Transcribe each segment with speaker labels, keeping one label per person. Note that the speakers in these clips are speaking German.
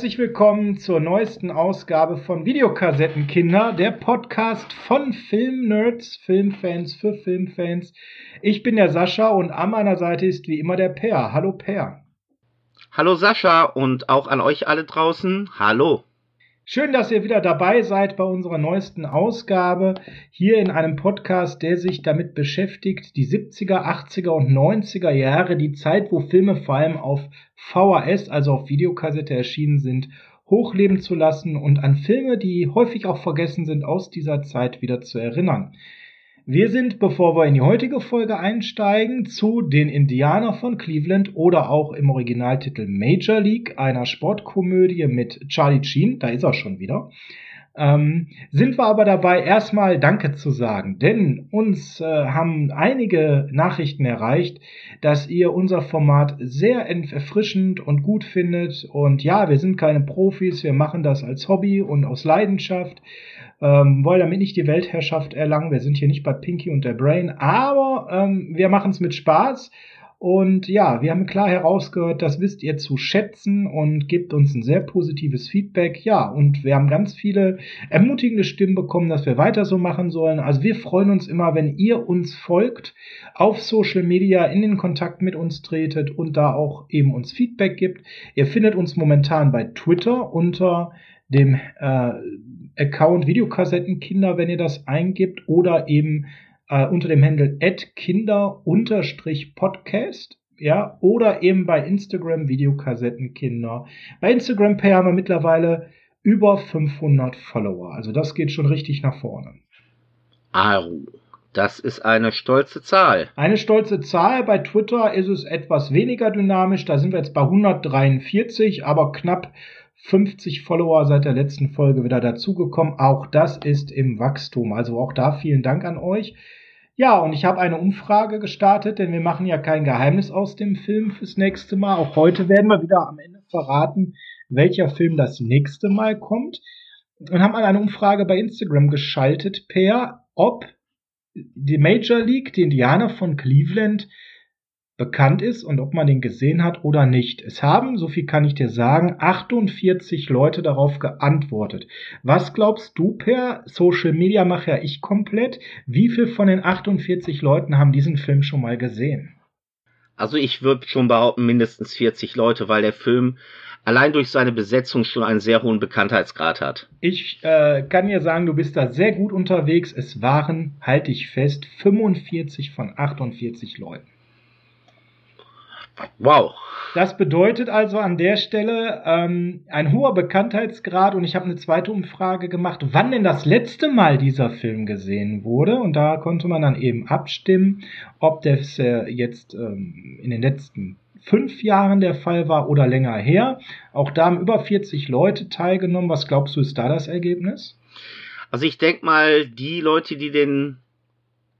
Speaker 1: Herzlich willkommen zur neuesten Ausgabe von Videokassettenkinder, der Podcast von Filmnerds, Filmfans für Filmfans. Ich bin der Sascha und an meiner Seite ist wie immer der Per. Hallo Per.
Speaker 2: Hallo Sascha und auch an euch alle draußen. Hallo.
Speaker 1: Schön, dass ihr wieder dabei seid bei unserer neuesten Ausgabe hier in einem Podcast, der sich damit beschäftigt, die 70er, 80er und 90er Jahre, die Zeit, wo Filme vor allem auf VHS, also auf Videokassette erschienen sind, hochleben zu lassen und an Filme, die häufig auch vergessen sind, aus dieser Zeit wieder zu erinnern. Wir sind, bevor wir in die heutige Folge einsteigen, zu den Indianer von Cleveland oder auch im Originaltitel Major League, einer Sportkomödie mit Charlie Sheen, da ist er schon wieder. Ähm, sind wir aber dabei, erstmal Danke zu sagen, denn uns äh, haben einige Nachrichten erreicht, dass ihr unser Format sehr erfrischend und gut findet. Und ja, wir sind keine Profis, wir machen das als Hobby und aus Leidenschaft ähm, wollen damit nicht die Weltherrschaft erlangen. Wir sind hier nicht bei Pinky und der Brain, aber ähm, wir machen es mit Spaß. Und ja, wir haben klar herausgehört, das wisst ihr zu schätzen und gebt uns ein sehr positives Feedback. Ja, und wir haben ganz viele ermutigende Stimmen bekommen, dass wir weiter so machen sollen. Also wir freuen uns immer, wenn ihr uns folgt, auf Social Media in den Kontakt mit uns tretet und da auch eben uns Feedback gibt. Ihr findet uns momentan bei Twitter unter dem äh, Account Videokassettenkinder, wenn ihr das eingibt, oder eben äh, unter dem Handle kinder-podcast, ja, oder eben bei Instagram Videokassettenkinder. Bei Instagram Pay haben wir mittlerweile über 500 Follower, also das geht schon richtig nach vorne.
Speaker 2: Au, das ist eine stolze Zahl.
Speaker 1: Eine stolze Zahl. Bei Twitter ist es etwas weniger dynamisch. Da sind wir jetzt bei 143, aber knapp 50 Follower seit der letzten Folge wieder dazugekommen. Auch das ist im Wachstum. Also auch da vielen Dank an euch. Ja, und ich habe eine Umfrage gestartet, denn wir machen ja kein Geheimnis aus dem Film fürs nächste Mal. Auch heute werden wir wieder am Ende verraten, welcher Film das nächste Mal kommt. Und haben eine Umfrage bei Instagram geschaltet, per ob die Major League, die Indianer von Cleveland, bekannt ist und ob man den gesehen hat oder nicht. Es haben, so viel kann ich dir sagen, 48 Leute darauf geantwortet. Was glaubst du per Social Media mache ja ich komplett? Wie viel von den 48 Leuten haben diesen Film schon mal gesehen?
Speaker 2: Also ich würde schon behaupten, mindestens 40 Leute, weil der Film allein durch seine Besetzung schon einen sehr hohen Bekanntheitsgrad hat.
Speaker 1: Ich äh, kann dir sagen, du bist da sehr gut unterwegs. Es waren, halte ich fest, 45 von 48 Leuten.
Speaker 2: Wow.
Speaker 1: Das bedeutet also an der Stelle ähm, ein hoher Bekanntheitsgrad und ich habe eine zweite Umfrage gemacht, wann denn das letzte Mal dieser Film gesehen wurde und da konnte man dann eben abstimmen, ob das äh, jetzt ähm, in den letzten fünf Jahren der Fall war oder länger her. Auch da haben über 40 Leute teilgenommen. Was glaubst du, ist da das Ergebnis?
Speaker 2: Also ich denke mal, die Leute, die den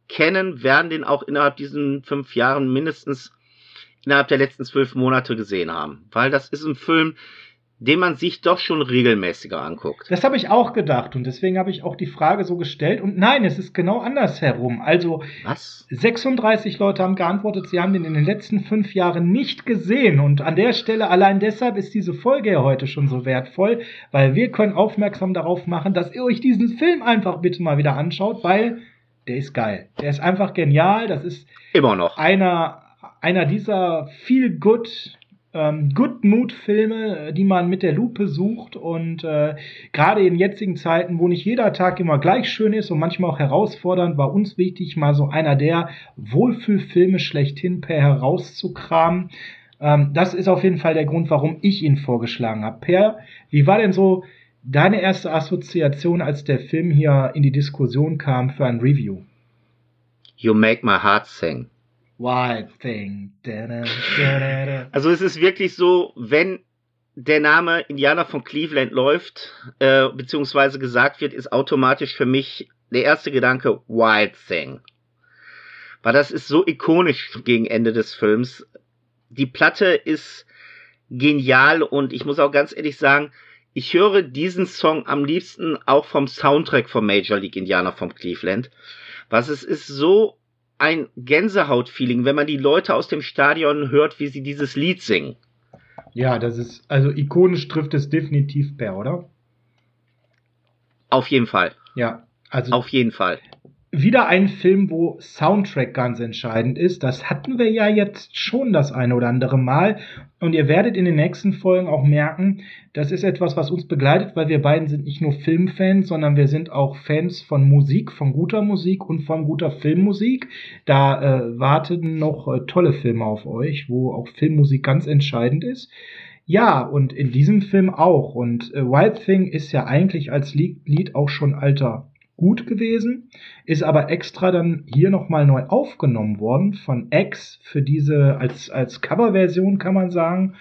Speaker 2: kennen, werden den auch innerhalb diesen fünf Jahren mindestens innerhalb der letzten zwölf Monate gesehen haben. Weil das ist ein Film, den man sich doch schon regelmäßiger anguckt.
Speaker 1: Das habe ich auch gedacht und deswegen habe ich auch die Frage so gestellt. Und nein, es ist genau andersherum. Also
Speaker 2: Was?
Speaker 1: 36 Leute haben geantwortet, sie haben den in den letzten fünf Jahren nicht gesehen. Und an der Stelle, allein deshalb ist diese Folge ja heute schon so wertvoll, weil wir können aufmerksam darauf machen, dass ihr euch diesen Film einfach bitte mal wieder anschaut, weil der ist geil. Der ist einfach genial. Das ist
Speaker 2: immer noch
Speaker 1: einer einer dieser viel good ähm, Good Mood Filme, die man mit der Lupe sucht und äh, gerade in jetzigen Zeiten, wo nicht jeder Tag immer gleich schön ist und manchmal auch herausfordernd, war uns wichtig, mal so einer der Wohlfühlfilme schlechthin per herauszukramen. Ähm, das ist auf jeden Fall der Grund, warum ich ihn vorgeschlagen habe. Per, wie war denn so deine erste Assoziation, als der Film hier in die Diskussion kam für ein Review?
Speaker 2: You make my heart sing.
Speaker 1: Wild Thing.
Speaker 2: Also es ist wirklich so, wenn der Name Indianer von Cleveland läuft, äh, beziehungsweise gesagt wird, ist automatisch für mich der erste Gedanke Wild Thing. Weil das ist so ikonisch gegen Ende des Films. Die Platte ist genial und ich muss auch ganz ehrlich sagen, ich höre diesen Song am liebsten auch vom Soundtrack von Major League Indianer von Cleveland. Was es ist so ein Gänsehaut-Feeling, wenn man die Leute aus dem Stadion hört, wie sie dieses Lied singen.
Speaker 1: Ja, das ist, also ikonisch trifft es definitiv Per, oder?
Speaker 2: Auf jeden Fall.
Speaker 1: Ja,
Speaker 2: also. Auf jeden Fall
Speaker 1: wieder ein Film, wo Soundtrack ganz entscheidend ist. Das hatten wir ja jetzt schon das eine oder andere Mal. Und ihr werdet in den nächsten Folgen auch merken, das ist etwas, was uns begleitet, weil wir beiden sind nicht nur Filmfans, sondern wir sind auch Fans von Musik, von guter Musik und von guter Filmmusik. Da äh, warten noch äh, tolle Filme auf euch, wo auch Filmmusik ganz entscheidend ist. Ja, und in diesem Film auch. Und äh, Wild Thing ist ja eigentlich als Lied auch schon alter gut gewesen, ist aber extra dann hier nochmal neu aufgenommen worden von X für diese, als, als Coverversion kann man sagen,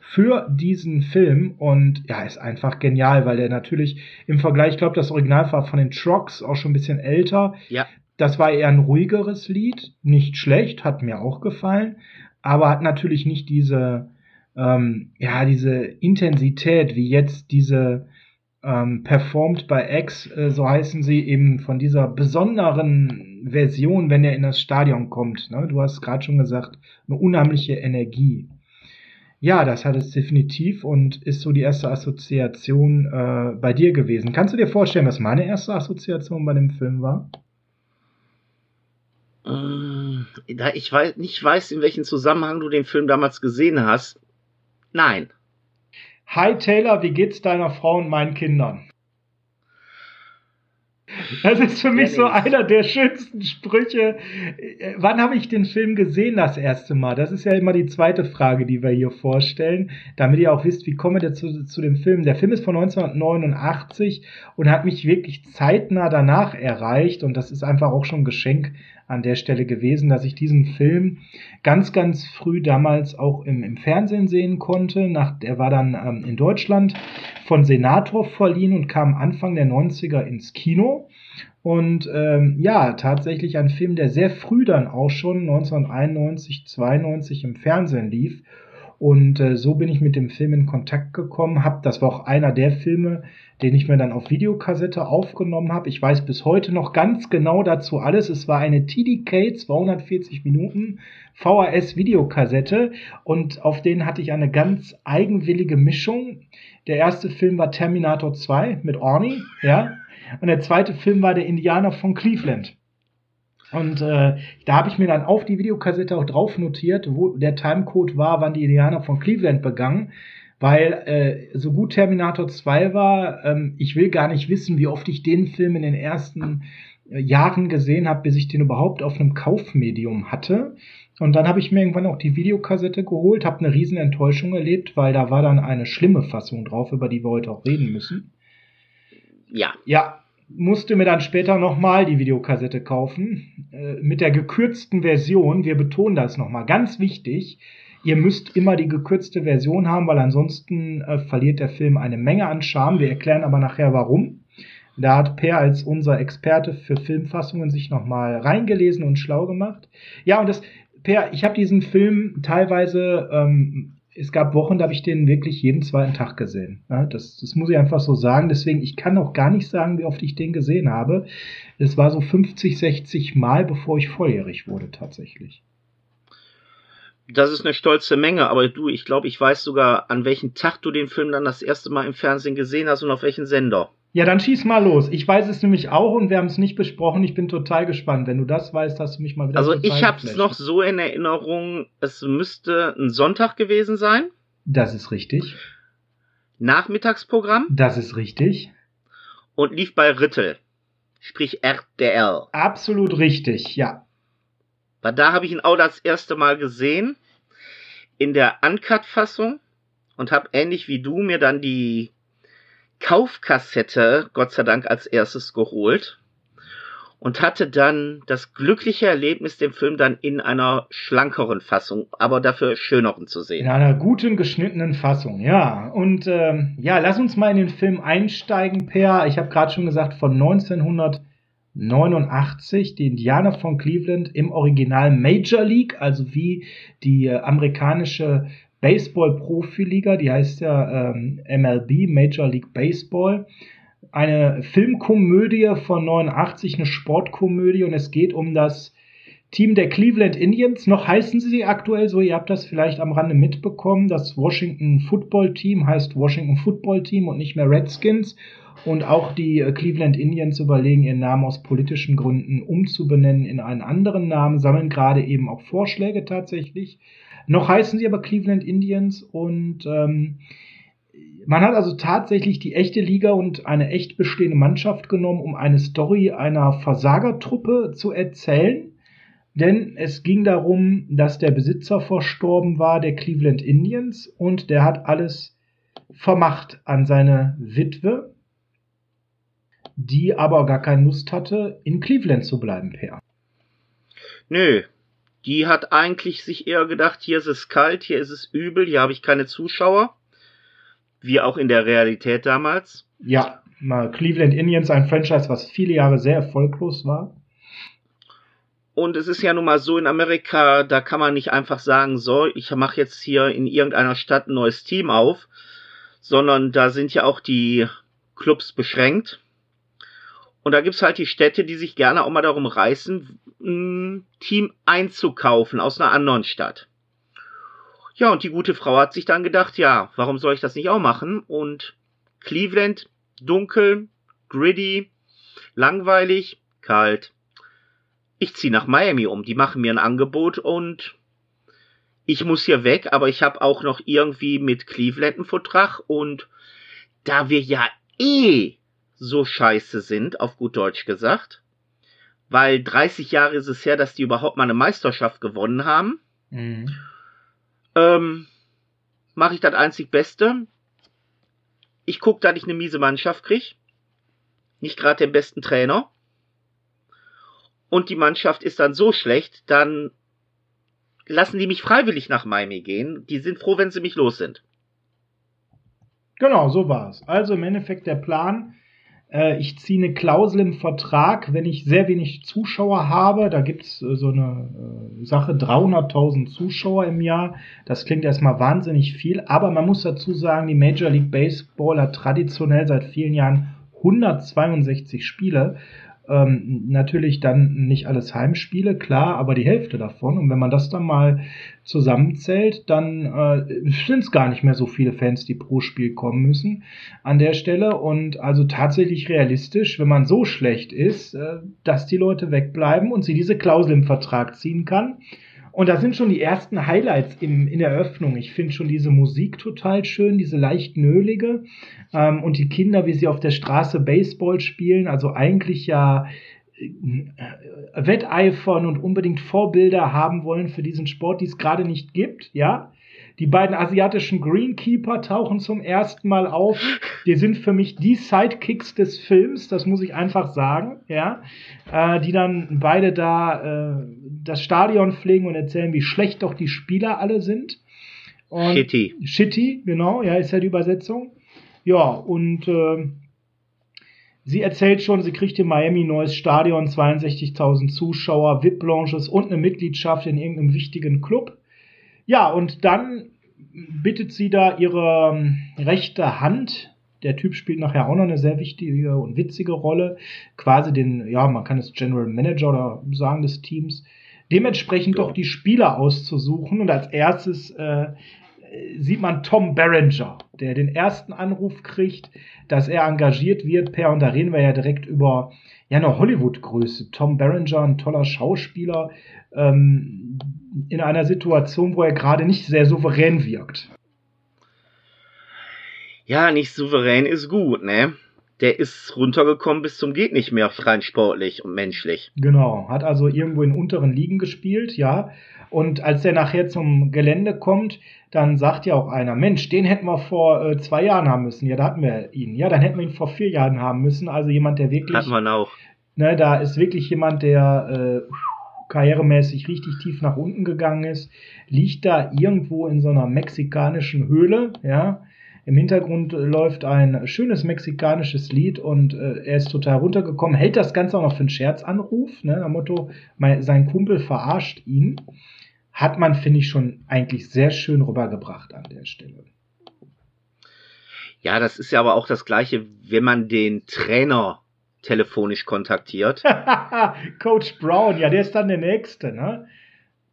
Speaker 1: für diesen Film und ja, ist einfach genial, weil der natürlich im Vergleich, ich glaube, das Original war von den Trucks auch schon ein bisschen älter.
Speaker 2: Ja.
Speaker 1: Das war eher ein ruhigeres Lied, nicht schlecht, hat mir auch gefallen, aber hat natürlich nicht diese, ähm, ja, diese Intensität wie jetzt diese ähm, performt bei X, äh, so heißen sie, eben von dieser besonderen Version, wenn er in das Stadion kommt. Ne? Du hast gerade schon gesagt, eine unheimliche Energie. Ja, das hat es definitiv und ist so die erste Assoziation äh, bei dir gewesen. Kannst du dir vorstellen, was meine erste Assoziation bei dem Film war?
Speaker 2: Ähm, da ich weiß, nicht weiß, in welchem Zusammenhang du den Film damals gesehen hast. Nein.
Speaker 1: Hi Taylor, wie geht's deiner Frau und meinen Kindern? Das ist für mich so einer der schönsten Sprüche. Wann habe ich den Film gesehen das erste Mal? Das ist ja immer die zweite Frage, die wir hier vorstellen, damit ihr auch wisst, wie komme ich zu, zu dem Film. Der Film ist von 1989 und hat mich wirklich zeitnah danach erreicht und das ist einfach auch schon ein Geschenk an der Stelle gewesen, dass ich diesen Film ganz, ganz früh damals auch im, im Fernsehen sehen konnte. Nach, der war dann ähm, in Deutschland von Senator verliehen und kam Anfang der 90er ins Kino. Und ähm, ja, tatsächlich ein Film, der sehr früh dann auch schon 1991, 92 im Fernsehen lief. Und äh, so bin ich mit dem Film in Kontakt gekommen. Hab, das war auch einer der Filme, den ich mir dann auf Videokassette aufgenommen habe. Ich weiß bis heute noch ganz genau dazu alles. Es war eine TDK 240 Minuten VHS Videokassette und auf denen hatte ich eine ganz eigenwillige Mischung. Der erste Film war Terminator 2 mit Orny, ja. Und der zweite Film war der Indianer von Cleveland. Und äh, da habe ich mir dann auf die Videokassette auch drauf notiert, wo der Timecode war, wann die Indianer von Cleveland begangen. Weil äh, so gut Terminator 2 war, ähm, ich will gar nicht wissen, wie oft ich den Film in den ersten äh, Jahren gesehen habe, bis ich den überhaupt auf einem Kaufmedium hatte. Und dann habe ich mir irgendwann auch die Videokassette geholt, habe eine riesen Enttäuschung erlebt, weil da war dann eine schlimme Fassung drauf, über die wir heute auch reden müssen.
Speaker 2: Ja.
Speaker 1: Ja, musste mir dann später nochmal die Videokassette kaufen, äh, mit der gekürzten Version. Wir betonen das nochmal, ganz wichtig. Ihr müsst immer die gekürzte Version haben, weil ansonsten äh, verliert der Film eine Menge an Charme. Wir erklären aber nachher warum. Da hat Per als unser Experte für Filmfassungen sich nochmal reingelesen und schlau gemacht. Ja, und das, Per, ich habe diesen Film teilweise ähm, es gab Wochen, da habe ich den wirklich jeden zweiten Tag gesehen. Ja, das, das muss ich einfach so sagen. Deswegen, ich kann auch gar nicht sagen, wie oft ich den gesehen habe. Es war so 50, 60 Mal, bevor ich volljährig wurde, tatsächlich.
Speaker 2: Das ist eine stolze Menge, aber du, ich glaube, ich weiß sogar, an welchem Tag du den Film dann das erste Mal im Fernsehen gesehen hast und auf welchen Sender.
Speaker 1: Ja, dann schieß mal los. Ich weiß es nämlich auch und wir haben es nicht besprochen. Ich bin total gespannt. Wenn du das weißt, hast du mich mal wieder.
Speaker 2: Also ich habe es noch so in Erinnerung, es müsste ein Sonntag gewesen sein.
Speaker 1: Das ist richtig.
Speaker 2: Nachmittagsprogramm.
Speaker 1: Das ist richtig.
Speaker 2: Und lief bei Rittel. Sprich RTL.
Speaker 1: Absolut richtig, ja.
Speaker 2: Weil da habe ich ihn auch das erste Mal gesehen. In der Uncut-Fassung. Und habe ähnlich wie du mir dann die Kaufkassette, Gott sei Dank, als erstes geholt und hatte dann das glückliche Erlebnis, den Film dann in einer schlankeren Fassung, aber dafür schöneren zu sehen.
Speaker 1: In einer guten geschnittenen Fassung, ja. Und ähm, ja, lass uns mal in den Film einsteigen, Per. Ich habe gerade schon gesagt, von 1989, die Indianer von Cleveland im Original Major League, also wie die äh, amerikanische Baseball-Profiliga, die heißt ja ähm, MLB, Major League Baseball. Eine Filmkomödie von 89, eine Sportkomödie und es geht um das Team der Cleveland Indians. Noch heißen sie aktuell so, ihr habt das vielleicht am Rande mitbekommen. Das Washington Football Team heißt Washington Football Team und nicht mehr Redskins. Und auch die äh, Cleveland Indians überlegen, ihren Namen aus politischen Gründen umzubenennen in einen anderen Namen, sammeln gerade eben auch Vorschläge tatsächlich. Noch heißen sie aber Cleveland Indians und ähm, man hat also tatsächlich die echte Liga und eine echt bestehende Mannschaft genommen, um eine Story einer Versagertruppe zu erzählen denn es ging darum, dass der Besitzer verstorben war, der Cleveland Indians, und der hat alles vermacht an seine Witwe, die aber gar keine Lust hatte, in Cleveland zu bleiben, Per.
Speaker 2: Nö, die hat eigentlich sich eher gedacht, hier ist es kalt, hier ist es übel, hier habe ich keine Zuschauer. Wie auch in der Realität damals.
Speaker 1: Ja, Cleveland Indians, ein Franchise, was viele Jahre sehr erfolglos war.
Speaker 2: Und es ist ja nun mal so in Amerika, da kann man nicht einfach sagen, so, ich mache jetzt hier in irgendeiner Stadt ein neues Team auf, sondern da sind ja auch die Clubs beschränkt. Und da gibt's halt die Städte, die sich gerne auch mal darum reißen, ein Team einzukaufen aus einer anderen Stadt. Ja, und die gute Frau hat sich dann gedacht, ja, warum soll ich das nicht auch machen? Und Cleveland, dunkel, gritty, langweilig, kalt ich ziehe nach Miami um. Die machen mir ein Angebot und ich muss hier weg, aber ich habe auch noch irgendwie mit Cleveland einen Vertrag und da wir ja eh so scheiße sind, auf gut Deutsch gesagt, weil 30 Jahre ist es her, dass die überhaupt mal eine Meisterschaft gewonnen haben, mhm. ähm, mache ich das einzig Beste. Ich gucke, dass ich eine miese Mannschaft krieg. Nicht gerade den besten Trainer und die Mannschaft ist dann so schlecht, dann lassen die mich freiwillig nach Miami gehen. Die sind froh, wenn sie mich los sind.
Speaker 1: Genau, so war es. Also im Endeffekt der Plan, ich ziehe eine Klausel im Vertrag, wenn ich sehr wenig Zuschauer habe, da gibt's äh, so eine äh, Sache, 300.000 Zuschauer im Jahr. Das klingt erstmal wahnsinnig viel, aber man muss dazu sagen, die Major League Baseball hat traditionell seit vielen Jahren 162 Spiele ähm, natürlich dann nicht alles Heimspiele, klar, aber die Hälfte davon. Und wenn man das dann mal zusammenzählt, dann äh, sind es gar nicht mehr so viele Fans, die pro Spiel kommen müssen an der Stelle. Und also tatsächlich realistisch, wenn man so schlecht ist, äh, dass die Leute wegbleiben und sie diese Klausel im Vertrag ziehen kann. Und da sind schon die ersten Highlights im, in der Öffnung. Ich finde schon diese Musik total schön, diese leicht nölige. Ähm, und die Kinder, wie sie auf der Straße Baseball spielen, also eigentlich ja äh, wetteifern und unbedingt Vorbilder haben wollen für diesen Sport, die es gerade nicht gibt, ja. Die beiden asiatischen Greenkeeper tauchen zum ersten Mal auf. Die sind für mich die Sidekicks des Films, das muss ich einfach sagen, ja. Äh, die dann beide da äh, das Stadion pflegen und erzählen, wie schlecht doch die Spieler alle sind. Und shitty. Shitty, genau, ja, ist ja die Übersetzung. Ja, und äh, sie erzählt schon, sie kriegt in Miami ein neues Stadion, 62.000 Zuschauer, VIP-Lounges und eine Mitgliedschaft in irgendeinem wichtigen Club. Ja, und dann bittet sie da ihre ähm, rechte Hand. Der Typ spielt nachher auch noch eine sehr wichtige und witzige Rolle. Quasi den, ja, man kann es General Manager oder sagen des Teams. Dementsprechend ja. doch die Spieler auszusuchen. Und als erstes äh, sieht man Tom Berenger, der den ersten Anruf kriegt, dass er engagiert wird. Per, und da reden wir ja direkt über ja, eine Hollywood-Größe. Tom Berenger, ein toller Schauspieler, ähm, in einer Situation, wo er gerade nicht sehr souverän wirkt.
Speaker 2: Ja, nicht souverän ist gut, ne? Der ist runtergekommen bis zum geht nicht mehr rein sportlich und menschlich.
Speaker 1: Genau, hat also irgendwo in unteren Ligen gespielt, ja. Und als der nachher zum Gelände kommt, dann sagt ja auch einer, Mensch, den hätten wir vor äh, zwei Jahren haben müssen. Ja, da hatten wir ihn. Ja, dann hätten wir ihn vor vier Jahren haben müssen. Also jemand, der wirklich.
Speaker 2: Hat man auch.
Speaker 1: Ne, da ist wirklich jemand, der äh, karrieremäßig richtig tief nach unten gegangen ist, liegt da irgendwo in so einer mexikanischen Höhle, ja. Im Hintergrund läuft ein schönes mexikanisches Lied und äh, er ist total runtergekommen, hält das Ganze auch noch für einen Scherzanruf, ne, am Motto, mein, sein Kumpel verarscht ihn. Hat man, finde ich, schon eigentlich sehr schön rübergebracht an der Stelle.
Speaker 2: Ja, das ist ja aber auch das Gleiche, wenn man den Trainer telefonisch kontaktiert.
Speaker 1: Coach Brown, ja, der ist dann der Nächste, ne?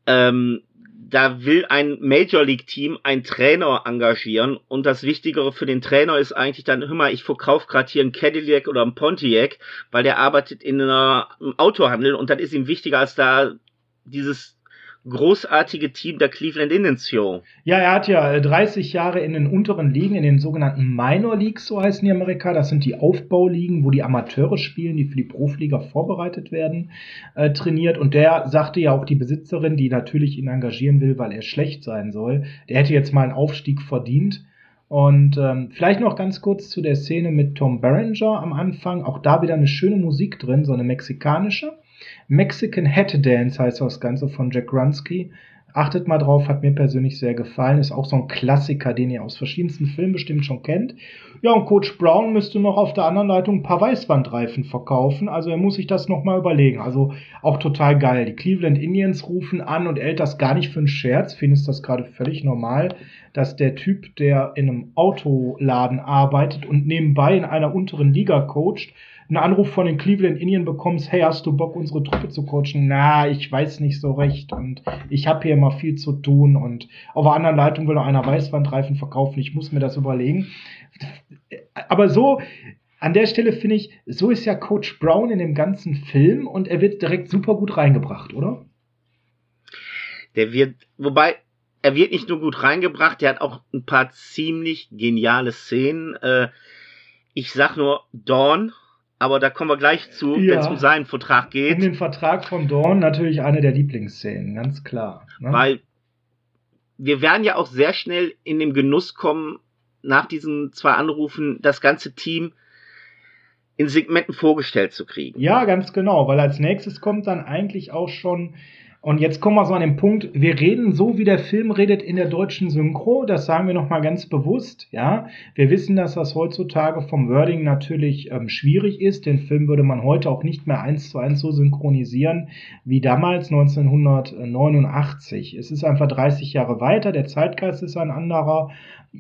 Speaker 2: Ähm, da will ein Major League Team einen Trainer engagieren und das Wichtigere für den Trainer ist eigentlich dann, hör mal, ich verkaufe gerade hier einen Cadillac oder einen Pontiac, weil der arbeitet in einer, einem Autohandel und dann ist ihm wichtiger als da dieses großartige Team der Cleveland Indians Show.
Speaker 1: Ja, er hat ja 30 äh, Jahre in den unteren Ligen, in den sogenannten Minor Leagues, so heißen die Amerika. Das sind die Aufbauligen, wo die Amateure spielen, die für die Profiliga vorbereitet werden, äh, trainiert. Und der sagte ja auch die Besitzerin, die natürlich ihn engagieren will, weil er schlecht sein soll, der hätte jetzt mal einen Aufstieg verdient. Und ähm, vielleicht noch ganz kurz zu der Szene mit Tom Berenger am Anfang. Auch da wieder eine schöne Musik drin, so eine mexikanische. Mexican Hat Dance heißt das Ganze von Jack Grunsky. Achtet mal drauf, hat mir persönlich sehr gefallen. Ist auch so ein Klassiker, den ihr aus verschiedensten Filmen bestimmt schon kennt. Ja, und Coach Brown müsste noch auf der anderen Leitung ein paar Weißwandreifen verkaufen. Also er muss sich das nochmal überlegen. Also auch total geil. Die Cleveland Indians rufen an und hält das gar nicht für einen Scherz. Findest das gerade völlig normal, dass der Typ, der in einem Autoladen arbeitet und nebenbei in einer unteren Liga coacht, einen Anruf von den Cleveland Indians bekommst, hey, hast du Bock, unsere Truppe zu coachen? Na, ich weiß nicht so recht und ich habe hier immer viel zu tun und auf der anderen Leitung will noch einer Weißwandreifen verkaufen, ich muss mir das überlegen. Aber so, an der Stelle finde ich, so ist ja Coach Brown in dem ganzen Film und er wird direkt super gut reingebracht, oder?
Speaker 2: Der wird, wobei, er wird nicht nur gut reingebracht, der hat auch ein paar ziemlich geniale Szenen. Äh, ich sag nur Dawn, aber da kommen wir gleich zu, ja. wenn es um seinen Vertrag geht. Um
Speaker 1: den Vertrag von Dawn natürlich eine der Lieblingsszenen, ganz klar.
Speaker 2: Ne? Weil wir werden ja auch sehr schnell in den Genuss kommen, nach diesen zwei Anrufen das ganze Team in Segmenten vorgestellt zu kriegen.
Speaker 1: Ja, ganz genau, weil als nächstes kommt dann eigentlich auch schon und jetzt kommen wir so an den Punkt, wir reden so, wie der Film redet in der deutschen Synchro. Das sagen wir nochmal ganz bewusst. Ja, wir wissen, dass das heutzutage vom Wording natürlich ähm, schwierig ist. Den Film würde man heute auch nicht mehr eins zu eins so synchronisieren wie damals 1989. Es ist einfach 30 Jahre weiter. Der Zeitgeist ist ein anderer.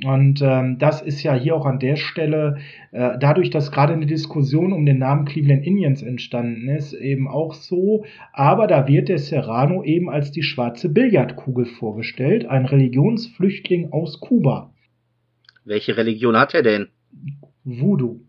Speaker 1: Und ähm, das ist ja hier auch an der Stelle, äh, dadurch, dass gerade eine Diskussion um den Namen Cleveland Indians entstanden ist, eben auch so. Aber da wird der Serrano eben als die schwarze Billardkugel vorgestellt, ein Religionsflüchtling aus Kuba.
Speaker 2: Welche Religion hat er denn?
Speaker 1: Voodoo.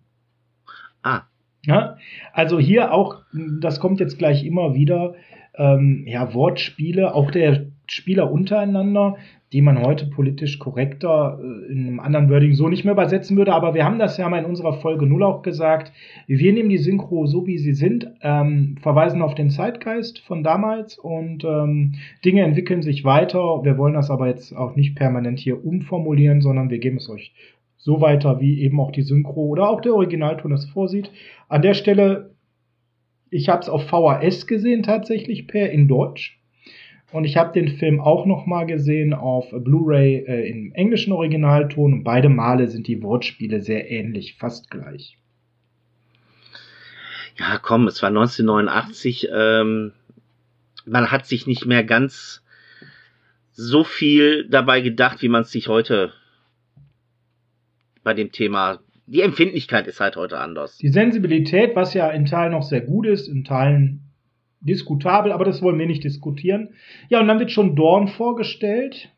Speaker 2: Ah.
Speaker 1: Ja, also hier auch, das kommt jetzt gleich immer wieder, ähm, ja, Wortspiele, auch der Spieler untereinander die man heute politisch korrekter äh, in einem anderen Wording so nicht mehr übersetzen würde. Aber wir haben das ja mal in unserer Folge 0 auch gesagt. Wir nehmen die Synchro so, wie sie sind, ähm, verweisen auf den Zeitgeist von damals und ähm, Dinge entwickeln sich weiter. Wir wollen das aber jetzt auch nicht permanent hier umformulieren, sondern wir geben es euch so weiter, wie eben auch die Synchro oder auch der Originalton es vorsieht. An der Stelle, ich habe es auf VHS gesehen tatsächlich per in Deutsch und ich habe den Film auch noch mal gesehen auf Blu-ray äh, im englischen Originalton. Und beide Male sind die Wortspiele sehr ähnlich, fast gleich.
Speaker 2: Ja, komm, es war 1989. Ähm, man hat sich nicht mehr ganz so viel dabei gedacht, wie man es sich heute bei dem Thema. Die Empfindlichkeit ist halt heute anders.
Speaker 1: Die Sensibilität, was ja in Teilen noch sehr gut ist, in Teilen diskutabel, aber das wollen wir nicht diskutieren. Ja, und dann wird schon Dorn vorgestellt.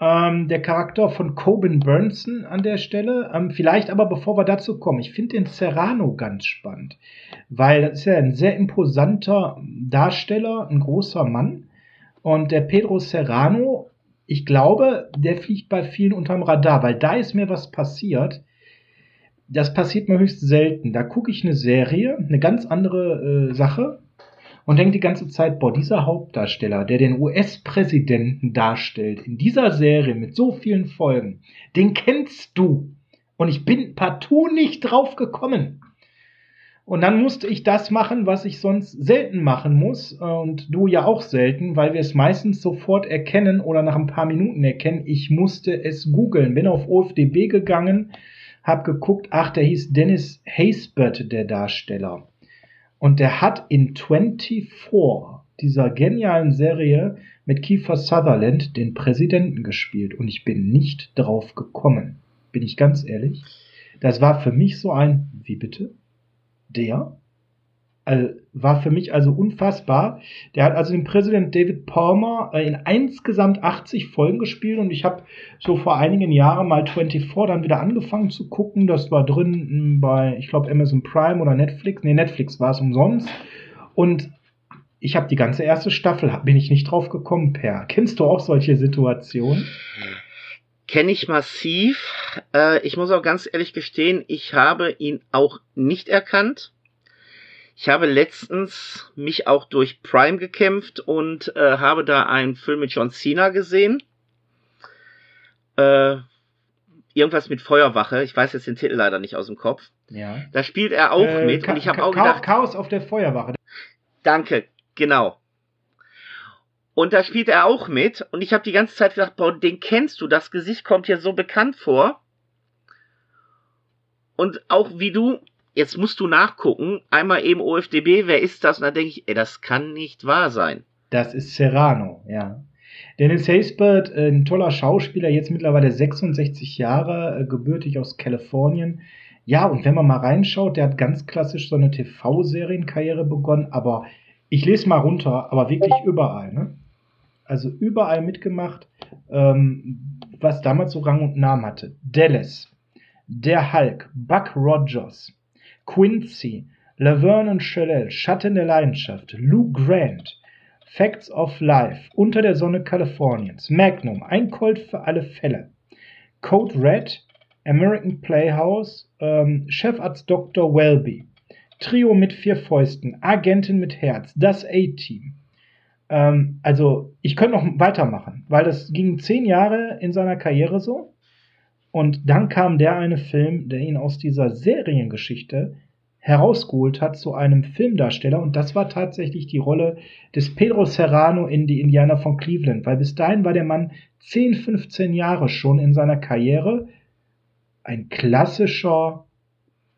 Speaker 1: Ähm, der Charakter von Coben Burnson an der Stelle. Ähm, vielleicht aber, bevor wir dazu kommen, ich finde den Serrano ganz spannend, weil das ist ja ein sehr imposanter Darsteller, ein großer Mann. Und der Pedro Serrano, ich glaube, der fliegt bei vielen unterm Radar, weil da ist mir was passiert das passiert mir höchst selten. Da gucke ich eine Serie, eine ganz andere äh, Sache, und denkt die ganze Zeit, boah, dieser Hauptdarsteller, der den US-Präsidenten darstellt, in dieser Serie mit so vielen Folgen, den kennst du. Und ich bin partout nicht drauf gekommen. Und dann musste ich das machen, was ich sonst selten machen muss. Und du ja auch selten, weil wir es meistens sofort erkennen oder nach ein paar Minuten erkennen. Ich musste es googeln. Bin auf OFDB gegangen, hab geguckt, ach, der hieß Dennis Haysbert, der Darsteller. Und der hat in 24, dieser genialen Serie mit Kiefer Sutherland, den Präsidenten gespielt. Und ich bin nicht drauf gekommen. Bin ich ganz ehrlich. Das war für mich so ein, wie bitte? der also, war für mich also unfassbar. Der hat also den Präsident David Palmer äh, in insgesamt 80 Folgen gespielt und ich habe so vor einigen Jahren mal 24 dann wieder angefangen zu gucken. Das war drin bei, ich glaube, Amazon Prime oder Netflix. Nee, Netflix war es umsonst. Und ich habe die ganze erste Staffel, bin ich nicht drauf gekommen, Per. Kennst du auch solche Situationen?
Speaker 2: Kenne ich massiv. Äh, ich muss auch ganz ehrlich gestehen, ich habe ihn auch nicht erkannt. Ich habe letztens mich auch durch Prime gekämpft und äh, habe da einen Film mit John Cena gesehen. Äh, irgendwas mit Feuerwache. Ich weiß jetzt den Titel leider nicht aus dem Kopf.
Speaker 1: Ja.
Speaker 2: Da spielt er auch äh, mit und ich habe auch gedacht.
Speaker 1: Chaos auf der Feuerwache.
Speaker 2: Danke, genau. Und da spielt er auch mit und ich habe die ganze Zeit gedacht, boah, den kennst du, das Gesicht kommt dir so bekannt vor. Und auch wie du jetzt musst du nachgucken, einmal eben OFDB, wer ist das? Und dann denke ich, ey, das kann nicht wahr sein.
Speaker 1: Das ist Serrano, ja. Dennis Haysbert, äh, ein toller Schauspieler, jetzt mittlerweile 66 Jahre, äh, gebürtig aus Kalifornien. Ja, und wenn man mal reinschaut, der hat ganz klassisch so eine TV-Serienkarriere begonnen, aber ich lese mal runter, aber wirklich überall, ne? Also überall mitgemacht, ähm, was damals so Rang und Namen hatte. Dallas, der Hulk, Buck Rogers, Quincy, Laverne und Chalel, Schatten der Leidenschaft, Lou Grant, Facts of Life, Unter der Sonne Kaliforniens, Magnum, Ein Colt für alle Fälle, Code Red, American Playhouse, ähm, Chefarzt Dr. Welby, Trio mit vier Fäusten, Agentin mit Herz, das A-Team. Ähm, also, ich könnte noch weitermachen, weil das ging zehn Jahre in seiner Karriere so. Und dann kam der eine Film, der ihn aus dieser Seriengeschichte herausgeholt hat zu einem Filmdarsteller. Und das war tatsächlich die Rolle des Pedro Serrano in Die Indianer von Cleveland. Weil bis dahin war der Mann 10, 15 Jahre schon in seiner Karriere ein klassischer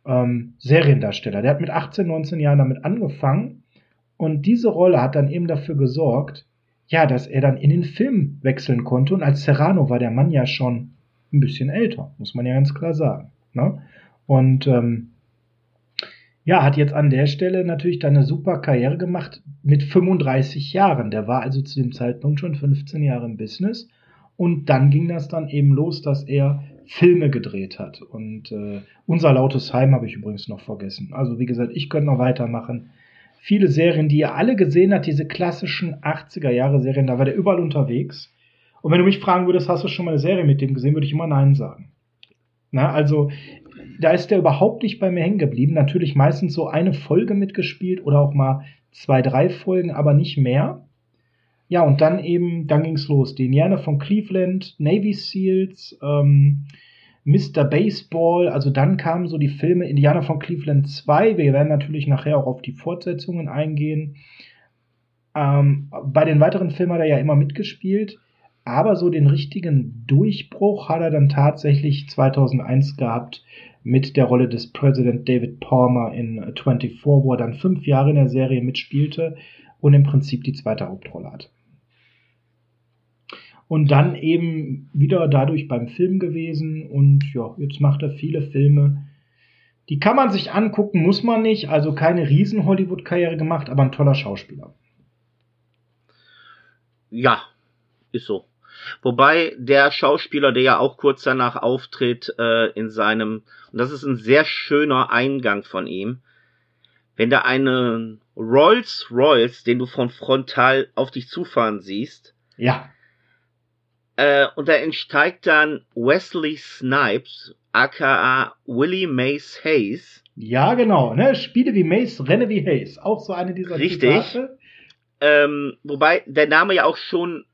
Speaker 1: ähm, Seriendarsteller. Der hat mit 18, 19 Jahren damit angefangen. Und diese Rolle hat dann eben dafür gesorgt, ja, dass er dann in den Film wechseln konnte. Und als Serrano war der Mann ja schon ein bisschen älter, muss man ja ganz klar sagen. Ne? Und ähm, ja, hat jetzt an der Stelle natürlich dann eine super Karriere gemacht mit 35 Jahren. Der war also zu dem Zeitpunkt schon 15 Jahre im Business. Und dann ging das dann eben los, dass er Filme gedreht hat. Und äh, unser lautes Heim habe ich übrigens noch vergessen. Also wie gesagt, ich könnte noch weitermachen. Viele Serien, die ihr alle gesehen habt, diese klassischen 80er Jahre Serien, da war der überall unterwegs. Und wenn du mich fragen würdest, hast du schon mal eine Serie mit dem gesehen, würde ich immer Nein sagen. Na, also da ist der überhaupt nicht bei mir hängen geblieben. Natürlich meistens so eine Folge mitgespielt oder auch mal zwei, drei Folgen, aber nicht mehr. Ja, und dann eben, dann ging's los. Die Indianer von Cleveland, Navy Seals, ähm, Mr. Baseball, also dann kamen so die Filme Indianer von Cleveland 2. Wir werden natürlich nachher auch auf die Fortsetzungen eingehen. Ähm, bei den weiteren Filmen hat er ja immer mitgespielt. Aber so den richtigen Durchbruch hat er dann tatsächlich 2001 gehabt mit der Rolle des President David Palmer in 24, wo er dann fünf Jahre in der Serie mitspielte und im Prinzip die zweite Hauptrolle hat. Und dann eben wieder dadurch beim Film gewesen und ja, jetzt macht er viele Filme. Die kann man sich angucken, muss man nicht. Also keine riesen Hollywood-Karriere gemacht, aber ein toller Schauspieler.
Speaker 2: Ja, ist so. Wobei der Schauspieler, der ja auch kurz danach auftritt, äh, in seinem, und das ist ein sehr schöner Eingang von ihm, wenn da einen Rolls Royce, den du von frontal auf dich zufahren siehst,
Speaker 1: ja.
Speaker 2: Äh, und da entsteigt dann Wesley Snipes, aka Willie Mace Hayes.
Speaker 1: Ja, genau, ne? Spiele wie Mace, renne wie Hayes. Auch so eine dieser
Speaker 2: Richtig. Ähm, wobei der Name ja auch schon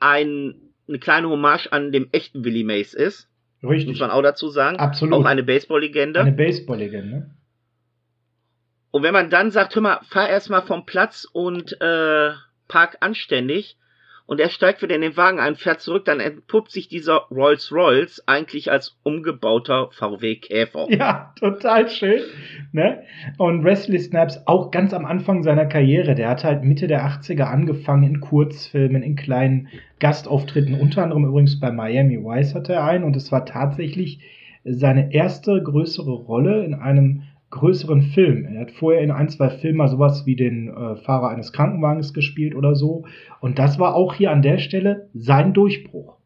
Speaker 2: ein, eine kleine Hommage an dem echten Willie Mays ist.
Speaker 1: Richtig.
Speaker 2: Muss man auch dazu sagen.
Speaker 1: Absolut.
Speaker 2: Auch eine Baseball-Legende.
Speaker 1: Eine Baseball-Legende.
Speaker 2: Und wenn man dann sagt, hör mal, fahr erstmal vom Platz und äh, park anständig, und er steigt wieder in den Wagen ein, fährt zurück, dann entpuppt sich dieser Rolls Royce eigentlich als umgebauter VW Käfer.
Speaker 1: Ja, total schön. Ne? Und Wesley Snipes auch ganz am Anfang seiner Karriere, der hat halt Mitte der 80er angefangen in Kurzfilmen, in kleinen Gastauftritten, unter anderem übrigens bei Miami Vice hatte er einen und es war tatsächlich seine erste größere Rolle in einem größeren Filmen. Er hat vorher in ein, zwei Filmen mal sowas wie den äh, Fahrer eines Krankenwagens gespielt oder so. Und das war auch hier an der Stelle sein Durchbruch.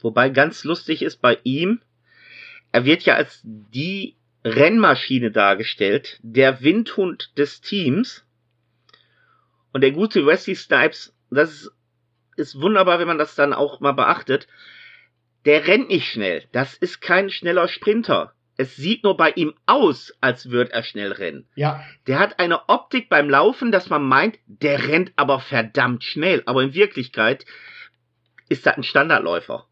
Speaker 2: Wobei ganz lustig ist bei ihm, er wird ja als die Rennmaschine dargestellt, der Windhund des Teams. Und der gute Wesley Snipes, das ist, ist wunderbar, wenn man das dann auch mal beachtet. Der rennt nicht schnell. Das ist kein schneller Sprinter. Es sieht nur bei ihm aus, als würde er schnell rennen.
Speaker 1: Ja.
Speaker 2: Der hat eine Optik beim Laufen, dass man meint, der rennt aber verdammt schnell. Aber in Wirklichkeit ist das ein Standardläufer.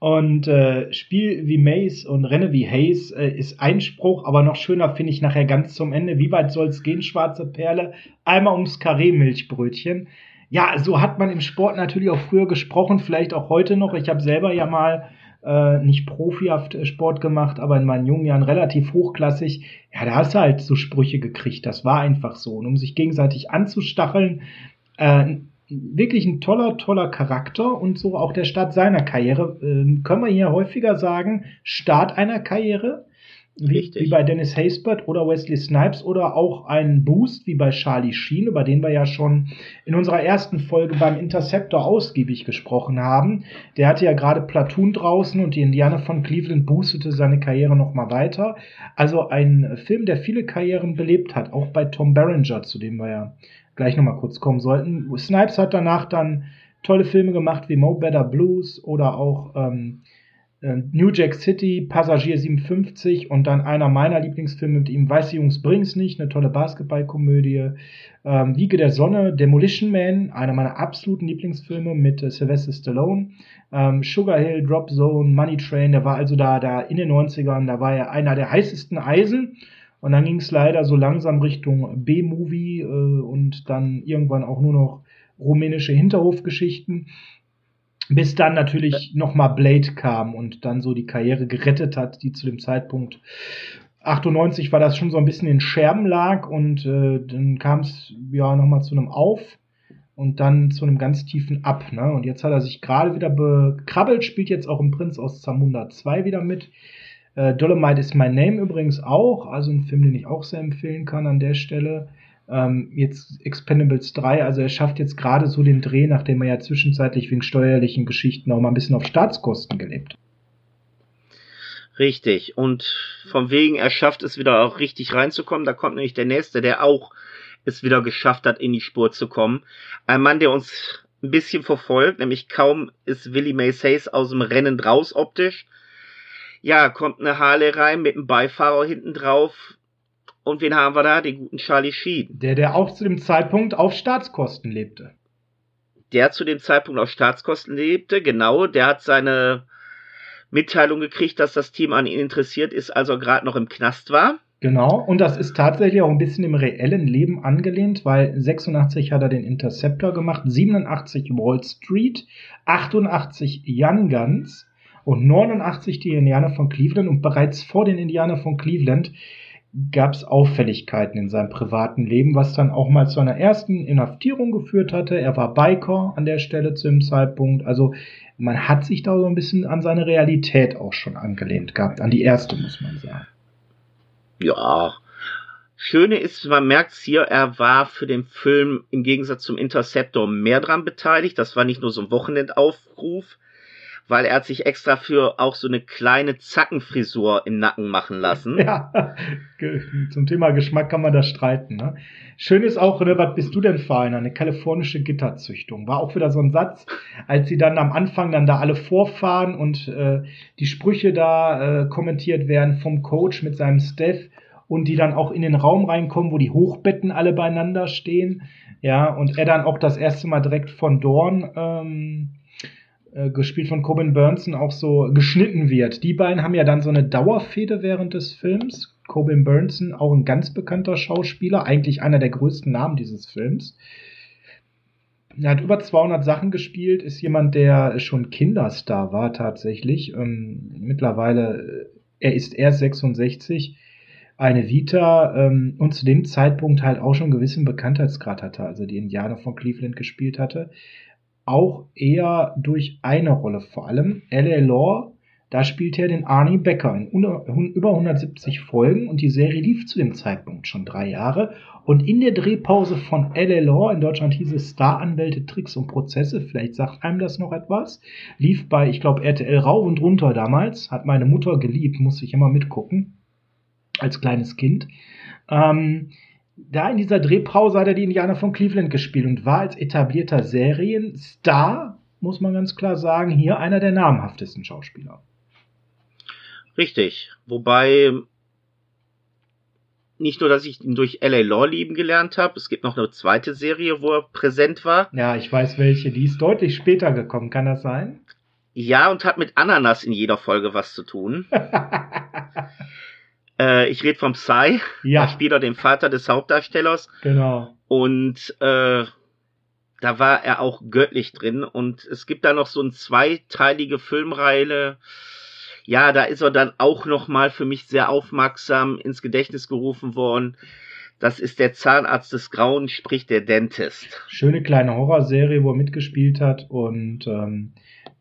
Speaker 1: Und äh, Spiel wie Maze und Renne wie Hayes äh, ist Einspruch, aber noch schöner finde ich nachher ganz zum Ende. Wie weit soll es gehen, schwarze Perle? Einmal ums Karree-Milchbrötchen. Ja, so hat man im Sport natürlich auch früher gesprochen, vielleicht auch heute noch. Ich habe selber ja mal äh, nicht profihaft äh, Sport gemacht, aber in meinen jungen Jahren relativ hochklassig. Ja, da hast du halt so Sprüche gekriegt. Das war einfach so. Und um sich gegenseitig anzustacheln, äh, wirklich ein toller, toller Charakter und so auch der Start seiner Karriere. Äh, können wir hier häufiger sagen, Start einer Karriere, wie, wie, bei Dennis Haysbert oder Wesley Snipes oder auch ein Boost wie bei Charlie Sheen, über den wir ja schon in unserer ersten Folge beim Interceptor ausgiebig gesprochen haben. Der hatte ja gerade Platoon draußen und die Indianer von Cleveland boostete seine Karriere nochmal weiter. Also ein Film, der viele Karrieren belebt hat, auch bei Tom Berenger, zu dem wir ja gleich nochmal kurz kommen sollten. Snipes hat danach dann tolle Filme gemacht wie Mo Better Blues oder auch ähm, äh, New Jack City, Passagier 57 und dann einer meiner Lieblingsfilme mit ihm, Weiße Jungs bring's nicht, eine tolle Basketballkomödie. Ähm, Wiege der Sonne, Demolition Man, einer meiner absoluten Lieblingsfilme mit äh, Sylvester Stallone. Ähm, Sugar Hill, Drop Zone, Money Train, der war also da, da in den 90ern, da war er einer der heißesten Eisen. Und dann ging es leider so langsam Richtung B-Movie äh, und dann irgendwann auch nur noch rumänische Hinterhofgeschichten. Bis dann natürlich nochmal Blade kam und dann so die Karriere gerettet hat, die zu dem Zeitpunkt 98 war das schon so ein bisschen in Scherben lag und äh, dann kam es ja nochmal zu einem Auf und dann zu einem ganz tiefen Ab. Ne? Und jetzt hat er sich gerade wieder bekrabbelt, spielt jetzt auch im Prinz aus Zamunda 2 wieder mit. Äh, Dolomite is My Name übrigens auch, also ein Film, den ich auch sehr empfehlen kann an der Stelle. Ähm, jetzt Expendables 3, also er schafft jetzt gerade so den Dreh, nachdem er ja zwischenzeitlich wegen steuerlichen Geschichten auch mal ein bisschen auf Staatskosten gelebt.
Speaker 2: Richtig. Und von wegen, er schafft es wieder auch richtig reinzukommen. Da kommt nämlich der nächste, der auch es wieder geschafft hat, in die Spur zu kommen. Ein Mann, der uns ein bisschen verfolgt, nämlich kaum ist Willie Mays aus dem Rennen draus optisch. Ja, kommt eine Harley rein mit einem Beifahrer hinten drauf, und wen haben wir da? Den guten Charlie Sheen.
Speaker 1: Der, der auch zu dem Zeitpunkt auf Staatskosten lebte.
Speaker 2: Der zu dem Zeitpunkt auf Staatskosten lebte, genau. Der hat seine Mitteilung gekriegt, dass das Team an ihn interessiert ist, als er gerade noch im Knast war.
Speaker 1: Genau, und das ist tatsächlich auch ein bisschen im reellen Leben angelehnt, weil 86 hat er den Interceptor gemacht, 87 Wall Street, 88 Young Guns und 89 die Indianer von Cleveland und bereits vor den Indianer von Cleveland gab es Auffälligkeiten in seinem privaten Leben, was dann auch mal zu einer ersten Inhaftierung geführt hatte. Er war Biker an der Stelle zu dem Zeitpunkt. Also man hat sich da so ein bisschen an seine Realität auch schon angelehnt gehabt, an die erste, muss man sagen.
Speaker 2: Ja. Schöne ist, man merkt es hier, er war für den Film im Gegensatz zum Interceptor mehr dran beteiligt. Das war nicht nur so ein Wochenendaufruf weil er hat sich extra für auch so eine kleine Zackenfrisur im Nacken machen lassen.
Speaker 1: Ja, zum Thema Geschmack kann man da streiten. Ne? Schön ist auch, ne, was bist du denn für einer? Eine kalifornische Gitterzüchtung. War auch wieder so ein Satz, als sie dann am Anfang dann da alle vorfahren und äh, die Sprüche da äh, kommentiert werden vom Coach mit seinem Staff und die dann auch in den Raum reinkommen, wo die Hochbetten alle beieinander stehen. Ja, und er dann auch das erste Mal direkt von Dorn ähm, äh, gespielt von Coben Burnson, auch so geschnitten wird. Die beiden haben ja dann so eine Dauerfehde während des Films. Coben Burnson, auch ein ganz bekannter Schauspieler, eigentlich einer der größten Namen dieses Films. Er hat über 200 Sachen gespielt, ist jemand, der schon Kinderstar war tatsächlich. Ähm, mittlerweile, äh, er ist erst 66, eine Vita ähm, und zu dem Zeitpunkt halt auch schon einen gewissen Bekanntheitsgrad hatte, also die Indianer von Cleveland gespielt hatte auch eher durch eine Rolle vor allem. L.A. Law Da spielt er den Arnie Becker in über 170 Folgen und die Serie lief zu dem Zeitpunkt schon drei Jahre. Und in der Drehpause von LA Law, in Deutschland hieß es Star-Anwälte, Tricks und Prozesse, vielleicht sagt einem das noch etwas, lief bei, ich glaube, RTL rauf und runter damals, hat meine Mutter geliebt, musste ich immer mitgucken, als kleines Kind. Ähm, da in dieser Drehpause hat er die Indianer von Cleveland gespielt und war als etablierter Serienstar, muss man ganz klar sagen, hier einer der namhaftesten Schauspieler.
Speaker 2: Richtig. Wobei nicht nur, dass ich ihn durch LA Law lieben gelernt habe, es gibt noch eine zweite Serie, wo er präsent war.
Speaker 1: Ja, ich weiß welche. Die ist deutlich später gekommen, kann das sein?
Speaker 2: Ja, und hat mit Ananas in jeder Folge was zu tun. äh, ich rede vom Psy. Ja. Da spielt er den Vater des Hauptdarstellers.
Speaker 1: Genau.
Speaker 2: Und äh, da war er auch göttlich drin. Und es gibt da noch so eine zweiteilige Filmreihe ja, da ist er dann auch nochmal für mich sehr aufmerksam ins Gedächtnis gerufen worden. Das ist der Zahnarzt des Grauen, sprich der Dentist.
Speaker 1: Schöne kleine Horrorserie, wo er mitgespielt hat und ähm,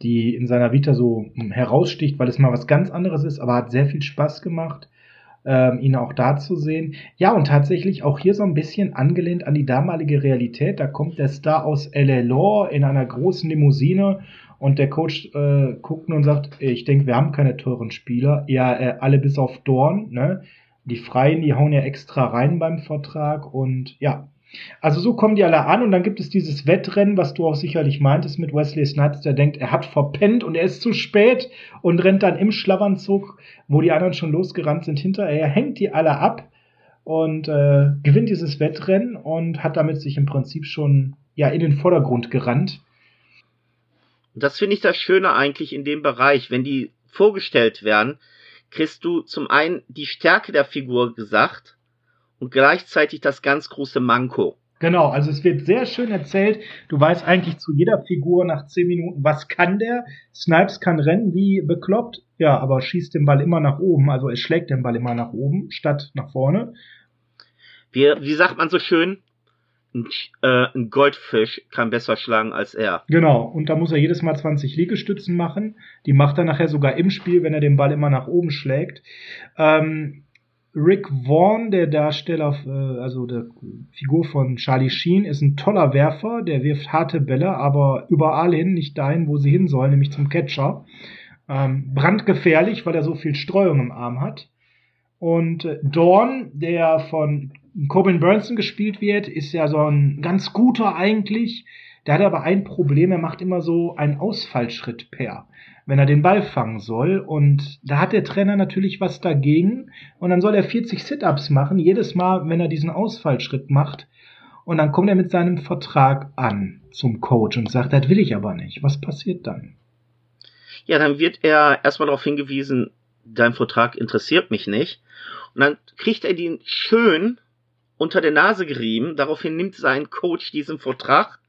Speaker 1: die in seiner Vita so heraussticht, weil es mal was ganz anderes ist, aber hat sehr viel Spaß gemacht, ähm, ihn auch da zu sehen. Ja, und tatsächlich auch hier so ein bisschen angelehnt an die damalige Realität. Da kommt der Star aus L.A. Law in einer großen Limousine und der Coach äh, guckt nur und sagt, ich denke, wir haben keine teuren Spieler. Ja, äh, alle bis auf Dorn, ne? Die Freien, die hauen ja extra rein beim Vertrag und ja. Also so kommen die alle an und dann gibt es dieses Wettrennen, was du auch sicherlich meintest mit Wesley Snipes, der denkt, er hat verpennt und er ist zu spät und rennt dann im Schlafanzug, wo die anderen schon losgerannt sind, hinterher. Er hängt die alle ab und äh, gewinnt dieses Wettrennen und hat damit sich im Prinzip schon ja in den Vordergrund gerannt
Speaker 2: das finde ich das Schöne eigentlich in dem Bereich, wenn die vorgestellt werden, kriegst du zum einen die Stärke der Figur gesagt und gleichzeitig das ganz große Manko.
Speaker 1: Genau, also es wird sehr schön erzählt. Du weißt eigentlich zu jeder Figur nach zehn Minuten, was kann der? Snipes kann rennen wie bekloppt, ja, aber schießt den Ball immer nach oben. Also er schlägt den Ball immer nach oben statt nach vorne.
Speaker 2: Wie, wie sagt man so schön? ein, äh, ein Goldfisch kann besser schlagen als er.
Speaker 1: Genau, und da muss er jedes Mal 20 Liegestützen machen. Die macht er nachher sogar im Spiel, wenn er den Ball immer nach oben schlägt. Ähm, Rick Vaughn, der Darsteller, äh, also der Figur von Charlie Sheen, ist ein toller Werfer, der wirft harte Bälle, aber überall hin, nicht dahin, wo sie hin sollen, nämlich zum Catcher. Ähm, brandgefährlich, weil er so viel Streuung im Arm hat. Und äh, Dawn, der von Corbin Burnson gespielt wird, ist ja so ein ganz guter eigentlich. Der hat aber ein Problem, er macht immer so einen Ausfallschritt per, wenn er den Ball fangen soll. Und da hat der Trainer natürlich was dagegen. Und dann soll er 40 Sit-Ups machen, jedes Mal, wenn er diesen Ausfallschritt macht. Und dann kommt er mit seinem Vertrag an zum Coach und sagt, das will ich aber nicht. Was passiert dann?
Speaker 2: Ja, dann wird er erstmal darauf hingewiesen, dein Vertrag interessiert mich nicht. Und dann kriegt er den schön unter der Nase gerieben. Daraufhin nimmt sein Coach diesen Vertrag,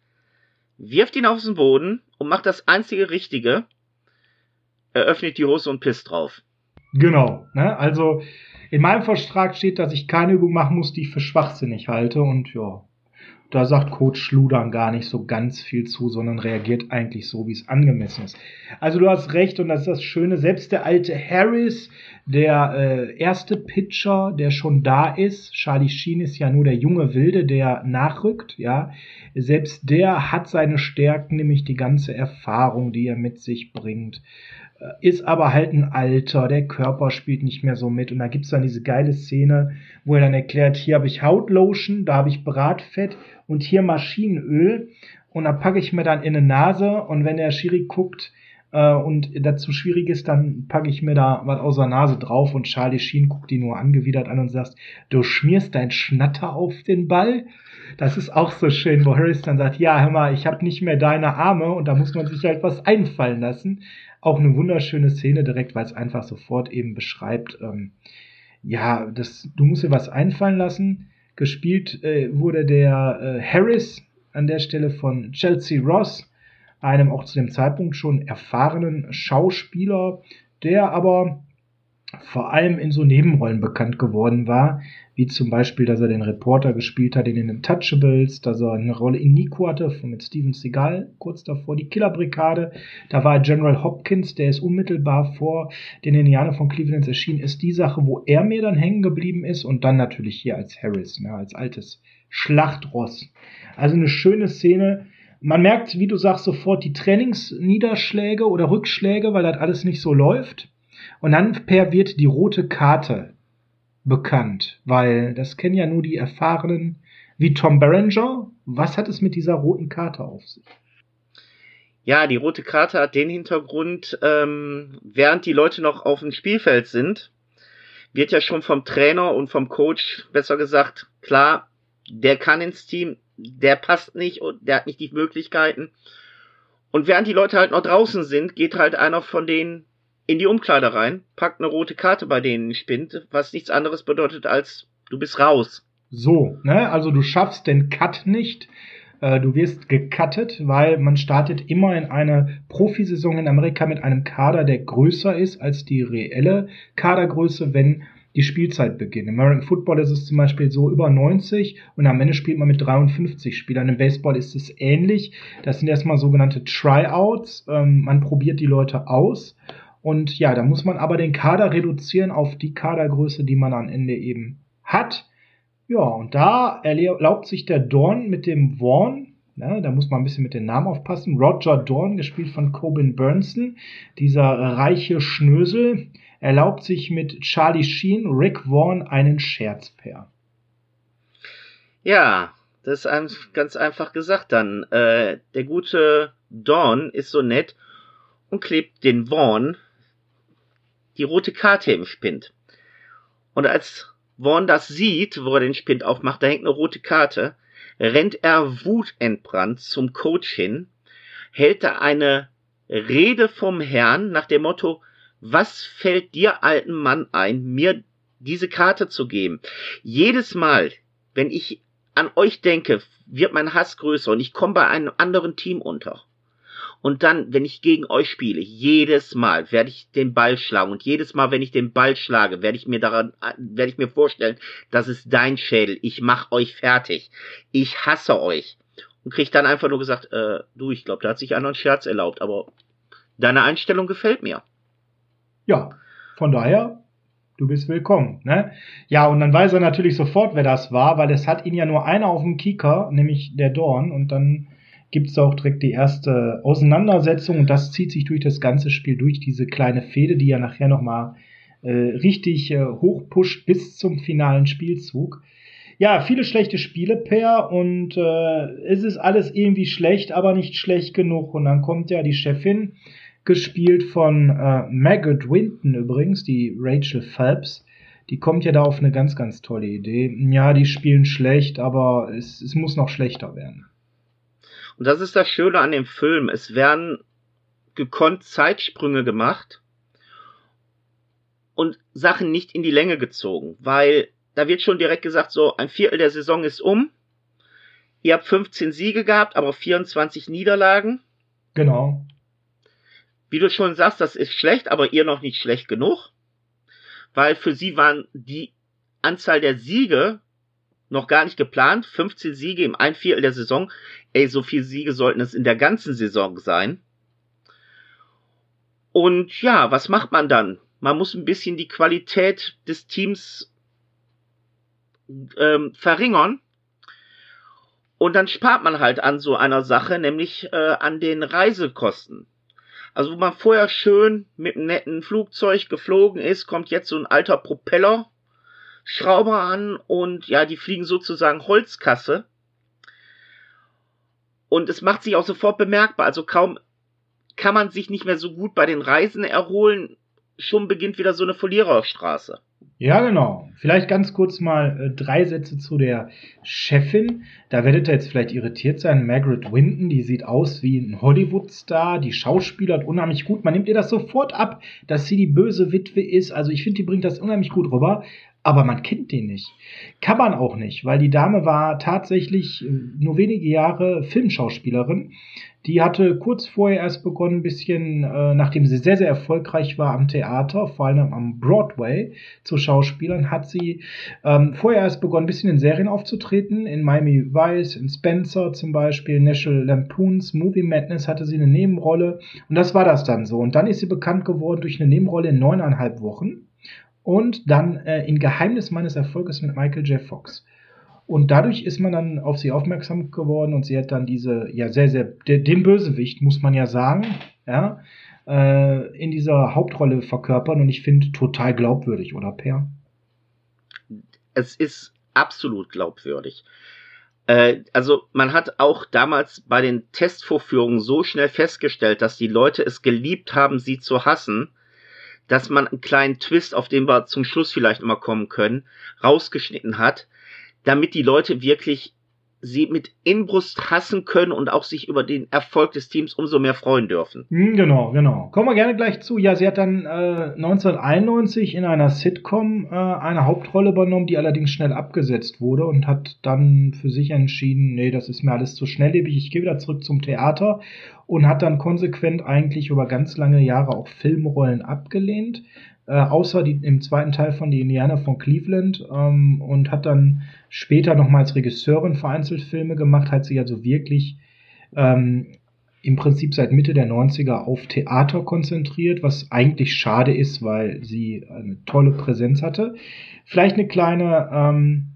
Speaker 2: wirft ihn auf den Boden und macht das einzige Richtige. Er öffnet die Hose und pisst drauf.
Speaker 1: Genau. Ne? Also in meinem Vertrag steht, dass ich keine Übung machen muss, die ich für schwachsinnig halte. Und ja, da sagt Coach Schludern gar nicht so ganz viel zu, sondern reagiert eigentlich so, wie es angemessen ist. Also du hast recht und das ist das Schöne. Selbst der alte Harris, der äh, erste Pitcher, der schon da ist, Charlie Sheen ist ja nur der junge Wilde, der nachrückt, ja. Selbst der hat seine Stärken, nämlich die ganze Erfahrung, die er mit sich bringt ist aber halt ein Alter, der Körper spielt nicht mehr so mit. Und da gibt's dann diese geile Szene, wo er dann erklärt, hier habe ich Hautlotion, da habe ich Bratfett und hier Maschinenöl. Und da packe ich mir dann in eine Nase und wenn der Schiri guckt äh, und dazu schwierig ist, dann packe ich mir da was aus der Nase drauf und Charlie Sheen guckt ihn nur angewidert an und sagt, du schmierst dein Schnatter auf den Ball. Das ist auch so schön, wo Harris dann sagt, ja, hör mal, ich habe nicht mehr deine Arme und da muss man sich halt was einfallen lassen. Auch eine wunderschöne Szene direkt, weil es einfach sofort eben beschreibt, ähm, ja, das, du musst dir was einfallen lassen. Gespielt äh, wurde der äh, Harris an der Stelle von Chelsea Ross, einem auch zu dem Zeitpunkt schon erfahrenen Schauspieler, der aber vor allem in so Nebenrollen bekannt geworden war, wie zum Beispiel, dass er den Reporter gespielt hat in den Untouchables, dass er eine Rolle in Nico hatte, mit Steven Seagal, kurz davor die Killerbrigade. Da war General Hopkins, der ist unmittelbar vor den Indianer von Cleveland erschienen, ist die Sache, wo er mir dann hängen geblieben ist und dann natürlich hier als Harris, ne, als altes Schlachtross. Also eine schöne Szene. Man merkt, wie du sagst, sofort die Trainingsniederschläge oder Rückschläge, weil das alles nicht so läuft. Und dann per wird die rote Karte bekannt, weil das kennen ja nur die Erfahrenen wie Tom Berenger. Was hat es mit dieser roten Karte auf sich?
Speaker 2: Ja, die rote Karte hat den Hintergrund, ähm, während die Leute noch auf dem Spielfeld sind, wird ja schon vom Trainer und vom Coach besser gesagt, klar, der kann ins Team, der passt nicht und der hat nicht die Möglichkeiten. Und während die Leute halt noch draußen sind, geht halt einer von denen in die Umkleide rein, packt eine rote Karte bei denen Spind, was nichts anderes bedeutet als du bist raus.
Speaker 1: So, ne? Also du schaffst den Cut nicht. Äh, du wirst gecuttet, weil man startet immer in eine Profisaison in Amerika mit einem Kader, der größer ist als die reelle Kadergröße, wenn die Spielzeit beginnt. Im American Football ist es zum Beispiel so über 90 und am Ende spielt man mit 53 Spielern. Im Baseball ist es ähnlich. Das sind erstmal sogenannte Tryouts. Ähm, man probiert die Leute aus und ja, da muss man aber den Kader reduzieren auf die Kadergröße, die man am Ende eben hat. Ja, und da erlaubt sich der Dorn mit dem Vaughn, ne, da muss man ein bisschen mit den Namen aufpassen, Roger Dorn, gespielt von Coben Burnson, dieser reiche Schnösel, erlaubt sich mit Charlie Sheen, Rick Vaughn einen Scherzpair.
Speaker 2: Ja, das ist ganz einfach gesagt dann. Äh, der gute Dorn ist so nett und klebt den Vaughn die rote Karte im Spind. Und als Vaughn das sieht, wo er den Spind aufmacht, da hängt eine rote Karte, rennt er wutentbrannt zum Coach hin, hält da eine Rede vom Herrn nach dem Motto, was fällt dir alten Mann ein, mir diese Karte zu geben? Jedes Mal, wenn ich an euch denke, wird mein Hass größer und ich komme bei einem anderen Team unter. Und dann, wenn ich gegen euch spiele, jedes Mal werde ich den Ball schlagen. Und jedes Mal, wenn ich den Ball schlage, werde ich mir daran, werde ich mir vorstellen, das ist dein Schädel. Ich mach euch fertig. Ich hasse euch. Und krieg dann einfach nur gesagt, äh, du, ich glaube, da hat sich einer einen Scherz erlaubt, aber deine Einstellung gefällt mir.
Speaker 1: Ja, von daher, du bist willkommen. Ne? Ja, und dann weiß er natürlich sofort, wer das war, weil es hat ihn ja nur einer auf dem Kieker, nämlich der Dorn, und dann gibt es auch direkt die erste Auseinandersetzung und das zieht sich durch das ganze Spiel durch, diese kleine Fehde, die ja nachher nochmal äh, richtig äh, hochpusht bis zum finalen Spielzug. Ja, viele schlechte Spiele, Per, und äh, es ist alles irgendwie schlecht, aber nicht schlecht genug. Und dann kommt ja die Chefin, gespielt von äh, Maggot Winton übrigens, die Rachel Phelps. Die kommt ja da auf eine ganz, ganz tolle Idee. Ja, die spielen schlecht, aber es, es muss noch schlechter werden.
Speaker 2: Und das ist das Schöne an dem Film. Es werden gekonnt Zeitsprünge gemacht und Sachen nicht in die Länge gezogen, weil da wird schon direkt gesagt, so ein Viertel der Saison ist um. Ihr habt 15 Siege gehabt, aber 24 Niederlagen.
Speaker 1: Genau.
Speaker 2: Wie du schon sagst, das ist schlecht, aber ihr noch nicht schlecht genug. Weil für sie waren die Anzahl der Siege noch gar nicht geplant. 15 Siege im ein Viertel der Saison. Ey, so viele Siege sollten es in der ganzen Saison sein. Und ja, was macht man dann? Man muss ein bisschen die Qualität des Teams ähm, verringern. Und dann spart man halt an so einer Sache, nämlich äh, an den Reisekosten. Also wo man vorher schön mit einem netten Flugzeug geflogen ist, kommt jetzt so ein alter Propeller Schrauber an und ja, die fliegen sozusagen Holzkasse. Und es macht sich auch sofort bemerkbar. Also kaum kann man sich nicht mehr so gut bei den Reisen erholen. Schon beginnt wieder so eine Verliererstraße.
Speaker 1: Ja, genau. Vielleicht ganz kurz mal äh, drei Sätze zu der Chefin. Da werdet ihr jetzt vielleicht irritiert sein. Margaret Winton, die sieht aus wie ein Hollywood-Star. Die schauspielert unheimlich gut. Man nimmt ihr das sofort ab, dass sie die böse Witwe ist. Also ich finde, die bringt das unheimlich gut rüber. aber man kennt den nicht. Kann man auch nicht, weil die Dame war tatsächlich äh, nur wenige Jahre Filmschauspielerin. Die hatte kurz vorher erst begonnen, ein bisschen, äh, nachdem sie sehr, sehr erfolgreich war am Theater, vor allem am Broadway zu Schauspielern, hat sie ähm, vorher erst begonnen, ein bisschen in Serien aufzutreten. In Miami Vice, in Spencer zum Beispiel, National Lampoons, Movie Madness hatte sie eine Nebenrolle. Und das war das dann so. Und dann ist sie bekannt geworden durch eine Nebenrolle in neuneinhalb Wochen und dann äh, in Geheimnis meines Erfolges mit Michael J. Fox. Und dadurch ist man dann auf sie aufmerksam geworden und sie hat dann diese, ja, sehr, sehr, den Bösewicht, muss man ja sagen, ja, äh, in dieser Hauptrolle verkörpern und ich finde total glaubwürdig, oder Per?
Speaker 2: Es ist absolut glaubwürdig. Äh, also man hat auch damals bei den Testvorführungen so schnell festgestellt, dass die Leute es geliebt haben, sie zu hassen, dass man einen kleinen Twist, auf den wir zum Schluss vielleicht immer kommen können, rausgeschnitten hat, damit die Leute wirklich sie mit Inbrust hassen können und auch sich über den Erfolg des Teams umso mehr freuen dürfen.
Speaker 1: Hm, genau, genau. Kommen wir gerne gleich zu. Ja, sie hat dann äh, 1991 in einer Sitcom äh, eine Hauptrolle übernommen, die allerdings schnell abgesetzt wurde und hat dann für sich entschieden, nee, das ist mir alles zu schnelllebig, ich gehe wieder zurück zum Theater und hat dann konsequent eigentlich über ganz lange Jahre auch Filmrollen abgelehnt. Äh, außer die, im zweiten Teil von Die Indianer von Cleveland ähm, und hat dann später nochmal als Regisseurin vereinzelt Filme gemacht, hat sich also wirklich ähm, im Prinzip seit Mitte der 90er auf Theater konzentriert, was eigentlich schade ist, weil sie eine tolle Präsenz hatte. Vielleicht eine kleine ähm,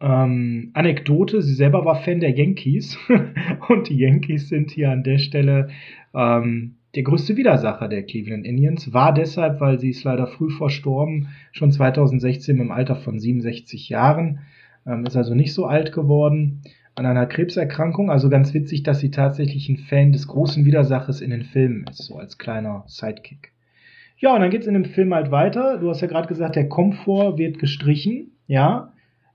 Speaker 1: ähm, Anekdote, sie selber war Fan der Yankees und die Yankees sind hier an der Stelle ähm, der größte Widersacher der Cleveland Indians, war deshalb, weil sie ist leider früh verstorben, schon 2016 im Alter von 67 Jahren, ähm, ist also nicht so alt geworden, an einer Krebserkrankung. Also ganz witzig, dass sie tatsächlich ein Fan des großen Widersachers in den Filmen ist, so als kleiner Sidekick. Ja, und dann geht's in dem Film halt weiter. Du hast ja gerade gesagt, der Komfort wird gestrichen, ja.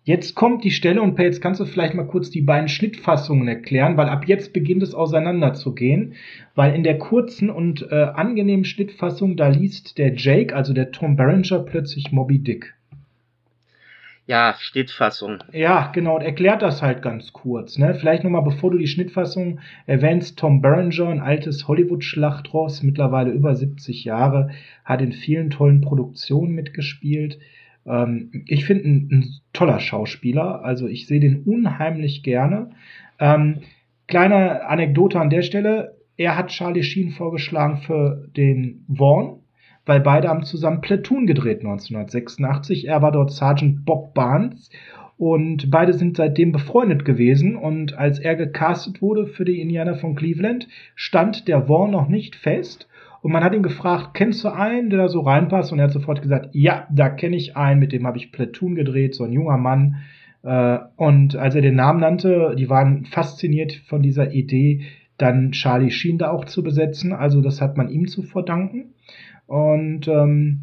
Speaker 1: Jetzt kommt die Stelle und jetzt kannst du vielleicht mal kurz die beiden Schnittfassungen erklären, weil ab jetzt beginnt es auseinanderzugehen, weil in der kurzen und äh, angenehmen Schnittfassung, da liest der Jake, also der Tom Berenger, plötzlich Moby Dick.
Speaker 2: Ja, Schnittfassung.
Speaker 1: Ja, genau, und erklärt das halt ganz kurz. Ne? Vielleicht nochmal, bevor du die Schnittfassung erwähnst, Tom Berenger, ein altes Hollywood-Schlachtross, mittlerweile über 70 Jahre, hat in vielen tollen Produktionen mitgespielt. Ähm, ich finde ein, ein, toller Schauspieler, also ich sehe den unheimlich gerne. Ähm, kleine Anekdote an der Stelle, er hat Charlie Sheen vorgeschlagen für den Vaughn, weil beide haben zusammen Platoon gedreht 1986. Er war dort Sergeant Bob Barnes und beide sind seitdem befreundet gewesen. Und als er gecastet wurde für die Indianer von Cleveland, stand der Vaughn noch nicht fest. Und man hat ihn gefragt, kennst du einen, der da so reinpasst? Und er hat sofort gesagt, ja, da kenne ich einen, mit dem habe ich Platoon gedreht, so ein junger Mann. Äh, und als er den Namen nannte, die waren fasziniert von dieser Idee, dann Charlie Sheen da auch zu besetzen. Also das hat man ihm zu verdanken. Und ähm,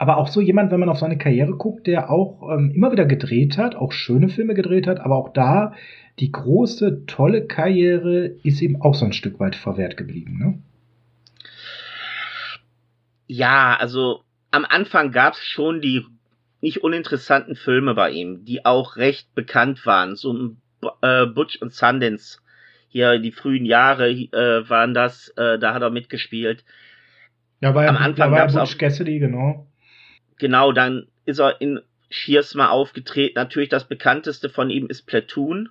Speaker 1: aber auch so jemand, wenn man auf seine Karriere guckt, der auch ähm, immer wieder gedreht hat, auch schöne Filme gedreht hat, aber auch da die große, tolle Karriere ist ihm auch so ein Stück weit verwehrt geblieben. Ne?
Speaker 2: Ja, also am Anfang gab es schon die nicht uninteressanten Filme bei ihm, die auch recht bekannt waren. So äh, Butch und Sundance, hier die frühen Jahre äh, waren das, äh, da hat er mitgespielt.
Speaker 1: Ja, ja, am Anfang gab es auch Cassidy, genau.
Speaker 2: Genau, dann ist er in Shears mal aufgetreten. Natürlich das bekannteste von ihm ist Platoon.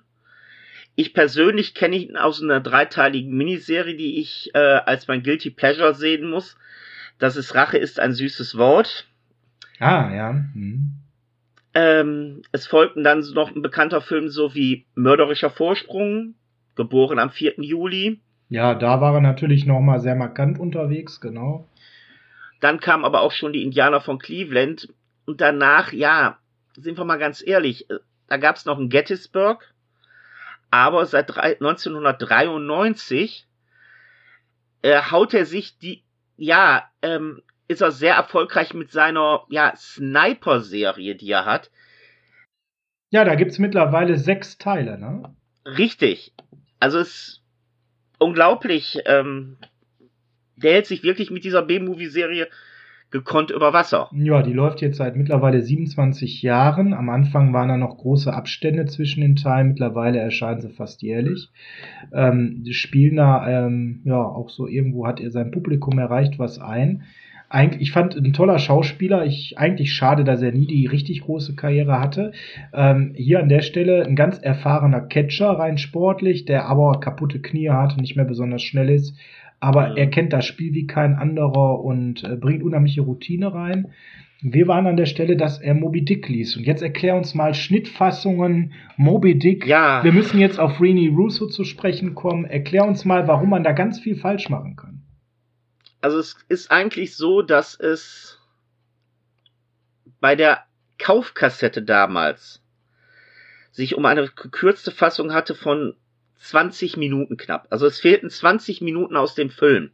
Speaker 2: Ich persönlich kenne ihn aus einer dreiteiligen Miniserie, die ich äh, als mein Guilty Pleasure sehen muss. Das ist Rache ist ein süßes Wort.
Speaker 1: Ah, ja. Hm.
Speaker 2: Ähm, es folgten dann noch ein bekannter Film so wie Mörderischer Vorsprung, geboren am 4. Juli.
Speaker 1: Ja, da war er natürlich nochmal sehr markant unterwegs, genau.
Speaker 2: Dann kamen aber auch schon die Indianer von Cleveland. Und danach, ja, sind wir mal ganz ehrlich, äh, da gab es noch ein Gettysburg. Aber seit 1993 äh, haut er sich die ja, ähm, ist er sehr erfolgreich mit seiner ja, Sniper-Serie, die er hat.
Speaker 1: Ja, da gibt's mittlerweile sechs Teile, ne?
Speaker 2: Richtig. Also es ist unglaublich. Ähm, der hält sich wirklich mit dieser B-Movie-Serie gekonnt über Wasser.
Speaker 1: Ja, die läuft jetzt seit mittlerweile 27 Jahren. Am Anfang waren da noch große Abstände zwischen den Teilen. Mittlerweile erscheinen sie fast jährlich. Ähm, die spielen da ähm, ja auch so irgendwo hat er sein Publikum erreicht was ein. Eigentlich, ich fand ein toller Schauspieler. Ich eigentlich schade, dass er nie die richtig große Karriere hatte. Ähm, hier an der Stelle ein ganz erfahrener Catcher rein sportlich, der aber kaputte Knie hat und nicht mehr besonders schnell ist aber er kennt das Spiel wie kein anderer und äh, bringt unheimliche Routine rein. Wir waren an der Stelle, dass er Moby Dick liest. Und jetzt erklär uns mal Schnittfassungen Moby Dick.
Speaker 2: Ja.
Speaker 1: Wir müssen jetzt auf Rini Russo zu sprechen kommen. Erklär uns mal, warum man da ganz viel falsch machen kann.
Speaker 2: Also es ist eigentlich so, dass es bei der Kaufkassette damals sich um eine gekürzte Fassung hatte von 20 Minuten knapp. Also es fehlten 20 Minuten aus dem Film.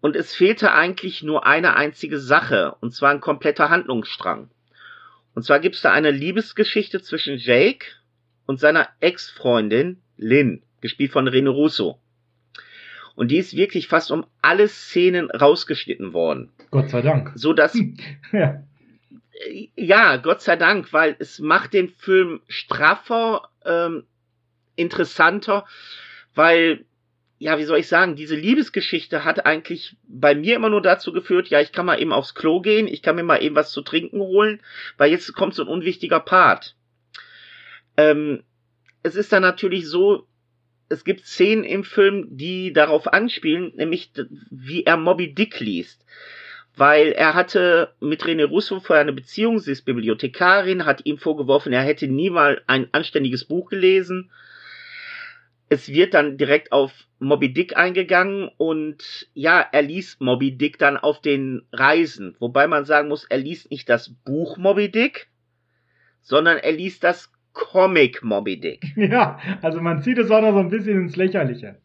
Speaker 2: Und es fehlte eigentlich nur eine einzige Sache, und zwar ein kompletter Handlungsstrang. Und zwar gibt es da eine Liebesgeschichte zwischen Jake und seiner Ex-Freundin Lynn, gespielt von Rene Russo. Und die ist wirklich fast um alle Szenen rausgeschnitten worden.
Speaker 1: Gott sei Dank.
Speaker 2: So dass ja. ja, Gott sei Dank, weil es macht den Film straffer, ähm, interessanter, weil, ja, wie soll ich sagen, diese Liebesgeschichte hat eigentlich bei mir immer nur dazu geführt, ja, ich kann mal eben aufs Klo gehen, ich kann mir mal eben was zu trinken holen, weil jetzt kommt so ein unwichtiger Part. Ähm, es ist dann natürlich so, es gibt Szenen im Film, die darauf anspielen, nämlich wie er Moby Dick liest. Weil er hatte mit René Russo vorher eine Beziehung, sie ist Bibliothekarin, hat ihm vorgeworfen, er hätte nie mal ein anständiges Buch gelesen es wird dann direkt auf Moby Dick eingegangen und ja, er liest Moby Dick dann auf den Reisen. Wobei man sagen muss, er liest nicht das Buch Moby Dick, sondern er liest das Comic Moby Dick.
Speaker 1: Ja, also man zieht es auch noch so ein bisschen ins Lächerliche.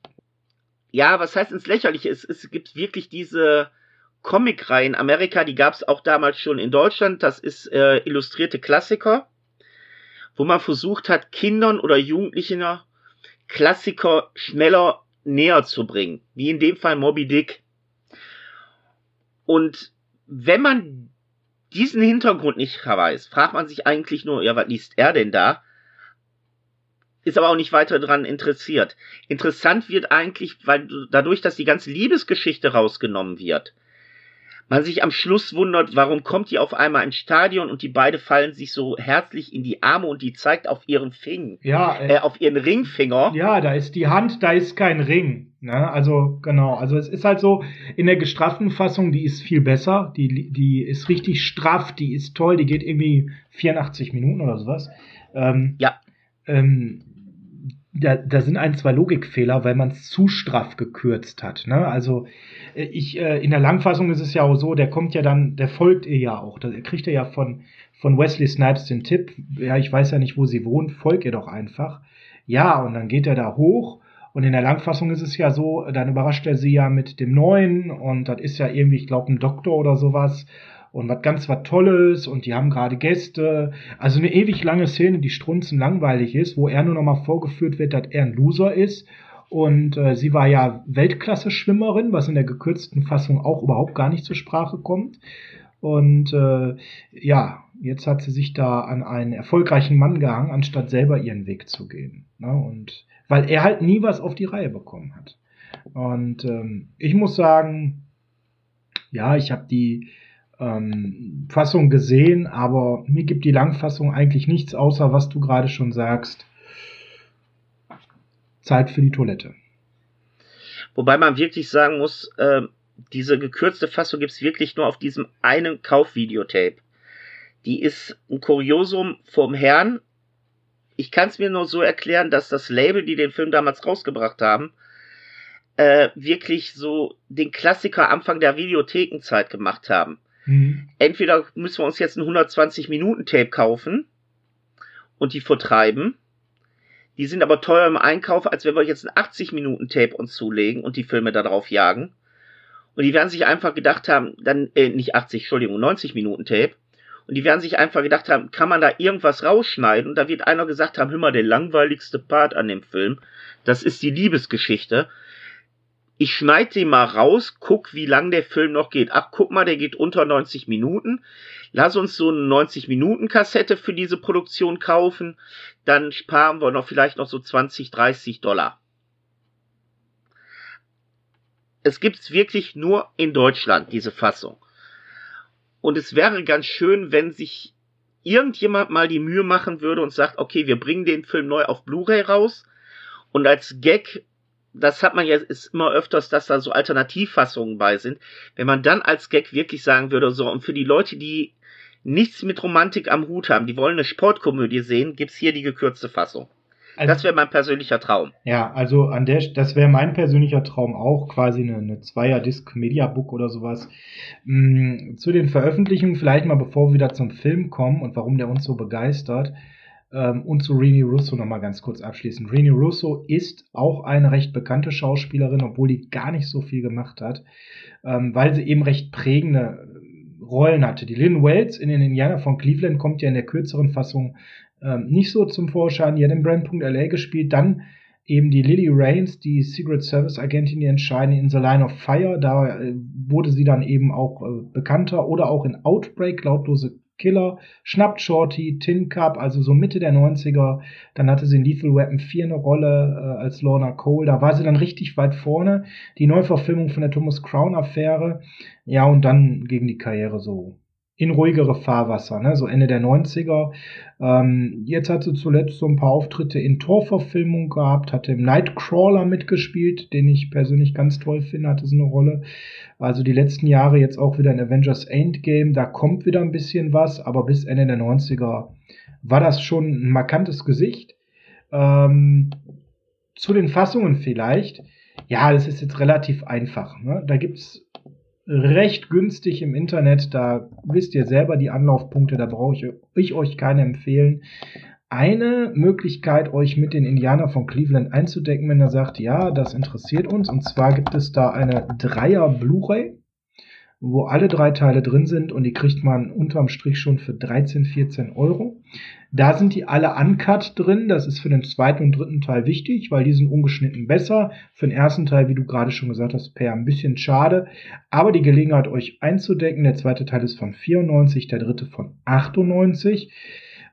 Speaker 2: Ja, was heißt ins Lächerliche? Es, es gibt wirklich diese Comic-Reihe in Amerika, die gab es auch damals schon in Deutschland. Das ist äh, illustrierte Klassiker, wo man versucht hat, Kindern oder Jugendlichen Klassiker schneller näher zu bringen, wie in dem Fall Moby Dick. Und wenn man diesen Hintergrund nicht weiß, fragt man sich eigentlich nur, ja, was liest er denn da? Ist aber auch nicht weiter dran interessiert. Interessant wird eigentlich, weil dadurch, dass die ganze Liebesgeschichte rausgenommen wird, man sich am Schluss wundert, warum kommt die auf einmal ins Stadion und die beide fallen sich so herzlich in die Arme und die zeigt auf ihren Finger,
Speaker 1: ja,
Speaker 2: äh, auf ihren Ringfinger.
Speaker 1: Ja, da ist die Hand, da ist kein Ring. Ne? Also genau, also es ist halt so in der gestrafften Fassung, die ist viel besser, die die ist richtig straff, die ist toll, die geht irgendwie 84 Minuten oder sowas. Ähm,
Speaker 2: ja.
Speaker 1: Ähm, da, da sind ein, zwei Logikfehler, weil man es zu straff gekürzt hat. Ne? Also äh, ich, äh, in der Langfassung ist es ja auch so, der kommt ja dann, der folgt ihr ja auch. Da kriegt er ja von, von Wesley Snipes den Tipp, ja, ich weiß ja nicht, wo sie wohnt, folg ihr doch einfach. Ja, und dann geht er da hoch. Und in der Langfassung ist es ja so, dann überrascht er sie ja mit dem Neuen und das ist ja irgendwie, ich glaube, ein Doktor oder sowas und was ganz was Tolles und die haben gerade Gäste. Also eine ewig lange Szene, die strunzen langweilig ist, wo er nur noch mal vorgeführt wird, dass er ein Loser ist. Und äh, sie war ja Weltklasse-Schwimmerin, was in der gekürzten Fassung auch überhaupt gar nicht zur Sprache kommt. Und äh, ja, jetzt hat sie sich da an einen erfolgreichen Mann gehangen, anstatt selber ihren Weg zu gehen. Ne? Und weil er halt nie was auf die Reihe bekommen hat. Und ähm, ich muss sagen, ja, ich habe die ähm, Fassung gesehen, aber mir gibt die Langfassung eigentlich nichts, außer was du gerade schon sagst. Zeit für die Toilette.
Speaker 2: Wobei man wirklich sagen muss, äh, diese gekürzte Fassung gibt es wirklich nur auf diesem einen Kaufvideotape. Die ist ein Kuriosum vom Herrn. Ich kann es mir nur so erklären, dass das Label, die den Film damals rausgebracht haben, äh, wirklich so den Klassiker Anfang der Videothekenzeit gemacht haben. Mhm. Entweder müssen wir uns jetzt ein 120-Minuten-Tape kaufen und die vertreiben. Die sind aber teuer im Einkauf, als wenn wir jetzt ein 80-Minuten-Tape uns zulegen und die Filme da drauf jagen. Und die werden sich einfach gedacht haben, dann, äh, nicht 80, Entschuldigung, 90 Minuten Tape. Und die werden sich einfach gedacht haben, kann man da irgendwas rausschneiden? Und da wird einer gesagt haben, hör mal, der langweiligste Part an dem Film, das ist die Liebesgeschichte ich schneide den mal raus, guck, wie lang der Film noch geht. Ach, guck mal, der geht unter 90 Minuten. Lass uns so eine 90-Minuten-Kassette für diese Produktion kaufen. Dann sparen wir noch vielleicht noch so 20, 30 Dollar. Es gibt's wirklich nur in Deutschland, diese Fassung. Und es wäre ganz schön, wenn sich irgendjemand mal die Mühe machen würde und sagt, okay, wir bringen den Film neu auf Blu-ray raus und als Gag, das hat man ja ist immer öfters, dass da so Alternativfassungen bei sind, wenn man dann als Gag wirklich sagen würde, so und für die Leute, die nichts mit Romantik am Hut haben, die wollen eine Sportkomödie sehen, gibt's hier die gekürzte Fassung. Also, das wäre mein persönlicher Traum.
Speaker 1: Ja, also an der, das wäre mein persönlicher Traum auch, quasi eine, eine Zweier-Disc Mediabook oder sowas. Mm, zu den Veröffentlichungen vielleicht mal, bevor wir wieder zum Film kommen und warum der uns so begeistert. Ähm, und zu Rini Russo nochmal ganz kurz abschließen. Rini Russo ist auch eine recht bekannte Schauspielerin, obwohl die gar nicht so viel gemacht hat, ähm, weil sie eben recht prägende Rollen hatte. Die Lynn Wells in den Indianer von Cleveland kommt ja in der kürzeren Fassung ähm, nicht so zum Vorschein. Die hat in Brand.la gespielt. Dann eben die Lily Rains, die Secret Service Agentin, die entscheiden in The Line of Fire. Da äh, wurde sie dann eben auch äh, bekannter. Oder auch in Outbreak, lautlose Killer, schnappt Shorty, Tin Cup, also so Mitte der 90er. Dann hatte sie in Lethal Weapon 4 eine Rolle äh, als Lorna Cole. Da war sie dann richtig weit vorne. Die Neuverfilmung von der Thomas Crown Affäre. Ja, und dann gegen die Karriere so in ruhigere Fahrwasser, ne? so Ende der 90er. Ähm, jetzt hat sie zuletzt so ein paar Auftritte in Torverfilmung gehabt, hatte im Nightcrawler mitgespielt, den ich persönlich ganz toll finde, hatte so eine Rolle. Also die letzten Jahre jetzt auch wieder in Avengers Endgame, da kommt wieder ein bisschen was, aber bis Ende der 90er war das schon ein markantes Gesicht. Ähm, zu den Fassungen vielleicht. Ja, das ist jetzt relativ einfach. Ne? Da gibt's recht günstig im Internet. Da wisst ihr selber die Anlaufpunkte, da brauche ich, ich euch keine empfehlen. Eine Möglichkeit, euch mit den Indianer von Cleveland einzudecken, wenn er sagt, ja, das interessiert uns. Und zwar gibt es da eine Dreier Blu-ray wo alle drei Teile drin sind und die kriegt man unterm Strich schon für 13, 14 Euro. Da sind die alle uncut drin. Das ist für den zweiten und dritten Teil wichtig, weil die sind ungeschnitten besser. Für den ersten Teil, wie du gerade schon gesagt hast, Per, ein bisschen schade. Aber die Gelegenheit, euch einzudecken. Der zweite Teil ist von 94, der dritte von 98.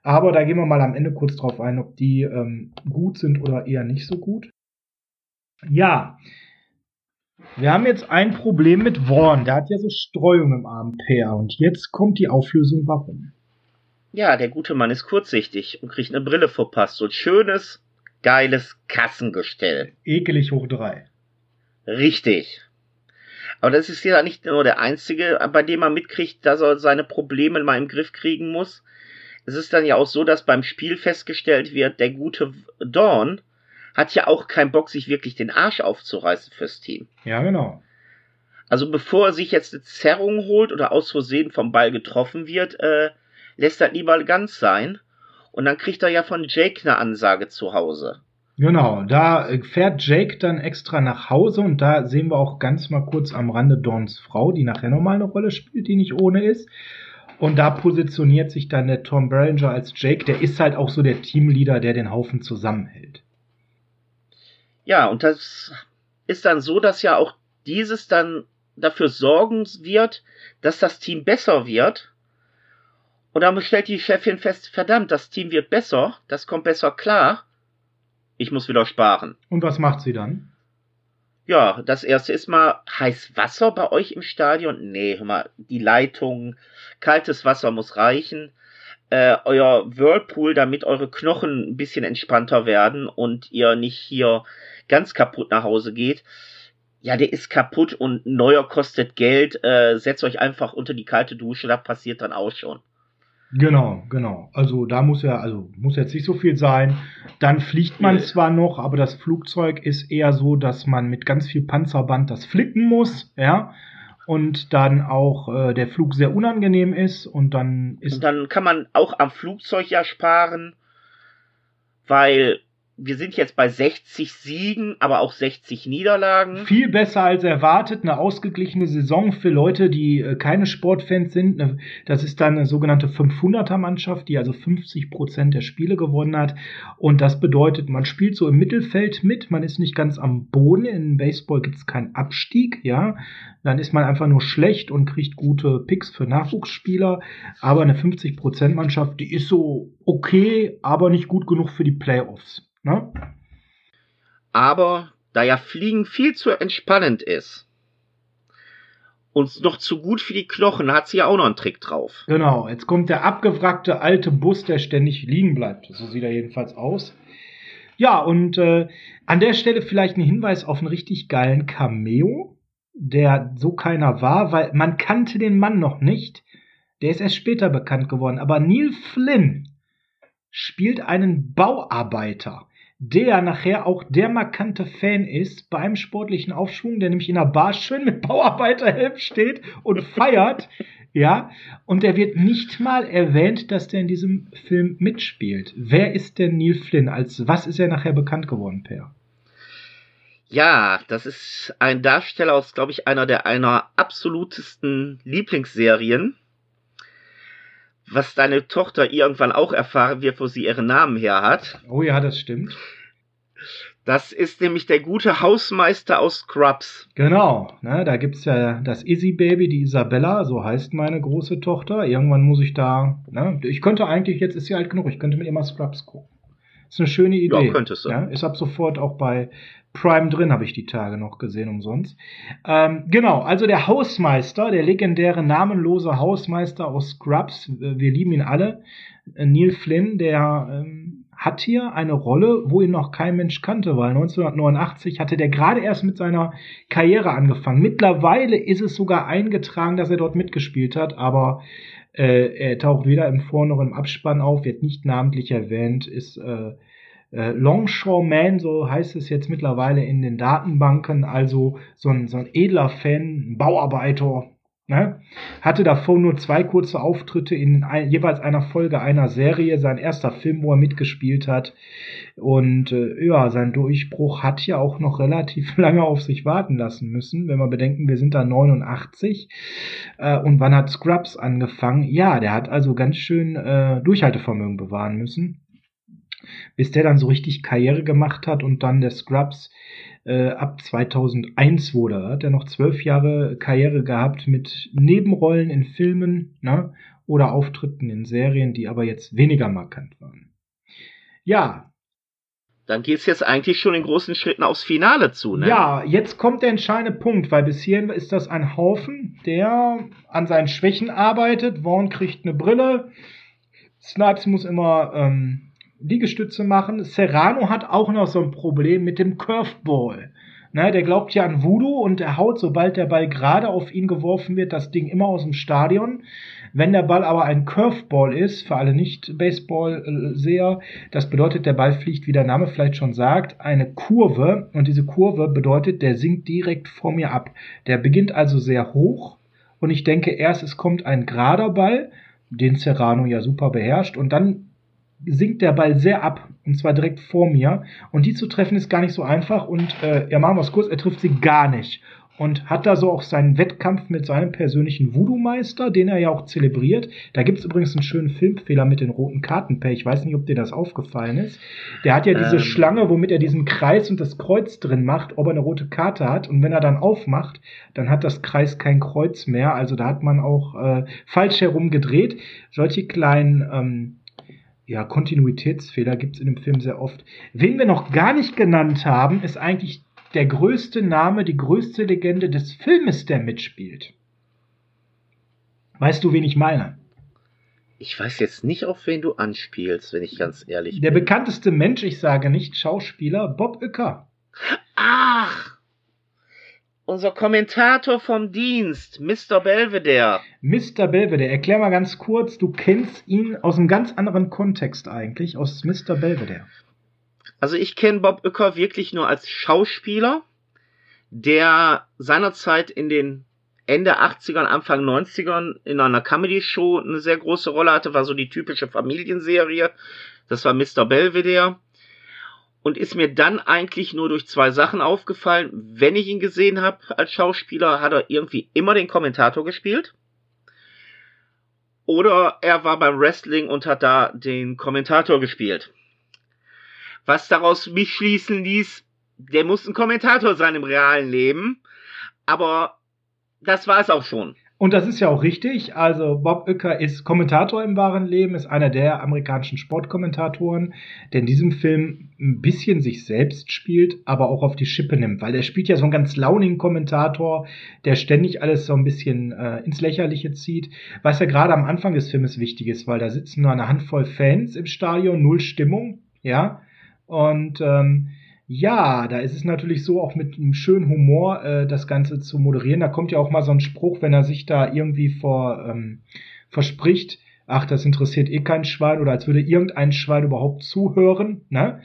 Speaker 1: Aber da gehen wir mal am Ende kurz drauf ein, ob die ähm, gut sind oder eher nicht so gut. Ja, wir haben jetzt ein Problem mit Vaughn. Der hat ja so Streuung im Ampere. Und jetzt kommt die Auflösung, warum.
Speaker 2: Ja, der gute Mann ist kurzsichtig und kriegt eine Brille verpasst. So ein schönes, geiles Kassengestell.
Speaker 1: Ekelig hoch drei.
Speaker 2: Richtig. Aber das ist ja nicht nur der einzige, bei dem man mitkriegt, dass er seine Probleme mal im Griff kriegen muss. Es ist dann ja auch so, dass beim Spiel festgestellt wird, der gute Dawn hat ja auch keinen Bock, sich wirklich den Arsch aufzureißen fürs Team.
Speaker 1: Ja, genau.
Speaker 2: Also bevor er sich jetzt eine Zerrung holt oder aus Versehen vom Ball getroffen wird, äh, lässt er lieber ganz sein. Und dann kriegt er ja von Jake eine Ansage zu Hause.
Speaker 1: Genau, da fährt Jake dann extra nach Hause und da sehen wir auch ganz mal kurz am Rande Dawns Frau, die nachher nochmal eine Rolle spielt, die nicht ohne ist. Und da positioniert sich dann der Tom Berenger als Jake, der ist halt auch so der Teamleader, der den Haufen zusammenhält.
Speaker 2: Ja, und das ist dann so, dass ja auch dieses dann dafür sorgen wird, dass das Team besser wird. Und dann stellt die Chefin fest, verdammt, das Team wird besser, das kommt besser klar. Ich muss wieder sparen.
Speaker 1: Und was macht sie dann?
Speaker 2: Ja, das erste ist mal heiß Wasser bei euch im Stadion. Nee, hör mal, die Leitung, kaltes Wasser muss reichen äh, euer Whirlpool, damit eure Knochen ein bisschen entspannter werden und ihr nicht hier ganz kaputt nach Hause geht. Ja, der ist kaputt und neuer kostet Geld. Äh, setzt euch einfach unter die kalte Dusche, da passiert dann auch schon.
Speaker 1: Genau, genau. Also da muss ja, also muss jetzt nicht so viel sein. Dann fliegt man zwar noch, aber das Flugzeug ist eher so, dass man mit ganz viel Panzerband das flicken muss, ja und dann auch äh, der Flug sehr unangenehm ist und dann ist. Und
Speaker 2: dann kann man auch am Flugzeug ja sparen, weil wir sind jetzt bei 60 Siegen, aber auch 60 Niederlagen.
Speaker 1: Viel besser als erwartet, eine ausgeglichene Saison für Leute, die äh, keine Sportfans sind. Das ist dann eine sogenannte 500er Mannschaft, die also 50 Prozent der Spiele gewonnen hat. Und das bedeutet, man spielt so im Mittelfeld mit, man ist nicht ganz am Boden. In Baseball gibt es keinen Abstieg, ja. Dann ist man einfach nur schlecht und kriegt gute Picks für Nachwuchsspieler. Aber eine 50 Prozent Mannschaft, die ist so okay, aber nicht gut genug für die Playoffs. Ne?
Speaker 2: Aber da ja Fliegen viel zu entspannend ist und noch zu gut für die Knochen, hat sie ja auch noch einen Trick drauf.
Speaker 1: Genau, jetzt kommt der abgewrackte alte Bus, der ständig liegen bleibt. So sieht er jedenfalls aus. Ja, und äh, an der Stelle vielleicht ein Hinweis auf einen richtig geilen Cameo, der so keiner war, weil man kannte den Mann noch nicht. Der ist erst später bekannt geworden. Aber Neil Flynn spielt einen Bauarbeiter der nachher auch der markante Fan ist beim sportlichen Aufschwung, der nämlich in der Bar schön mit Bauarbeiterhelm steht und feiert. ja, und der wird nicht mal erwähnt, dass der in diesem Film mitspielt. Wer ist denn Neil Flynn? Als was ist er nachher bekannt geworden, Per?
Speaker 2: Ja, das ist ein Darsteller aus, glaube ich, einer der einer absolutesten Lieblingsserien was deine Tochter irgendwann auch erfahren wird, wo sie ihren Namen her hat.
Speaker 1: Oh ja, das stimmt.
Speaker 2: Das ist nämlich der gute Hausmeister aus Scrubs.
Speaker 1: Genau, ne, da gibt's ja das Izzy Baby, die Isabella, so heißt meine große Tochter. Irgendwann muss ich da, ne, ich könnte eigentlich, jetzt ist sie alt genug, ich könnte mit ihr mal Scrubs gucken. Ist eine schöne Idee. Ja,
Speaker 2: könntest du.
Speaker 1: Ja, ist ab sofort auch bei Prime drin, habe ich die Tage noch gesehen umsonst. Ähm, genau, also der Hausmeister, der legendäre namenlose Hausmeister aus Scrubs, wir lieben ihn alle, äh, Neil Flynn, der ähm, hat hier eine Rolle, wo ihn noch kein Mensch kannte, weil 1989 hatte der gerade erst mit seiner Karriere angefangen. Mittlerweile ist es sogar eingetragen, dass er dort mitgespielt hat, aber äh, er taucht weder im Vor- noch im Abspann auf, wird nicht namentlich erwähnt, ist äh, äh, Longshoreman, so heißt es jetzt mittlerweile in den Datenbanken, also so ein, so ein edler Fan, ein Bauarbeiter, ne? hatte davor nur zwei kurze Auftritte in ein, jeweils einer Folge einer Serie, sein erster Film, wo er mitgespielt hat. Und äh, ja, sein Durchbruch hat ja auch noch relativ lange auf sich warten lassen müssen, wenn wir bedenken, wir sind da 89. Äh, und wann hat Scrubs angefangen? Ja, der hat also ganz schön äh, Durchhaltevermögen bewahren müssen bis der dann so richtig Karriere gemacht hat und dann der Scrubs äh, ab 2001 wurde. Hat er noch zwölf Jahre Karriere gehabt mit Nebenrollen in Filmen ne, oder Auftritten in Serien, die aber jetzt weniger markant waren. Ja.
Speaker 2: Dann geht es jetzt eigentlich schon in großen Schritten aufs Finale zu, ne?
Speaker 1: Ja, jetzt kommt der entscheidende Punkt, weil bis hierhin ist das ein Haufen, der an seinen Schwächen arbeitet. Vaughn kriegt eine Brille. Snipes muss immer ähm, Liegestütze machen. Serrano hat auch noch so ein Problem mit dem Curveball. Ne, der glaubt ja an Voodoo und er haut, sobald der Ball gerade auf ihn geworfen wird, das Ding immer aus dem Stadion. Wenn der Ball aber ein Curveball ist, für alle Nicht-Baseball-Seher, das bedeutet, der Ball fliegt, wie der Name vielleicht schon sagt, eine Kurve. Und diese Kurve bedeutet, der sinkt direkt vor mir ab. Der beginnt also sehr hoch. Und ich denke erst, es kommt ein gerader Ball, den Serrano ja super beherrscht. Und dann sinkt der Ball sehr ab, und zwar direkt vor mir. Und die zu treffen ist gar nicht so einfach. Und äh, ja, machen wir es kurz, er trifft sie gar nicht. Und hat da so auch seinen Wettkampf mit seinem persönlichen Voodoo-Meister, den er ja auch zelebriert. Da gibt's übrigens einen schönen Filmfehler mit den roten Karten, Per. Ich weiß nicht, ob dir das aufgefallen ist. Der hat ja diese ähm. Schlange, womit er diesen Kreis und das Kreuz drin macht, ob er eine rote Karte hat. Und wenn er dann aufmacht, dann hat das Kreis kein Kreuz mehr. Also da hat man auch äh, falsch herum gedreht. Solche kleinen ähm, ja, Kontinuitätsfehler gibt es in dem Film sehr oft. Wen wir noch gar nicht genannt haben, ist eigentlich der größte Name, die größte Legende des Filmes, der mitspielt. Weißt du, wen ich meine?
Speaker 2: Ich weiß jetzt nicht, auf wen du anspielst, wenn ich ganz ehrlich
Speaker 1: der bin. Der bekannteste Mensch, ich sage nicht Schauspieler, Bob Uecker.
Speaker 2: Ach! Unser Kommentator vom Dienst, Mr. Belvedere.
Speaker 1: Mr. Belvedere, erklär mal ganz kurz, du kennst ihn aus einem ganz anderen Kontext eigentlich, aus Mr. Belvedere.
Speaker 2: Also ich kenne Bob Uecker wirklich nur als Schauspieler, der seinerzeit in den Ende 80ern, Anfang 90ern in einer Comedy-Show eine sehr große Rolle hatte, war so die typische Familienserie. Das war Mr. Belvedere. Und ist mir dann eigentlich nur durch zwei Sachen aufgefallen. Wenn ich ihn gesehen habe als Schauspieler, hat er irgendwie immer den Kommentator gespielt. Oder er war beim Wrestling und hat da den Kommentator gespielt. Was daraus mich schließen ließ, der muss ein Kommentator sein im realen Leben. Aber das war es auch schon.
Speaker 1: Und das ist ja auch richtig. Also Bob Uecker ist Kommentator im wahren Leben, ist einer der amerikanischen Sportkommentatoren, der in diesem Film ein bisschen sich selbst spielt, aber auch auf die Schippe nimmt, weil er spielt ja so einen ganz launigen Kommentator, der ständig alles so ein bisschen äh, ins Lächerliche zieht, was ja gerade am Anfang des Filmes wichtig ist, weil da sitzen nur eine Handvoll Fans im Stadion, null Stimmung, ja. Und ähm, ja, da ist es natürlich so, auch mit einem schönen Humor äh, das Ganze zu moderieren. Da kommt ja auch mal so ein Spruch, wenn er sich da irgendwie vor, ähm, verspricht, ach, das interessiert eh kein Schwein oder als würde irgendein Schwein überhaupt zuhören, ne?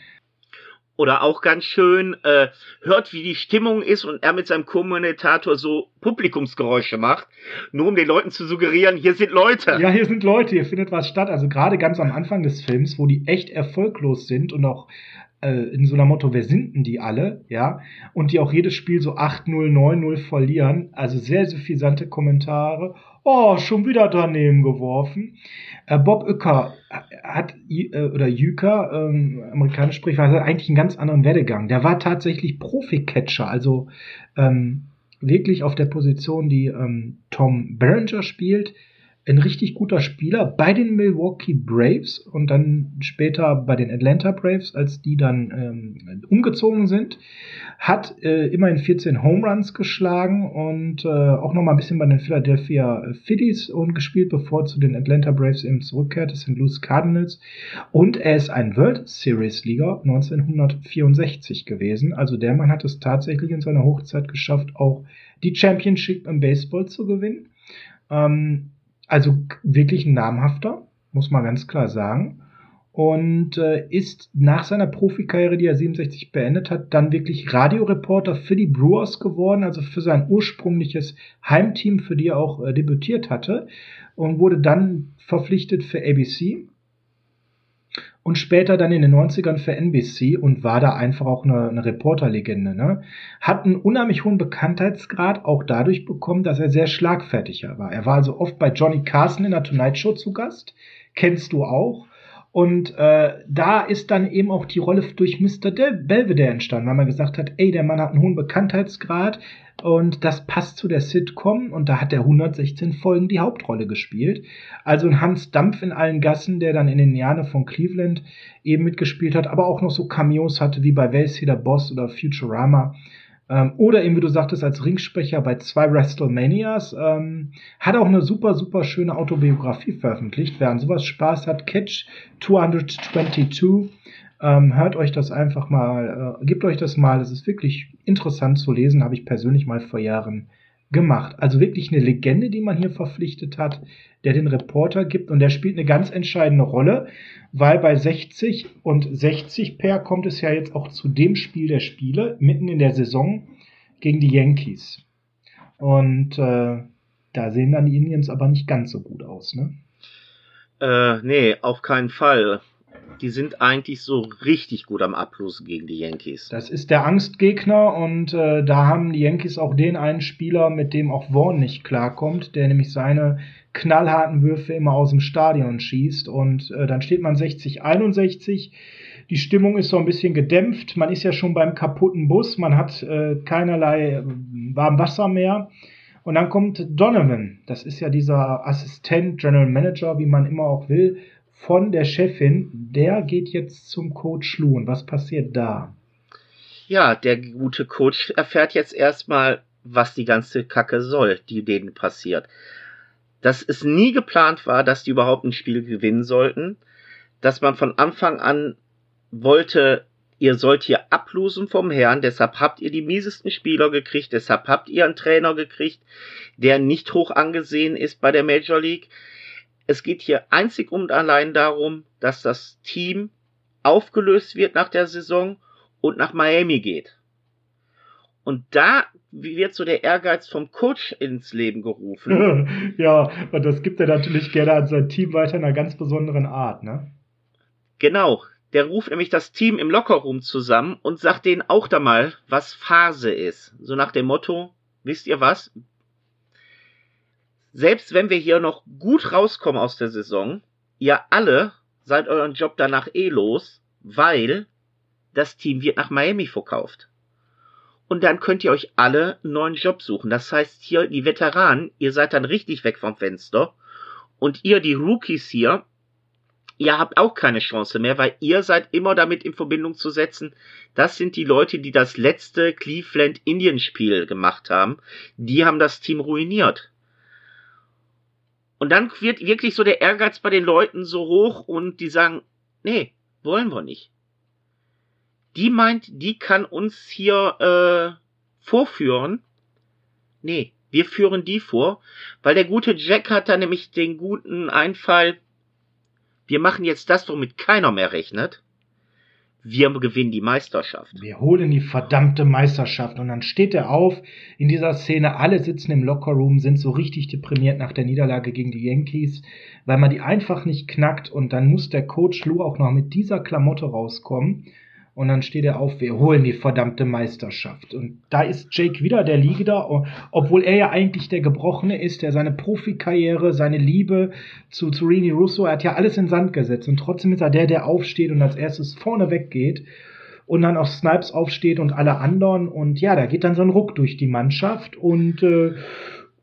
Speaker 2: Oder auch ganz schön, äh, hört, wie die Stimmung ist und er mit seinem Kommentator so Publikumsgeräusche macht, nur um den Leuten zu suggerieren, hier sind Leute.
Speaker 1: Ja, hier sind Leute, hier findet was statt. Also gerade ganz am Anfang des Films, wo die echt erfolglos sind und auch äh, in so einer Motto, wer sind denn die alle, ja, und die auch jedes Spiel so 8-0, 9-0 verlieren, also sehr suffisante Kommentare, oh, schon wieder daneben geworfen. Äh, Bob Uecker hat, äh, oder Jüker, ähm, amerikanisch Sprichweise, hat eigentlich einen ganz anderen Werdegang. Der war tatsächlich Profi-Catcher, also ähm, wirklich auf der Position, die ähm, Tom Berenger spielt, ein richtig guter Spieler bei den Milwaukee Braves und dann später bei den Atlanta Braves, als die dann ähm, umgezogen sind. Hat äh, immerhin 14 Home Runs geschlagen und äh, auch noch mal ein bisschen bei den Philadelphia Phillies und gespielt, bevor zu den Atlanta Braves eben zurückkehrt. Das sind Louis Cardinals. Und er ist ein World Series Liga 1964 gewesen. Also der Mann hat es tatsächlich in seiner Hochzeit geschafft, auch die Championship im Baseball zu gewinnen. Ähm, also wirklich ein namhafter, muss man ganz klar sagen. Und äh, ist nach seiner Profikarriere, die er 67 beendet hat, dann wirklich Radioreporter für die Brewers geworden, also für sein ursprüngliches Heimteam, für die er auch äh, debütiert hatte. Und wurde dann verpflichtet für ABC und später dann in den 90ern für NBC und war da einfach auch eine, eine Reporterlegende. Ne? Hat einen unheimlich hohen Bekanntheitsgrad auch dadurch bekommen, dass er sehr schlagfertig war. Er war also oft bei Johnny Carson in der Tonight Show zu Gast. Kennst du auch. Und äh, da ist dann eben auch die Rolle durch Mr. Belvedere entstanden, weil man gesagt hat, ey, der Mann hat einen hohen Bekanntheitsgrad, und das passt zu der Sitcom und da hat er 116 Folgen die Hauptrolle gespielt. Also ein Hans Dampf in allen Gassen, der dann in den Jahren von Cleveland eben mitgespielt hat, aber auch noch so Cameos hatte wie bei der Boss oder Futurama. Ähm, oder eben, wie du sagtest, als Ringsprecher bei zwei WrestleManias. Ähm, hat auch eine super, super schöne Autobiografie veröffentlicht. Wer an sowas Spaß hat, Catch 222 ähm, hört euch das einfach mal, äh, gebt euch das mal. Es ist wirklich interessant zu lesen, habe ich persönlich mal vor Jahren gemacht. Also wirklich eine Legende, die man hier verpflichtet hat, der den Reporter gibt und der spielt eine ganz entscheidende Rolle, weil bei 60 und 60 per kommt es ja jetzt auch zu dem Spiel der Spiele mitten in der Saison gegen die Yankees. Und äh, da sehen dann die Indians aber nicht ganz so gut aus, ne?
Speaker 2: Äh, nee, auf keinen Fall die sind eigentlich so richtig gut am Ablosen gegen die Yankees.
Speaker 1: Das ist der Angstgegner und äh, da haben die Yankees auch den einen Spieler, mit dem auch Vaughn nicht klarkommt, der nämlich seine knallharten Würfe immer aus dem Stadion schießt und äh, dann steht man 60 61. Die Stimmung ist so ein bisschen gedämpft. Man ist ja schon beim kaputten Bus, man hat äh, keinerlei äh, warm Wasser mehr. Und dann kommt Donovan, das ist ja dieser Assistent, General Manager, wie man immer auch will, von der Chefin, der geht jetzt zum Coach. Und was passiert da?
Speaker 2: Ja, der gute Coach erfährt jetzt erstmal, was die ganze Kacke soll, die denen passiert. Dass es nie geplant war, dass die überhaupt ein Spiel gewinnen sollten. Dass man von Anfang an wollte, ihr sollt hier ablosen vom Herrn, deshalb habt ihr die miesesten Spieler gekriegt, deshalb habt ihr einen Trainer gekriegt, der nicht hoch angesehen ist bei der Major League es geht hier einzig und allein darum, dass das Team aufgelöst wird nach der Saison und nach Miami geht. Und da wird so der Ehrgeiz vom Coach ins Leben gerufen.
Speaker 1: ja, und das gibt er natürlich gerne an sein Team weiter in einer ganz besonderen Art, ne?
Speaker 2: Genau. Der ruft nämlich das Team im Lockerroom zusammen und sagt denen auch da mal, was Phase ist. So nach dem Motto, wisst ihr was? Selbst wenn wir hier noch gut rauskommen aus der Saison, ihr alle seid euren Job danach eh los, weil das Team wird nach Miami verkauft. Und dann könnt ihr euch alle einen neuen Job suchen. Das heißt hier, die Veteranen, ihr seid dann richtig weg vom Fenster. Und ihr, die Rookies hier, ihr habt auch keine Chance mehr, weil ihr seid immer damit in Verbindung zu setzen, das sind die Leute, die das letzte Cleveland Indian Spiel gemacht haben. Die haben das Team ruiniert. Und dann wird wirklich so der Ehrgeiz bei den Leuten so hoch und die sagen, nee, wollen wir nicht die meint, die kann uns hier äh, vorführen. Nee, wir führen die vor, weil der gute Jack hat da nämlich den guten Einfall, wir machen jetzt das, womit keiner mehr rechnet. Wir gewinnen die Meisterschaft.
Speaker 1: Wir holen die verdammte Meisterschaft. Und dann steht er auf in dieser Szene. Alle sitzen im Lockerroom, sind so richtig deprimiert nach der Niederlage gegen die Yankees, weil man die einfach nicht knackt. Und dann muss der Coach Lou auch noch mit dieser Klamotte rauskommen. Und dann steht er auf, wir holen die verdammte Meisterschaft. Und da ist Jake wieder der Liegender, obwohl er ja eigentlich der Gebrochene ist, der seine Profikarriere, seine Liebe zu, zu Rini Russo, er hat ja alles in Sand gesetzt. Und trotzdem ist er der, der aufsteht und als erstes vorne weggeht und dann auf Snipes aufsteht und alle anderen. Und ja, da geht dann so ein Ruck durch die Mannschaft und äh,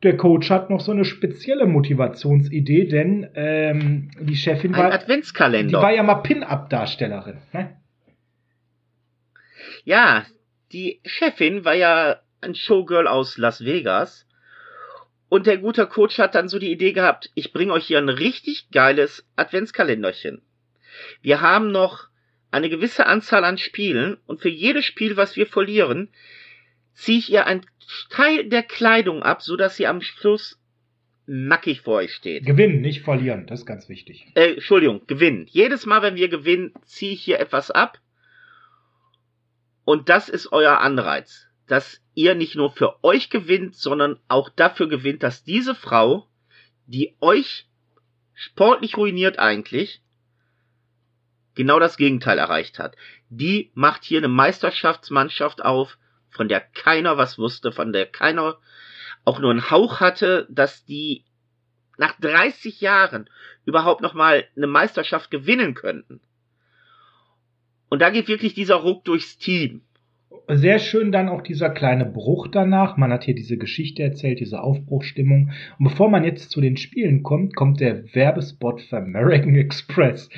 Speaker 1: der Coach hat noch so eine spezielle Motivationsidee, denn ähm, die Chefin
Speaker 2: ein war, Adventskalender.
Speaker 1: die war ja mal Pin-Up-Darstellerin. Ne?
Speaker 2: Ja, die Chefin war ja ein Showgirl aus Las Vegas. Und der gute Coach hat dann so die Idee gehabt, ich bringe euch hier ein richtig geiles Adventskalenderchen. Wir haben noch eine gewisse Anzahl an Spielen und für jedes Spiel, was wir verlieren, ziehe ich ihr einen Teil der Kleidung ab, so dass sie am Schluss nackig vor euch steht.
Speaker 1: Gewinnen, nicht verlieren, das ist ganz wichtig.
Speaker 2: Äh, Entschuldigung, gewinnen. Jedes Mal, wenn wir gewinnen, ziehe ich hier etwas ab und das ist euer Anreiz, dass ihr nicht nur für euch gewinnt, sondern auch dafür gewinnt, dass diese Frau, die euch sportlich ruiniert eigentlich, genau das Gegenteil erreicht hat. Die macht hier eine Meisterschaftsmannschaft auf, von der keiner was wusste, von der keiner auch nur einen Hauch hatte, dass die nach 30 Jahren überhaupt noch mal eine Meisterschaft gewinnen könnten. Und da geht wirklich dieser Ruck durchs Team.
Speaker 1: Sehr schön dann auch dieser kleine Bruch danach. Man hat hier diese Geschichte erzählt, diese Aufbruchstimmung. Und bevor man jetzt zu den Spielen kommt, kommt der Werbespot für American Express.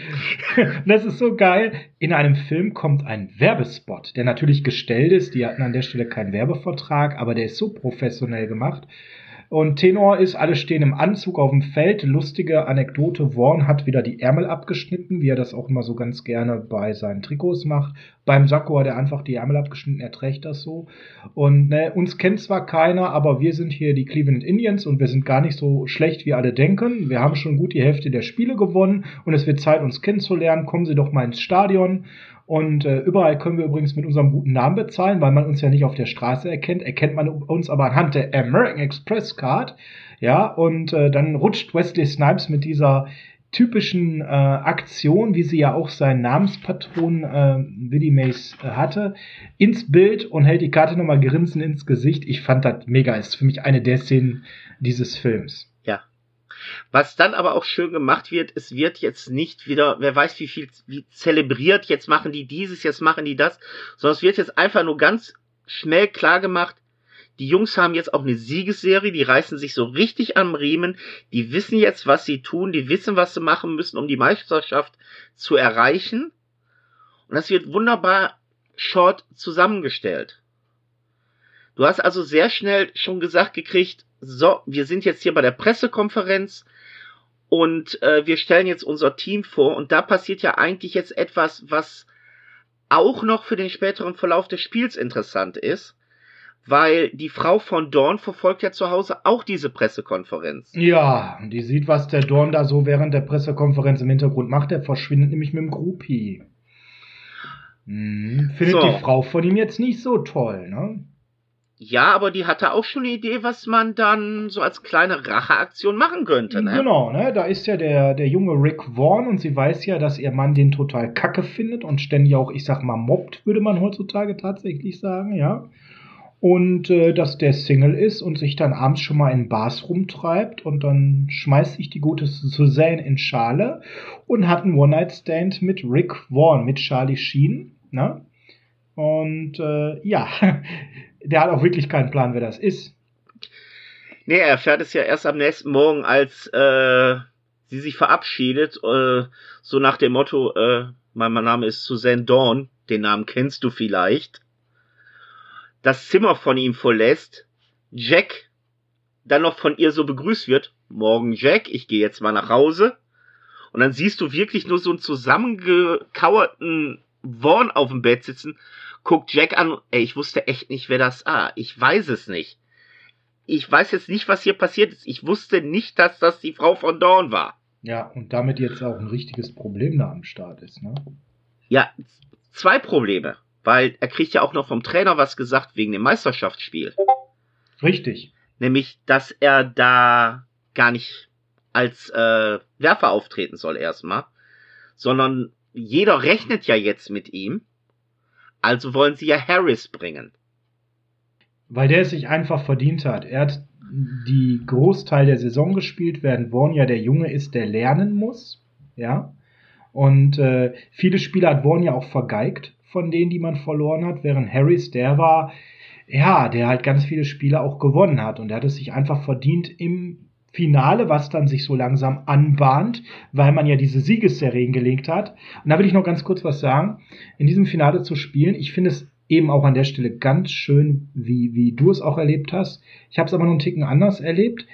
Speaker 1: das ist so geil. In einem Film kommt ein Werbespot, der natürlich gestellt ist. Die hatten an der Stelle keinen Werbevertrag, aber der ist so professionell gemacht. Und Tenor ist, alle stehen im Anzug auf dem Feld. Lustige Anekdote, Vaughn hat wieder die Ärmel abgeschnitten, wie er das auch immer so ganz gerne bei seinen Trikots macht. Beim Sakko hat er einfach die Ärmel abgeschnitten, er trägt das so. Und ne, uns kennt zwar keiner, aber wir sind hier die Cleveland Indians und wir sind gar nicht so schlecht, wie alle denken. Wir haben schon gut die Hälfte der Spiele gewonnen und es wird Zeit, uns kennenzulernen. Kommen Sie doch mal ins Stadion. Und äh, überall können wir übrigens mit unserem guten Namen bezahlen, weil man uns ja nicht auf der Straße erkennt. Erkennt man uns aber anhand der American Express Card. Ja, und äh, dann rutscht Wesley Snipes mit dieser typischen äh, Aktion, wie sie ja auch seinen Namenspatron äh, Willie Mays äh, hatte, ins Bild und hält die Karte nochmal grinsen ins Gesicht. Ich fand das mega. Ist für mich eine der Szenen dieses Films.
Speaker 2: Was dann aber auch schön gemacht wird, es wird jetzt nicht wieder, wer weiß wie viel, wie zelebriert, jetzt machen die dieses, jetzt machen die das, sondern es wird jetzt einfach nur ganz schnell klar gemacht, die Jungs haben jetzt auch eine Siegesserie, die reißen sich so richtig am Riemen, die wissen jetzt, was sie tun, die wissen, was sie machen müssen, um die Meisterschaft zu erreichen. Und das wird wunderbar short zusammengestellt. Du hast also sehr schnell schon gesagt gekriegt, so, wir sind jetzt hier bei der Pressekonferenz und äh, wir stellen jetzt unser Team vor und da passiert ja eigentlich jetzt etwas, was auch noch für den späteren Verlauf des Spiels interessant ist, weil die Frau von Dorn verfolgt ja zu Hause auch diese Pressekonferenz.
Speaker 1: Ja, die sieht, was der Dorn da so während der Pressekonferenz im Hintergrund macht. Der verschwindet nämlich mit dem Groupie. Hm, findet so. die Frau von ihm jetzt nicht so toll, ne?
Speaker 2: Ja, aber die hatte auch schon eine Idee, was man dann so als kleine Racheaktion machen könnte, ne?
Speaker 1: Genau, ne? Da ist ja der, der junge Rick Vaughn und sie weiß ja, dass ihr Mann den total kacke findet und ständig auch, ich sag mal, mobbt, würde man heutzutage tatsächlich sagen, ja. Und äh, dass der Single ist und sich dann abends schon mal in Bars rumtreibt und dann schmeißt sich die gute Suzanne in Schale und hat einen One-Night-Stand mit Rick Vaughn, mit Charlie Sheen, ne? Und äh, ja, der hat auch wirklich keinen Plan, wer das ist.
Speaker 2: Nee, er erfährt es ja erst am nächsten Morgen, als äh, sie sich verabschiedet, äh, so nach dem Motto, äh, mein, mein Name ist Suzanne Dawn, den Namen kennst du vielleicht, das Zimmer von ihm verlässt, Jack dann noch von ihr so begrüßt wird, morgen Jack, ich gehe jetzt mal nach Hause. Und dann siehst du wirklich nur so einen zusammengekauerten Vaughn auf dem Bett sitzen guckt Jack an, ey, ich wusste echt nicht, wer das ah, ich weiß es nicht. Ich weiß jetzt nicht, was hier passiert ist. Ich wusste nicht, dass das die Frau von Dawn war.
Speaker 1: Ja, und damit jetzt auch ein richtiges Problem da am Start ist, ne?
Speaker 2: Ja, zwei Probleme. Weil er kriegt ja auch noch vom Trainer was gesagt wegen dem Meisterschaftsspiel.
Speaker 1: Richtig.
Speaker 2: Nämlich, dass er da gar nicht als äh, Werfer auftreten soll erstmal, sondern jeder rechnet ja jetzt mit ihm also wollen sie ja Harris bringen.
Speaker 1: Weil der es sich einfach verdient hat. Er hat die Großteil der Saison gespielt, während Vaughn ja der Junge ist, der lernen muss. Ja. Und äh, viele Spieler hat Vaughn ja auch vergeigt von denen, die man verloren hat, während Harris der war, ja, der halt ganz viele Spiele auch gewonnen hat. Und er hat es sich einfach verdient, im Finale, was dann sich so langsam anbahnt, weil man ja diese Siegesserien gelegt hat. Und da will ich noch ganz kurz was sagen. In diesem Finale zu spielen, ich finde es eben auch an der Stelle ganz schön, wie, wie du es auch erlebt hast. Ich habe es aber noch einen Ticken anders erlebt.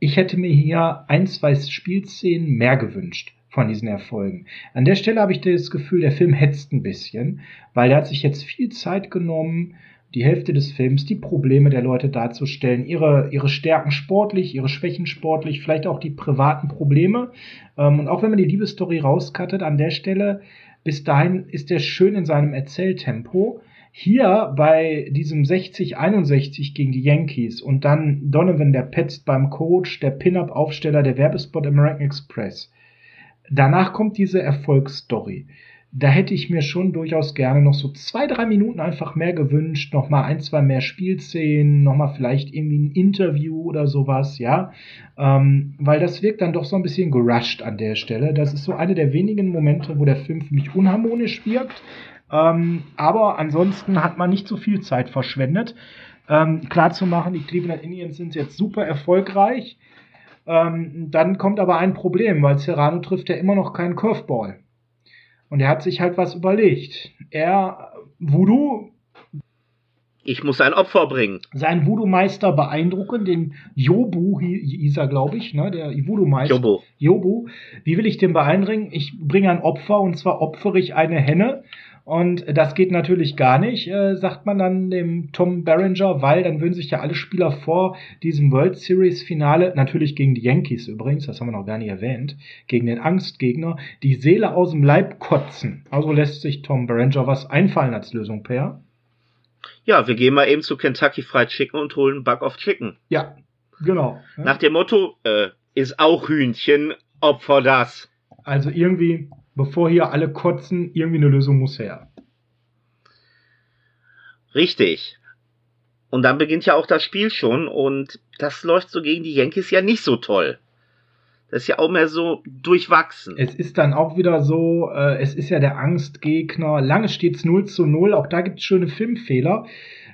Speaker 1: Ich hätte mir hier ein, zwei Spielszenen mehr gewünscht von diesen Erfolgen. An der Stelle habe ich das Gefühl, der Film hetzt ein bisschen, weil er hat sich jetzt viel Zeit genommen, die Hälfte des Films die Probleme der Leute darzustellen, ihre, ihre Stärken sportlich, ihre Schwächen sportlich, vielleicht auch die privaten Probleme. Ähm, und auch wenn man die Liebesstory rauskattet, an der Stelle, bis dahin ist er schön in seinem Erzähltempo. Hier bei diesem 60-61 gegen die Yankees und dann Donovan, der petzt beim Coach, der Pin-Up-Aufsteller, der Werbespot American Express. Danach kommt diese Erfolgsstory da hätte ich mir schon durchaus gerne noch so zwei, drei Minuten einfach mehr gewünscht, noch mal ein, zwei mehr Spielszenen, noch mal vielleicht irgendwie ein Interview oder sowas, ja, ähm, weil das wirkt dann doch so ein bisschen gerusht an der Stelle. Das ist so eine der wenigen Momente, wo der Film für mich unharmonisch wirkt, ähm, aber ansonsten hat man nicht so viel Zeit verschwendet. Ähm, klar zu machen, die Cleveland Indians sind jetzt super erfolgreich. Ähm, dann kommt aber ein Problem, weil Serrano trifft ja immer noch keinen Curveball. Und er hat sich halt was überlegt. Er, Voodoo.
Speaker 2: Ich muss ein Opfer bringen.
Speaker 1: Sein Voodoo-Meister beeindrucken, den Jobu hieß er, glaube ich, ne? Der Voodoo-Meister. Jobu. Jobu. Wie will ich den beeindringen? Ich bringe ein Opfer und zwar opfere ich eine Henne und das geht natürlich gar nicht, äh, sagt man dann dem Tom Berenger, weil dann würden sich ja alle Spieler vor diesem World Series Finale, natürlich gegen die Yankees übrigens, das haben wir noch gar nicht erwähnt, gegen den Angstgegner, die Seele aus dem Leib kotzen. Also lässt sich Tom Berenger was einfallen als Lösung, Per.
Speaker 2: Ja, wir gehen mal eben zu Kentucky Fried Chicken und holen Bug of Chicken.
Speaker 1: Ja, genau.
Speaker 2: Nach dem Motto, äh, ist auch Hühnchen, Opfer das.
Speaker 1: Also irgendwie bevor hier alle kotzen, irgendwie eine Lösung muss her.
Speaker 2: Richtig. Und dann beginnt ja auch das Spiel schon und das läuft so gegen die Yankees ja nicht so toll. Das ist ja auch mehr so durchwachsen.
Speaker 1: Es ist dann auch wieder so, äh, es ist ja der Angstgegner. Lange steht es 0 zu 0. Auch da gibt es schöne Filmfehler,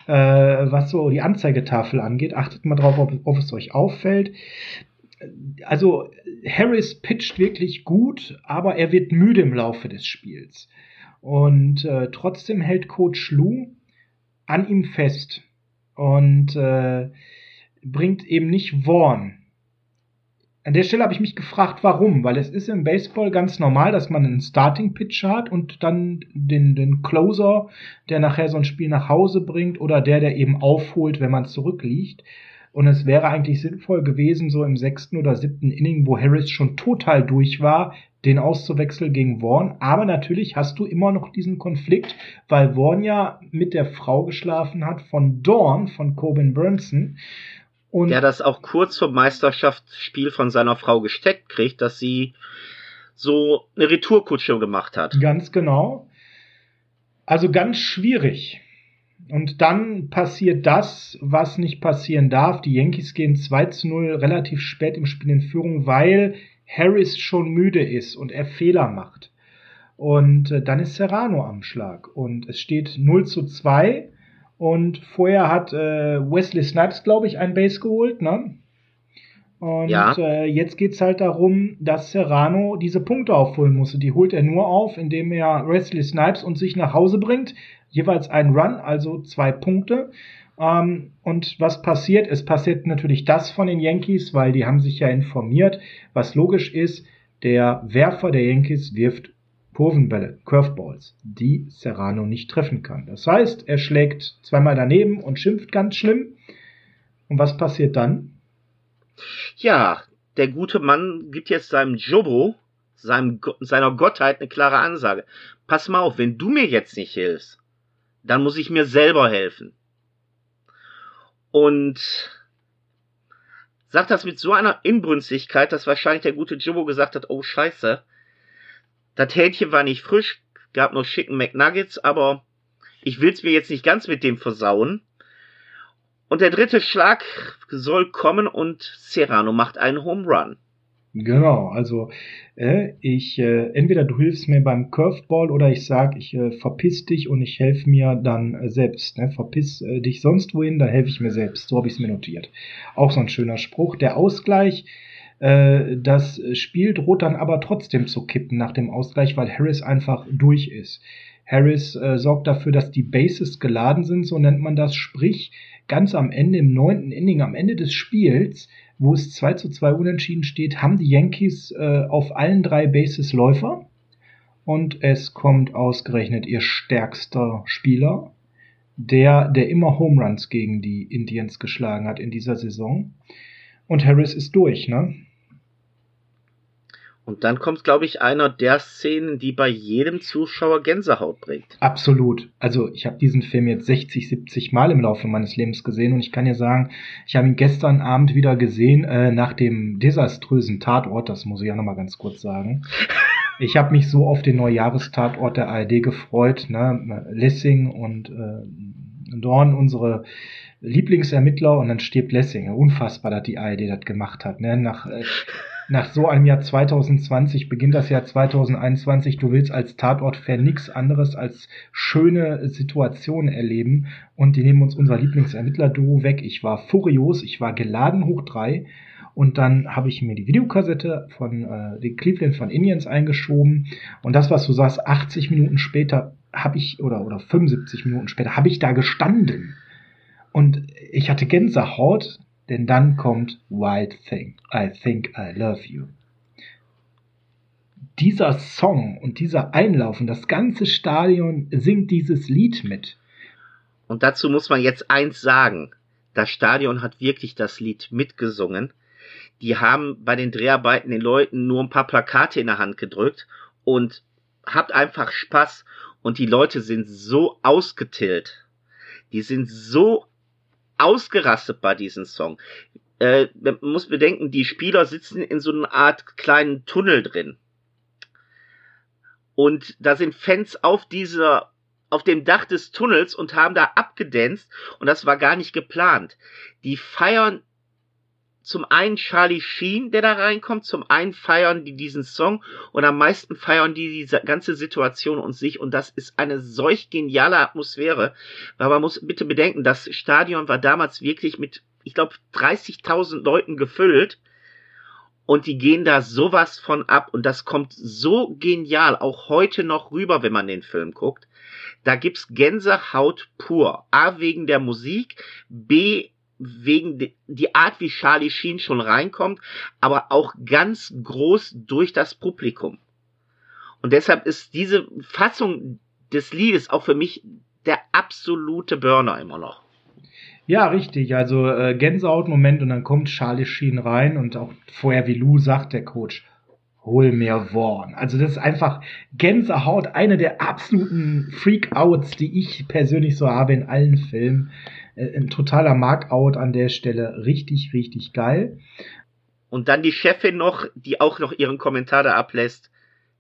Speaker 1: äh, was so die Anzeigetafel angeht. Achtet mal drauf, ob, ob es euch auffällt also Harris pitcht wirklich gut, aber er wird müde im Laufe des Spiels. Und äh, trotzdem hält Coach Lou an ihm fest und äh, bringt eben nicht Vaughn. An der Stelle habe ich mich gefragt, warum, weil es ist im Baseball ganz normal, dass man einen Starting Pitcher hat und dann den, den Closer, der nachher so ein Spiel nach Hause bringt oder der, der eben aufholt, wenn man zurückliegt. Und es wäre eigentlich sinnvoll gewesen, so im sechsten oder siebten Inning, wo Harris schon total durch war, den auszuwechseln gegen Vaughn. Aber natürlich hast du immer noch diesen Konflikt, weil Vaughn ja mit der Frau geschlafen hat von Dawn, von Coben Burnson.
Speaker 2: Und der das auch kurz vor Meisterschaftsspiel von seiner Frau gesteckt kriegt, dass sie so eine Retourkutsche gemacht hat.
Speaker 1: Ganz genau. Also ganz schwierig. Und dann passiert das, was nicht passieren darf. Die Yankees gehen 2 zu 0 relativ spät im Spiel in Führung, weil Harris schon müde ist und er Fehler macht. Und äh, dann ist Serrano am Schlag. Und es steht 0 zu 2. Und vorher hat äh, Wesley Snipes, glaube ich, ein Base geholt, ne? Und ja. äh, jetzt geht's halt darum, dass Serrano diese Punkte aufholen muss. Die holt er nur auf, indem er Wesley Snipes und sich nach Hause bringt. Jeweils ein Run, also zwei Punkte. Ähm, und was passiert? Es passiert natürlich das von den Yankees, weil die haben sich ja informiert. Was logisch ist, der Werfer der Yankees wirft Kurvenbälle, Curveballs, die Serrano nicht treffen kann. Das heißt, er schlägt zweimal daneben und schimpft ganz schlimm. Und was passiert dann?
Speaker 2: Ja, der gute Mann gibt jetzt seinem Jobo, seinem, seiner Gottheit eine klare Ansage. Pass mal auf, wenn du mir jetzt nicht hilfst, dann muss ich mir selber helfen. Und sagt das mit so einer Inbrünstigkeit, dass wahrscheinlich der gute Jobo gesagt hat, oh scheiße, das Hähnchen war nicht frisch, gab noch schicken McNuggets, aber ich will's mir jetzt nicht ganz mit dem versauen. Und der dritte Schlag soll kommen und Serrano macht einen Home Run.
Speaker 1: Genau, also äh, ich äh, entweder du hilfst mir beim Curveball oder ich sag, ich äh, verpiss dich und ich helfe mir dann äh, selbst. Ne? Verpiss äh, dich sonst wohin, da helfe ich mir selbst. So habe ich es mir notiert. Auch so ein schöner Spruch. Der Ausgleich, äh, das Spiel droht dann aber trotzdem zu kippen nach dem Ausgleich, weil Harris einfach durch ist. Harris äh, sorgt dafür, dass die Bases geladen sind, so nennt man das. Sprich, ganz am Ende, im neunten Inning, am Ende des Spiels, wo es 2 zu 2 unentschieden steht, haben die Yankees äh, auf allen drei Bases Läufer. Und es kommt ausgerechnet ihr stärkster Spieler, der, der immer Home Runs gegen die Indians geschlagen hat in dieser Saison. Und Harris ist durch, ne?
Speaker 2: Und dann kommt, glaube ich, einer der Szenen, die bei jedem Zuschauer Gänsehaut bringt.
Speaker 1: Absolut. Also ich habe diesen Film jetzt 60, 70 Mal im Laufe meines Lebens gesehen und ich kann ja sagen, ich habe ihn gestern Abend wieder gesehen äh, nach dem desaströsen Tatort. Das muss ich ja nochmal ganz kurz sagen. Ich habe mich so auf den Neujahrestatort der ARD gefreut. Ne? Lessing und äh, Dorn, unsere Lieblingsermittler und dann stirbt Lessing. Unfassbar, dass die ARD das gemacht hat. Ne? Nach äh, nach so einem Jahr 2020 beginnt das Jahr 2021. Du willst als Tatort-Fan nichts anderes als schöne Situationen erleben. Und die nehmen uns unser Lieblingsermittler-Duo weg. Ich war furios, ich war geladen hoch drei. Und dann habe ich mir die Videokassette von äh, den Cleveland von Indians eingeschoben. Und das, was du sagst, 80 Minuten später habe ich, oder, oder 75 Minuten später, habe ich da gestanden. Und ich hatte Gänsehaut, denn dann kommt Wild Thing, I Think I Love You. Dieser Song und dieser Einlauf und das ganze Stadion singt dieses Lied mit.
Speaker 2: Und dazu muss man jetzt eins sagen. Das Stadion hat wirklich das Lied mitgesungen. Die haben bei den Dreharbeiten den Leuten nur ein paar Plakate in der Hand gedrückt und habt einfach Spaß. Und die Leute sind so ausgetillt. Die sind so ausgerastet bei diesem Song. Äh, man muss bedenken, die Spieler sitzen in so einer Art kleinen Tunnel drin. Und da sind Fans auf dieser, auf dem Dach des Tunnels und haben da abgedanzt und das war gar nicht geplant. Die feiern zum einen Charlie Sheen, der da reinkommt, zum einen feiern die diesen Song und am meisten feiern die diese ganze Situation und sich und das ist eine solch geniale Atmosphäre, weil man muss bitte bedenken, das Stadion war damals wirklich mit, ich glaube, 30.000 Leuten gefüllt und die gehen da sowas von ab und das kommt so genial auch heute noch rüber, wenn man den Film guckt. Da gibt's Gänsehaut pur. A wegen der Musik, B wegen die Art, wie Charlie Sheen schon reinkommt, aber auch ganz groß durch das Publikum. Und deshalb ist diese Fassung des Liedes auch für mich der absolute Burner immer noch.
Speaker 1: Ja, richtig. Also äh, Gänsehaut-Moment und dann kommt Charlie Sheen rein und auch vorher wie Lou sagt der Coach, hol mir Vaughn. Also das ist einfach Gänsehaut, eine der absoluten Freak-Outs, die ich persönlich so habe in allen Filmen. Äh, ein totaler Markout an der Stelle. Richtig, richtig geil.
Speaker 2: Und dann die Chefin noch, die auch noch ihren Kommentar da ablässt.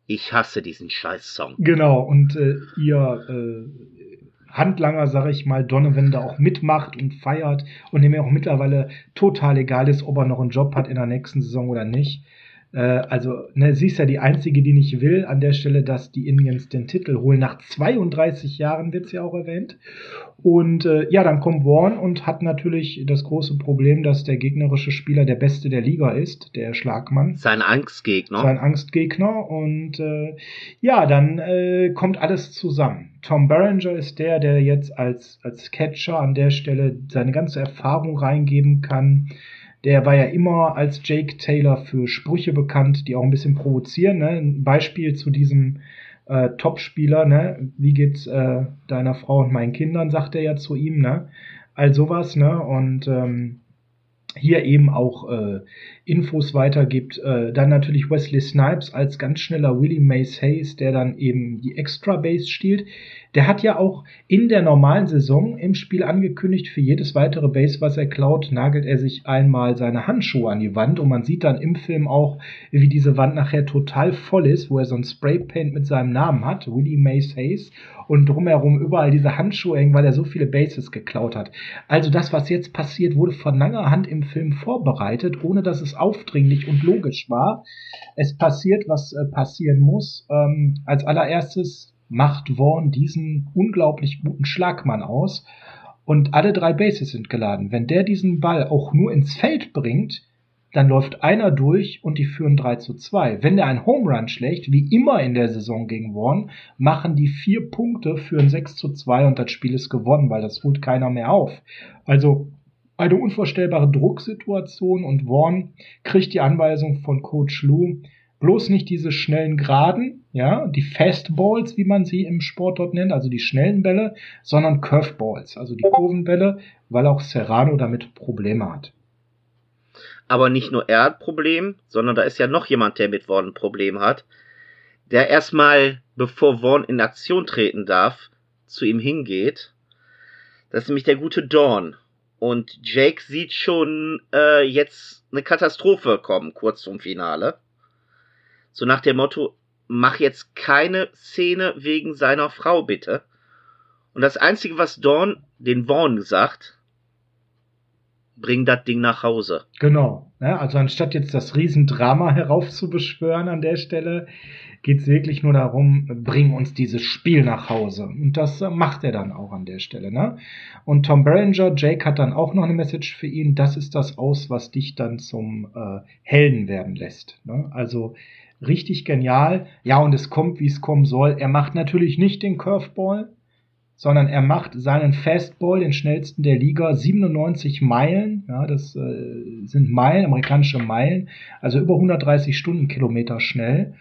Speaker 2: Ich hasse diesen Scheiß-Song.
Speaker 1: Genau, und äh, ihr äh, Handlanger, sag ich mal, Donovan da auch mitmacht und feiert und dem ja auch mittlerweile total egal ist, ob er noch einen Job hat in der nächsten Saison oder nicht. Äh, also, ne, sie ist ja die Einzige, die nicht will an der Stelle, dass die Indians den Titel holen. Nach 32 Jahren wird es ja auch erwähnt. Und äh, ja, dann kommt Warren und hat natürlich das große Problem, dass der gegnerische Spieler der Beste der Liga ist, der Schlagmann.
Speaker 2: Sein Angstgegner.
Speaker 1: Sein Angstgegner. Und äh, ja, dann äh, kommt alles zusammen. Tom Berenger ist der, der jetzt als, als Catcher an der Stelle seine ganze Erfahrung reingeben kann der war ja immer als Jake Taylor für Sprüche bekannt, die auch ein bisschen provozieren. Ne? Ein Beispiel zu diesem äh, Topspieler, ne? Wie geht's äh, deiner Frau und meinen Kindern, sagt er ja zu ihm, ne? All sowas, ne? Und ähm, hier eben auch äh, Infos weitergibt. Äh, dann natürlich Wesley Snipes als ganz schneller Willie Mays Hayes, der dann eben die Extra Base stiehlt. Der hat ja auch in der normalen Saison im Spiel angekündigt, für jedes weitere Base, was er klaut, nagelt er sich einmal seine Handschuhe an die Wand. Und man sieht dann im Film auch, wie diese Wand nachher total voll ist, wo er so ein Spraypaint mit seinem Namen hat, Willie Mays Hayes, und drumherum überall diese Handschuhe hängen, weil er so viele Bases geklaut hat. Also das, was jetzt passiert, wurde von langer Hand im Film vorbereitet, ohne dass es aufdringlich und logisch war. Es passiert, was äh, passieren muss. Ähm, als allererstes macht Vaughn diesen unglaublich guten Schlagmann aus und alle drei Bases sind geladen. Wenn der diesen Ball auch nur ins Feld bringt, dann läuft einer durch und die führen 3 zu 2. Wenn der einen Home Run schlägt, wie immer in der Saison gegen Vaughn, machen die vier Punkte, führen 6 zu 2 und das Spiel ist gewonnen, weil das holt keiner mehr auf. Also eine unvorstellbare Drucksituation und Vaughn kriegt die Anweisung von Coach Lou, bloß nicht diese schnellen Geraden, ja, die Fastballs, wie man sie im Sport dort nennt, also die schnellen Bälle, sondern Curveballs, also die Kurvenbälle, weil auch Serrano damit Probleme hat.
Speaker 2: Aber nicht nur er hat Problem, sondern da ist ja noch jemand, der mit Vaughn ein Problem hat, der erstmal, bevor Vaughn in Aktion treten darf, zu ihm hingeht. Das ist nämlich der gute Dawn. Und Jake sieht schon äh, jetzt eine Katastrophe kommen, kurz zum Finale. So nach dem Motto, mach jetzt keine Szene wegen seiner Frau, bitte. Und das Einzige, was Dawn den Vaughn sagt, bring das Ding nach Hause.
Speaker 1: Genau. Ja, also anstatt jetzt das Riesendrama heraufzubeschwören an der Stelle, geht es wirklich nur darum, bring uns dieses Spiel nach Hause. Und das äh, macht er dann auch an der Stelle. Ne? Und Tom Berenger, Jake hat dann auch noch eine Message für ihn. Das ist das aus, was dich dann zum äh, Helden werden lässt. Ne? Also richtig genial. Ja, und es kommt, wie es kommen soll. Er macht natürlich nicht den Curveball, sondern er macht seinen Fastball, den schnellsten der Liga, 97 Meilen. Ja, das äh, sind Meilen, amerikanische Meilen, also über 130 Stundenkilometer schnell.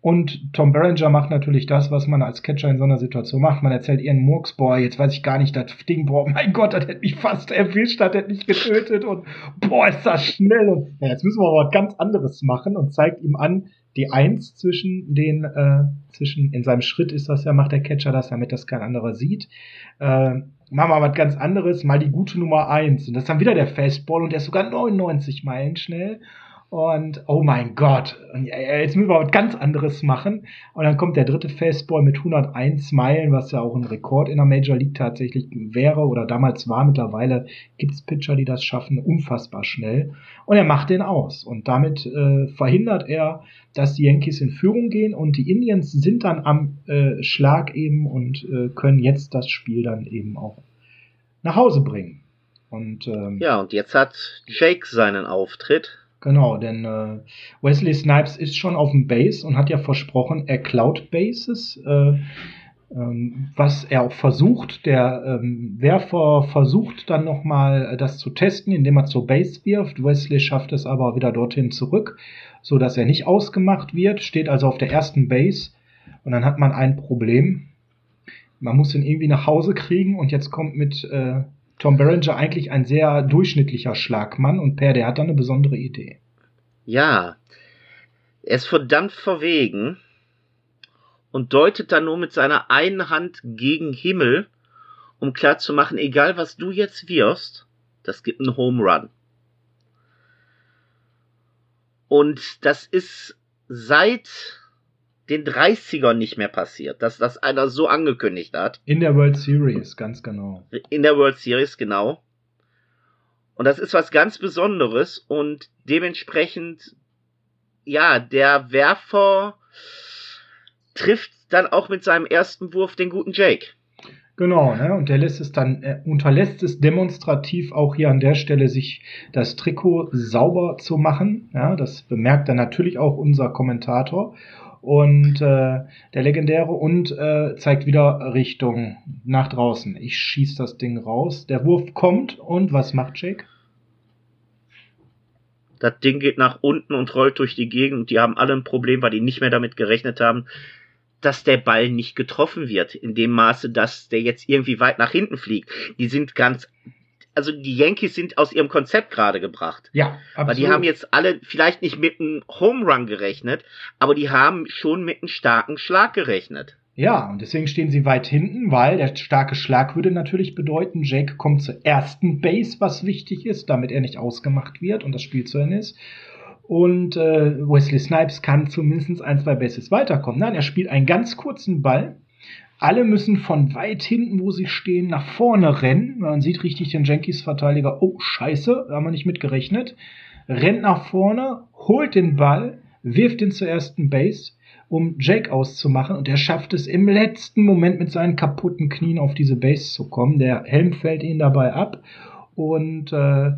Speaker 1: Und Tom Berenger macht natürlich das, was man als Catcher in so einer Situation macht. Man erzählt ihren Murks, boah, jetzt weiß ich gar nicht, das Ding, boah, mein Gott, das hätte mich fast erwischt, das hätte mich getötet und boah, ist das schnell. Ja, jetzt müssen wir aber was ganz anderes machen und zeigt ihm an, die Eins zwischen den, äh, zwischen, in seinem Schritt ist das ja, macht der Catcher das, damit das kein anderer sieht. Äh, machen wir was ganz anderes, mal die gute Nummer eins Und das ist dann wieder der Fastball und der ist sogar 99 Meilen schnell. Und oh mein Gott, jetzt müssen wir was ganz anderes machen. Und dann kommt der dritte Fastball mit 101 Meilen, was ja auch ein Rekord in der Major League tatsächlich wäre oder damals war. Mittlerweile gibt es Pitcher, die das schaffen, unfassbar schnell. Und er macht den aus. Und damit äh, verhindert er, dass die Yankees in Führung gehen. Und die Indians sind dann am äh, Schlag eben und äh, können jetzt das Spiel dann eben auch nach Hause bringen. Und, ähm,
Speaker 2: ja, und jetzt hat Jake seinen Auftritt.
Speaker 1: Genau, denn äh, Wesley Snipes ist schon auf dem Base und hat ja versprochen, er klaut Bases. Äh, ähm, was er auch versucht, der ähm, Werfer versucht dann nochmal das zu testen, indem er zur Base wirft. Wesley schafft es aber wieder dorthin zurück, so dass er nicht ausgemacht wird, steht also auf der ersten Base und dann hat man ein Problem. Man muss ihn irgendwie nach Hause kriegen und jetzt kommt mit äh, Tom Berenger eigentlich ein sehr durchschnittlicher Schlagmann und Per, der hat da eine besondere Idee.
Speaker 2: Ja, er ist verdammt verwegen und deutet dann nur mit seiner einen Hand gegen Himmel, um klarzumachen, egal was du jetzt wirst, das gibt einen Home Run. Und das ist seit den 30ern nicht mehr passiert, dass das einer so angekündigt hat.
Speaker 1: In der World Series, ganz genau.
Speaker 2: In der World Series, genau. Und das ist was ganz Besonderes und dementsprechend, ja, der Werfer trifft dann auch mit seinem ersten Wurf den guten Jake.
Speaker 1: Genau, ne? und der lässt es dann, er unterlässt es demonstrativ auch hier an der Stelle, sich das Trikot sauber zu machen. Ja, das bemerkt dann natürlich auch unser Kommentator und äh, der legendäre und äh, zeigt wieder Richtung nach draußen. Ich schieß das Ding raus. Der Wurf kommt und was macht Jake?
Speaker 2: Das Ding geht nach unten und rollt durch die Gegend und die haben alle ein Problem, weil die nicht mehr damit gerechnet haben, dass der Ball nicht getroffen wird, in dem Maße, dass der jetzt irgendwie weit nach hinten fliegt. Die sind ganz, also die Yankees sind aus ihrem Konzept gerade gebracht.
Speaker 1: Ja,
Speaker 2: absolut. Weil die haben jetzt alle vielleicht nicht mit einem Home Run gerechnet, aber die haben schon mit einem starken Schlag gerechnet.
Speaker 1: Ja, und deswegen stehen sie weit hinten, weil der starke Schlag würde natürlich bedeuten, Jake kommt zur ersten Base, was wichtig ist, damit er nicht ausgemacht wird und das Spiel zu Ende ist. Und äh, Wesley Snipes kann zumindest ein, zwei Bases weiterkommen. Nein, er spielt einen ganz kurzen Ball. Alle müssen von weit hinten, wo sie stehen, nach vorne rennen. Man sieht richtig den Yankees-Verteidiger. Oh, scheiße, da haben wir nicht mitgerechnet. Rennt nach vorne, holt den Ball, wirft ihn zur ersten Base, um Jake auszumachen. Und er schafft es im letzten Moment mit seinen kaputten Knien auf diese Base zu kommen. Der Helm fällt ihn dabei ab. Und äh,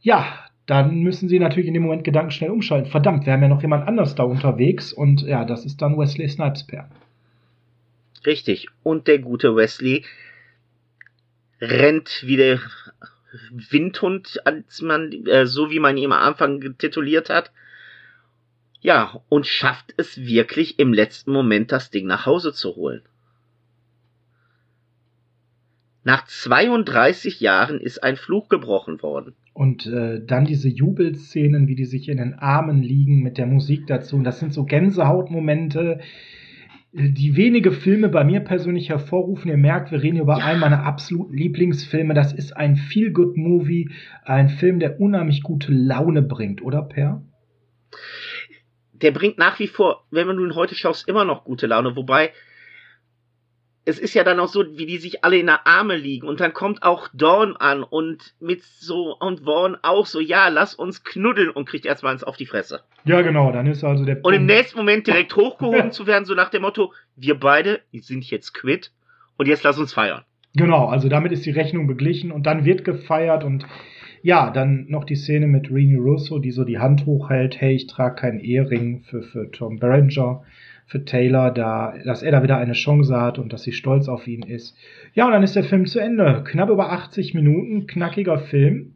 Speaker 1: ja, dann müssen sie natürlich in dem Moment Gedanken schnell umschalten. Verdammt, wir haben ja noch jemand anders da unterwegs und ja, das ist dann Wesley Snipes per.
Speaker 2: Richtig. Und der gute Wesley rennt wie der Windhund, als man, äh, so wie man ihn am Anfang tituliert hat. Ja, und schafft es wirklich im letzten Moment das Ding nach Hause zu holen. Nach 32 Jahren ist ein Fluch gebrochen worden.
Speaker 1: Und äh, dann diese Jubelszenen, wie die sich in den Armen liegen mit der Musik dazu. Und das sind so Gänsehautmomente, äh, die wenige Filme bei mir persönlich hervorrufen. Ihr merkt, wir reden über ja. einen meiner absoluten Lieblingsfilme. Das ist ein Feel-Good-Movie, ein Film, der unheimlich gute Laune bringt, oder Per?
Speaker 2: Der bringt nach wie vor, wenn du ihn heute schaust, immer noch gute Laune. Wobei es ist ja dann auch so, wie die sich alle in der Arme liegen und dann kommt auch Dawn an und mit so und Vaughn auch so, ja, lass uns knuddeln und kriegt erstmal eins auf die Fresse.
Speaker 1: Ja, genau, dann ist also der
Speaker 2: Und im nächsten Moment direkt hochgehoben zu werden, so nach dem Motto, wir beide sind jetzt quitt und jetzt lass uns feiern.
Speaker 1: Genau, also damit ist die Rechnung beglichen und dann wird gefeiert und ja, dann noch die Szene mit Rini Russo, die so die Hand hochhält, hey, ich trage keinen Ehering für, für Tom Berenger für Taylor, da, dass er da wieder eine Chance hat und dass sie stolz auf ihn ist. Ja, und dann ist der Film zu Ende. Knapp über 80 Minuten, knackiger Film.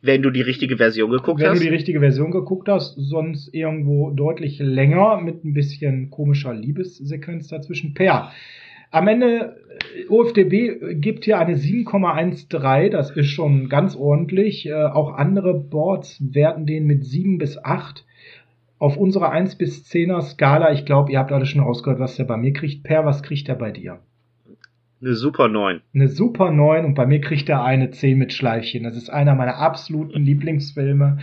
Speaker 2: Wenn du die richtige Version geguckt
Speaker 1: Wenn
Speaker 2: hast.
Speaker 1: Wenn du die richtige Version geguckt hast, sonst irgendwo deutlich länger mit ein bisschen komischer Liebessequenz dazwischen. Per. Am Ende, OFDB gibt hier eine 7,13, das ist schon ganz ordentlich. Äh, auch andere Boards werten den mit 7 bis 8 auf unserer 1 bis 10er Skala, ich glaube, ihr habt alle schon rausgehört, was der bei mir kriegt. Per, was kriegt er bei dir?
Speaker 2: Eine super 9.
Speaker 1: Eine super 9 und bei mir kriegt er eine 10 mit Schleifchen. Das ist einer meiner absoluten Lieblingsfilme.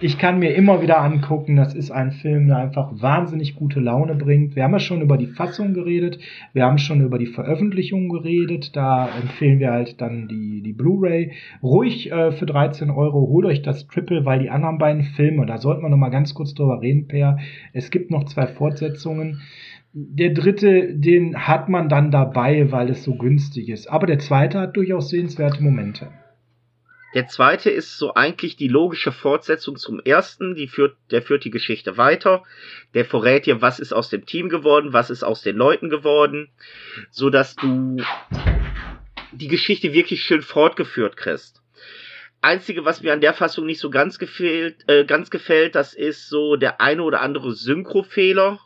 Speaker 1: Ich kann mir immer wieder angucken, das ist ein Film, der einfach wahnsinnig gute Laune bringt. Wir haben ja schon über die Fassung geredet, wir haben schon über die Veröffentlichung geredet. Da empfehlen wir halt dann die, die Blu-ray. Ruhig äh, für 13 Euro, holt euch das Triple, weil die anderen beiden Filme, da sollten wir noch mal ganz kurz drüber reden, Per. Es gibt noch zwei Fortsetzungen. Der dritte, den hat man dann dabei, weil es so günstig ist. Aber der zweite hat durchaus sehenswerte Momente.
Speaker 2: Der zweite ist so eigentlich die logische Fortsetzung zum ersten. Die führt, der führt die Geschichte weiter. Der verrät dir, was ist aus dem Team geworden, was ist aus den Leuten geworden, so dass du die Geschichte wirklich schön fortgeführt kriegst. Einzige, was mir an der Fassung nicht so ganz gefällt, äh, ganz gefällt, das ist so der eine oder andere Synchrofehler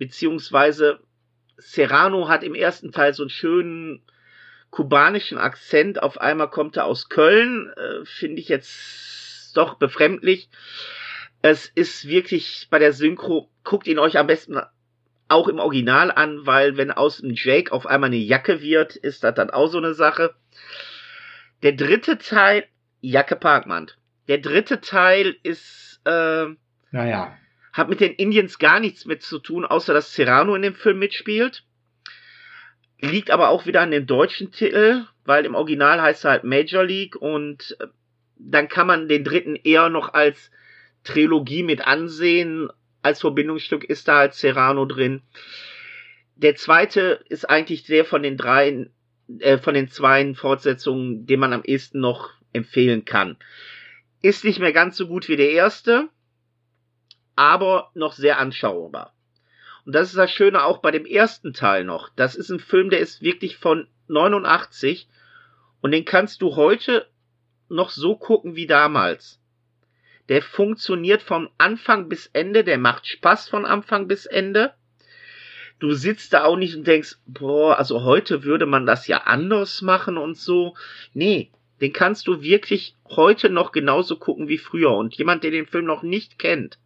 Speaker 2: beziehungsweise Serrano hat im ersten Teil so einen schönen kubanischen Akzent. Auf einmal kommt er aus Köln. Äh, Finde ich jetzt doch befremdlich. Es ist wirklich bei der Synchro, guckt ihn euch am besten auch im Original an, weil wenn aus dem Jake auf einmal eine Jacke wird, ist das dann auch so eine Sache. Der dritte Teil, Jacke Parkmann. Der dritte Teil ist, äh,
Speaker 1: naja.
Speaker 2: Hat mit den Indians gar nichts mit zu tun, außer dass Serrano in dem Film mitspielt. Liegt aber auch wieder an den deutschen Titel, weil im Original heißt er halt Major League und äh, dann kann man den dritten eher noch als Trilogie mit ansehen. Als Verbindungsstück ist da halt Serrano drin. Der zweite ist eigentlich der von den dreien, äh, von den zwei Fortsetzungen, den man am ehesten noch empfehlen kann. Ist nicht mehr ganz so gut wie der erste, aber noch sehr anschaubar. Und das ist das Schöne auch bei dem ersten Teil noch. Das ist ein Film, der ist wirklich von 89 und den kannst du heute noch so gucken wie damals. Der funktioniert von Anfang bis Ende, der macht Spaß von Anfang bis Ende. Du sitzt da auch nicht und denkst, boah, also heute würde man das ja anders machen und so. Nee, den kannst du wirklich heute noch genauso gucken wie früher. Und jemand, der den Film noch nicht kennt,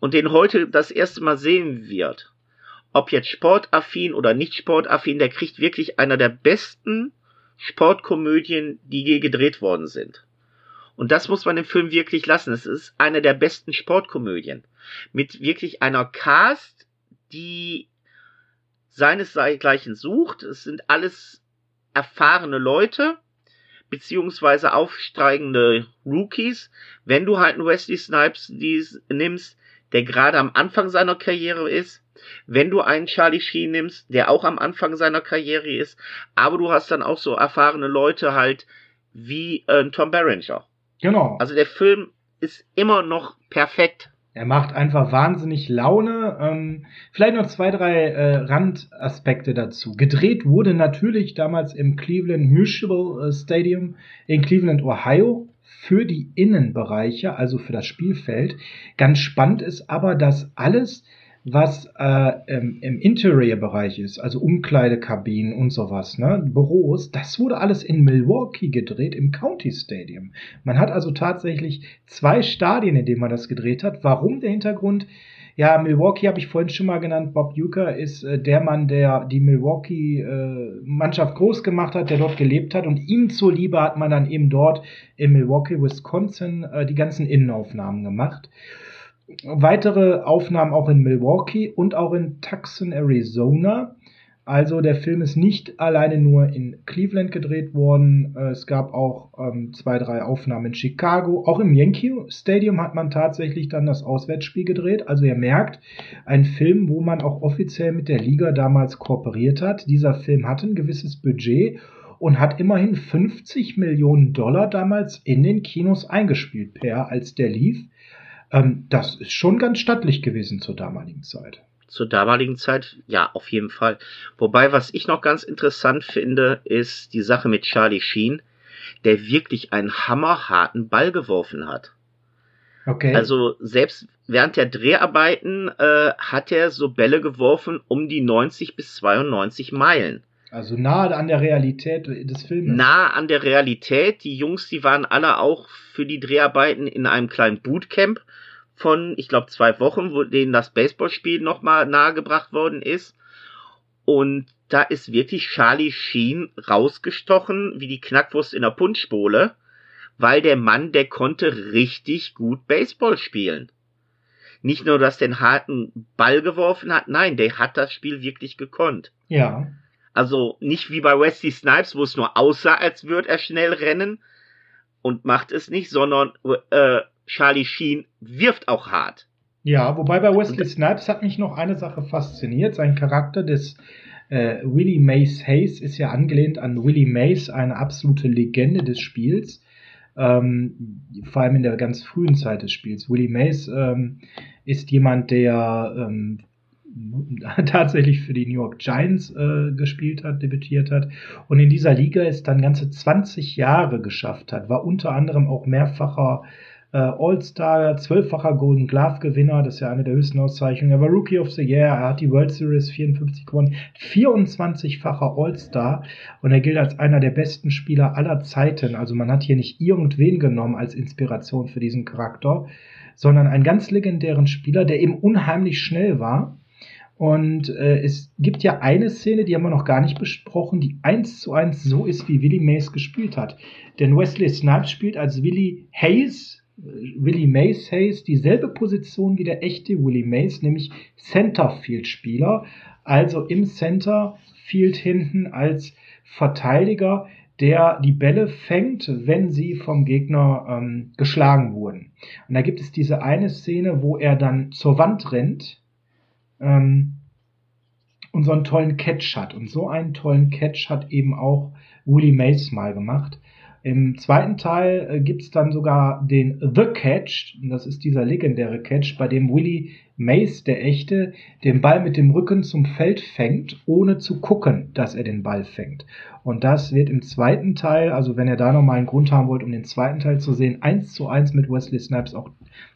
Speaker 2: und den heute das erste Mal sehen wird, ob jetzt sportaffin oder nicht sportaffin, der kriegt wirklich einer der besten Sportkomödien, die je gedreht worden sind. Und das muss man im Film wirklich lassen. Es ist eine der besten Sportkomödien. Mit wirklich einer Cast, die seinesgleichen sucht. Es sind alles erfahrene Leute, beziehungsweise aufsteigende Rookies. Wenn du halt einen Wesley Snipes nimmst, der gerade am Anfang seiner Karriere ist. Wenn du einen Charlie Sheen nimmst, der auch am Anfang seiner Karriere ist, aber du hast dann auch so erfahrene Leute halt wie äh, Tom Berenger.
Speaker 1: Genau.
Speaker 2: Also der Film ist immer noch perfekt.
Speaker 1: Er macht einfach wahnsinnig Laune. Ähm, vielleicht noch zwei, drei äh, Randaspekte dazu. Gedreht wurde natürlich damals im Cleveland Mutual äh, Stadium in Cleveland, Ohio für die Innenbereiche, also für das Spielfeld. Ganz spannend ist aber, dass alles, was äh, im, im Interior-Bereich ist, also Umkleidekabinen und sowas, ne, Büros, das wurde alles in Milwaukee gedreht, im County Stadium. Man hat also tatsächlich zwei Stadien, in denen man das gedreht hat. Warum der Hintergrund? Ja, Milwaukee habe ich vorhin schon mal genannt. Bob Uecker ist äh, der Mann, der die Milwaukee-Mannschaft äh, groß gemacht hat, der dort gelebt hat. Und ihm zuliebe hat man dann eben dort in Milwaukee, Wisconsin, äh, die ganzen Innenaufnahmen gemacht. Weitere Aufnahmen auch in Milwaukee und auch in Tucson, Arizona. Also der Film ist nicht alleine nur in Cleveland gedreht worden. Äh, es gab auch ähm, zwei, drei Aufnahmen in Chicago. Auch im Yankee Stadium hat man tatsächlich dann das Auswärtsspiel gedreht. Also ihr merkt, ein Film, wo man auch offiziell mit der Liga damals kooperiert hat. Dieser Film hatte ein gewisses Budget und hat immerhin 50 Millionen Dollar damals in den Kinos eingespielt, per als der lief. Ähm, das ist schon ganz stattlich gewesen zur damaligen Zeit
Speaker 2: zur damaligen Zeit, ja, auf jeden Fall. Wobei, was ich noch ganz interessant finde, ist die Sache mit Charlie Sheen, der wirklich einen hammerharten Ball geworfen hat. Okay. Also selbst während der Dreharbeiten äh, hat er so Bälle geworfen um die 90 bis 92 Meilen.
Speaker 1: Also nahe an der Realität des Films.
Speaker 2: Nahe an der Realität. Die Jungs, die waren alle auch für die Dreharbeiten in einem kleinen Bootcamp von, ich glaube, zwei Wochen, wo denen das Baseballspiel nochmal nahegebracht worden ist. Und da ist wirklich Charlie Sheen rausgestochen wie die Knackwurst in der Punschbowle, weil der Mann, der konnte richtig gut Baseball spielen. Nicht nur, dass einen harten Ball geworfen hat, nein, der hat das Spiel wirklich gekonnt.
Speaker 1: Ja.
Speaker 2: Also nicht wie bei Wesley Snipes, wo es nur aussah, als würde er schnell rennen und macht es nicht, sondern äh, Charlie Sheen wirft auch hart.
Speaker 1: Ja, wobei bei Wesley Snipes hat mich noch eine Sache fasziniert. Sein Charakter des äh, Willie Mays Hayes ist ja angelehnt an Willie Mays, eine absolute Legende des Spiels. Ähm, vor allem in der ganz frühen Zeit des Spiels. Willie Mays ähm, ist jemand, der ähm, tatsächlich für die New York Giants äh, gespielt hat, debütiert hat und in dieser Liga es dann ganze 20 Jahre geschafft hat, war unter anderem auch mehrfacher äh, All-Star, zwölffacher Golden Glove-Gewinner, das ist ja eine der höchsten Auszeichnungen. Er war Rookie of the Year, er hat die World Series 54 gewonnen, 24-facher All-Star und er gilt als einer der besten Spieler aller Zeiten. Also man hat hier nicht irgendwen genommen als Inspiration für diesen Charakter, sondern einen ganz legendären Spieler, der eben unheimlich schnell war. Und äh, es gibt ja eine Szene, die haben wir noch gar nicht besprochen, die eins zu eins so ist, wie Willie Mays gespielt hat. Denn Wesley Snipes spielt als Willie Hayes, Willie Mays Hayes dieselbe Position wie der echte Willie Mays, nämlich Centerfield-Spieler, also im Centerfield hinten als Verteidiger, der die Bälle fängt, wenn sie vom Gegner ähm, geschlagen wurden. Und da gibt es diese eine Szene, wo er dann zur Wand rennt ähm, und so einen tollen Catch hat. Und so einen tollen Catch hat eben auch Willie Mays mal gemacht. Im zweiten Teil äh, gibt es dann sogar den The Catch, das ist dieser legendäre Catch, bei dem Willie Mace, der echte, den Ball mit dem Rücken zum Feld fängt, ohne zu gucken, dass er den Ball fängt. Und das wird im zweiten Teil, also wenn ihr da nochmal einen Grund haben wollt, um den zweiten Teil zu sehen, eins zu eins mit Wesley Snipes auch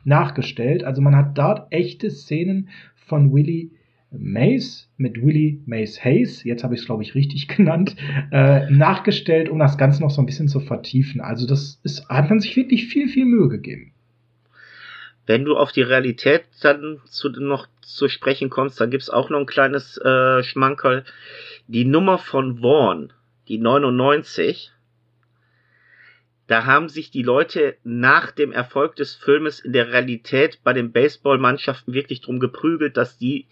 Speaker 1: nachgestellt. Also man hat dort echte Szenen von Willie Mace mit Willie Mace Hayes, jetzt habe ich es glaube ich richtig genannt, äh, nachgestellt, um das Ganze noch so ein bisschen zu vertiefen. Also das ist, hat man sich wirklich viel, viel Mühe gegeben.
Speaker 2: Wenn du auf die Realität dann zu, noch zu sprechen kommst, dann gibt es auch noch ein kleines äh, Schmankerl. Die Nummer von Vaughn, die 99, da haben sich die Leute nach dem Erfolg des Filmes in der Realität bei den Baseballmannschaften wirklich drum geprügelt, dass die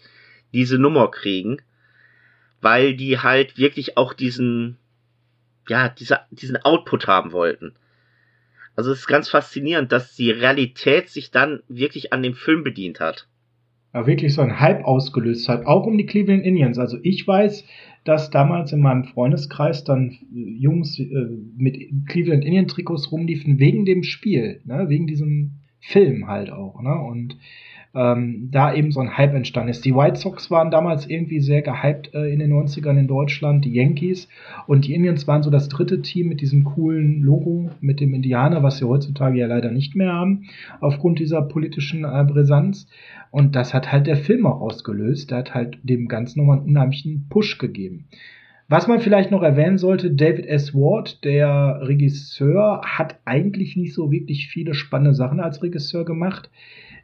Speaker 2: diese Nummer kriegen, weil die halt wirklich auch diesen, ja, dieser, diesen Output haben wollten. Also es ist ganz faszinierend, dass die Realität sich dann wirklich an dem Film bedient hat.
Speaker 1: Ja, wirklich so ein Hype ausgelöst hat, auch um die Cleveland Indians. Also ich weiß, dass damals in meinem Freundeskreis dann Jungs äh, mit Cleveland Indian Trikots rumliefen wegen dem Spiel, ne? wegen diesem Film halt auch. Ne? Und ähm, da eben so ein Hype entstanden ist. Die White Sox waren damals irgendwie sehr gehypt äh, in den 90ern in Deutschland, die Yankees und die Indians waren so das dritte Team mit diesem coolen Logo, mit dem Indianer, was sie heutzutage ja leider nicht mehr haben, aufgrund dieser politischen äh, Brisanz. Und das hat halt der Film auch ausgelöst. Der hat halt dem Ganzen nochmal einen unheimlichen Push gegeben. Was man vielleicht noch erwähnen sollte, David S. Ward, der Regisseur, hat eigentlich nicht so wirklich viele spannende Sachen als Regisseur gemacht.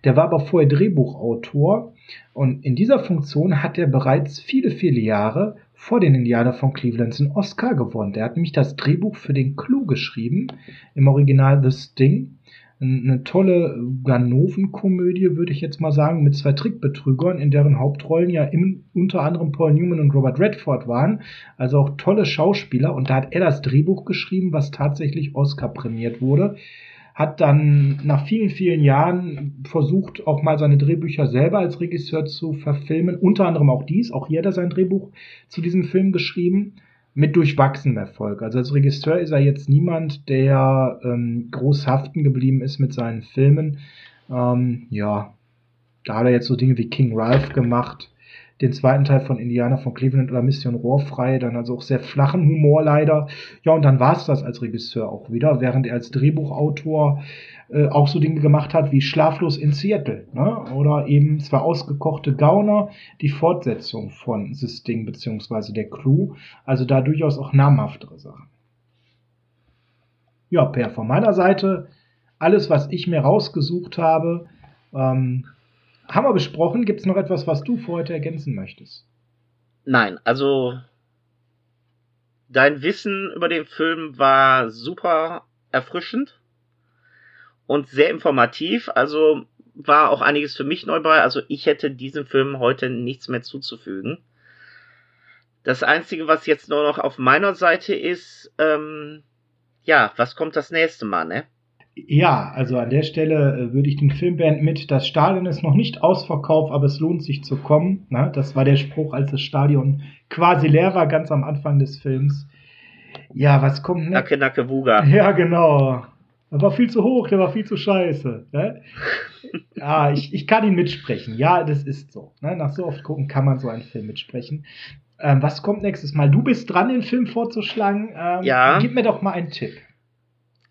Speaker 1: Der war aber vorher Drehbuchautor und in dieser Funktion hat er bereits viele, viele Jahre vor den Indianer von Cleveland einen Oscar gewonnen. Der hat nämlich das Drehbuch für den Clou geschrieben, im Original The Sting. Eine tolle Ganoven-Komödie, würde ich jetzt mal sagen, mit zwei Trickbetrügern, in deren Hauptrollen ja im, unter anderem Paul Newman und Robert Redford waren. Also auch tolle Schauspieler. Und da hat er das Drehbuch geschrieben, was tatsächlich Oscar prämiert wurde hat dann nach vielen, vielen Jahren versucht, auch mal seine Drehbücher selber als Regisseur zu verfilmen. Unter anderem auch dies. Auch hier hat er sein Drehbuch zu diesem Film geschrieben. Mit durchwachsenem Erfolg. Also als Regisseur ist er jetzt niemand, der ähm, groß haften geblieben ist mit seinen Filmen. Ähm, ja, da hat er jetzt so Dinge wie King Ralph gemacht den zweiten Teil von Indiana von Cleveland oder Mission Rohrfrei, dann also auch sehr flachen Humor leider. Ja, und dann war es das als Regisseur auch wieder, während er als Drehbuchautor äh, auch so Dinge gemacht hat wie Schlaflos in Seattle ne? oder eben zwei ausgekochte Gauner, die Fortsetzung von The Sting beziehungsweise der Crew, also da durchaus auch namhaftere Sachen. Ja, Per, von meiner Seite alles, was ich mir rausgesucht habe. Ähm, haben wir besprochen. Gibt es noch etwas, was du für heute ergänzen möchtest?
Speaker 2: Nein, also dein Wissen über den Film war super erfrischend und sehr informativ. Also war auch einiges für mich neu bei. Also ich hätte diesem Film heute nichts mehr zuzufügen. Das Einzige, was jetzt nur noch auf meiner Seite ist, ähm, ja, was kommt das nächste Mal, ne?
Speaker 1: Ja, also an der Stelle äh, würde ich den Film beenden mit, das Stadion ist noch nicht ausverkauft, aber es lohnt sich zu kommen. Ne? Das war der Spruch, als das Stadion quasi leer war, ganz am Anfang des Films. Ja, was kommt
Speaker 2: ne? Nacke, Nacke, Wuga.
Speaker 1: Ja, genau. Der war viel zu hoch, der war viel zu scheiße. Ne? ja, ich, ich kann ihn mitsprechen. Ja, das ist so. Ne? Nach so oft gucken kann man so einen Film mitsprechen. Ähm, was kommt nächstes Mal? Du bist dran, den Film vorzuschlagen. Ähm, ja. Gib mir doch mal einen Tipp.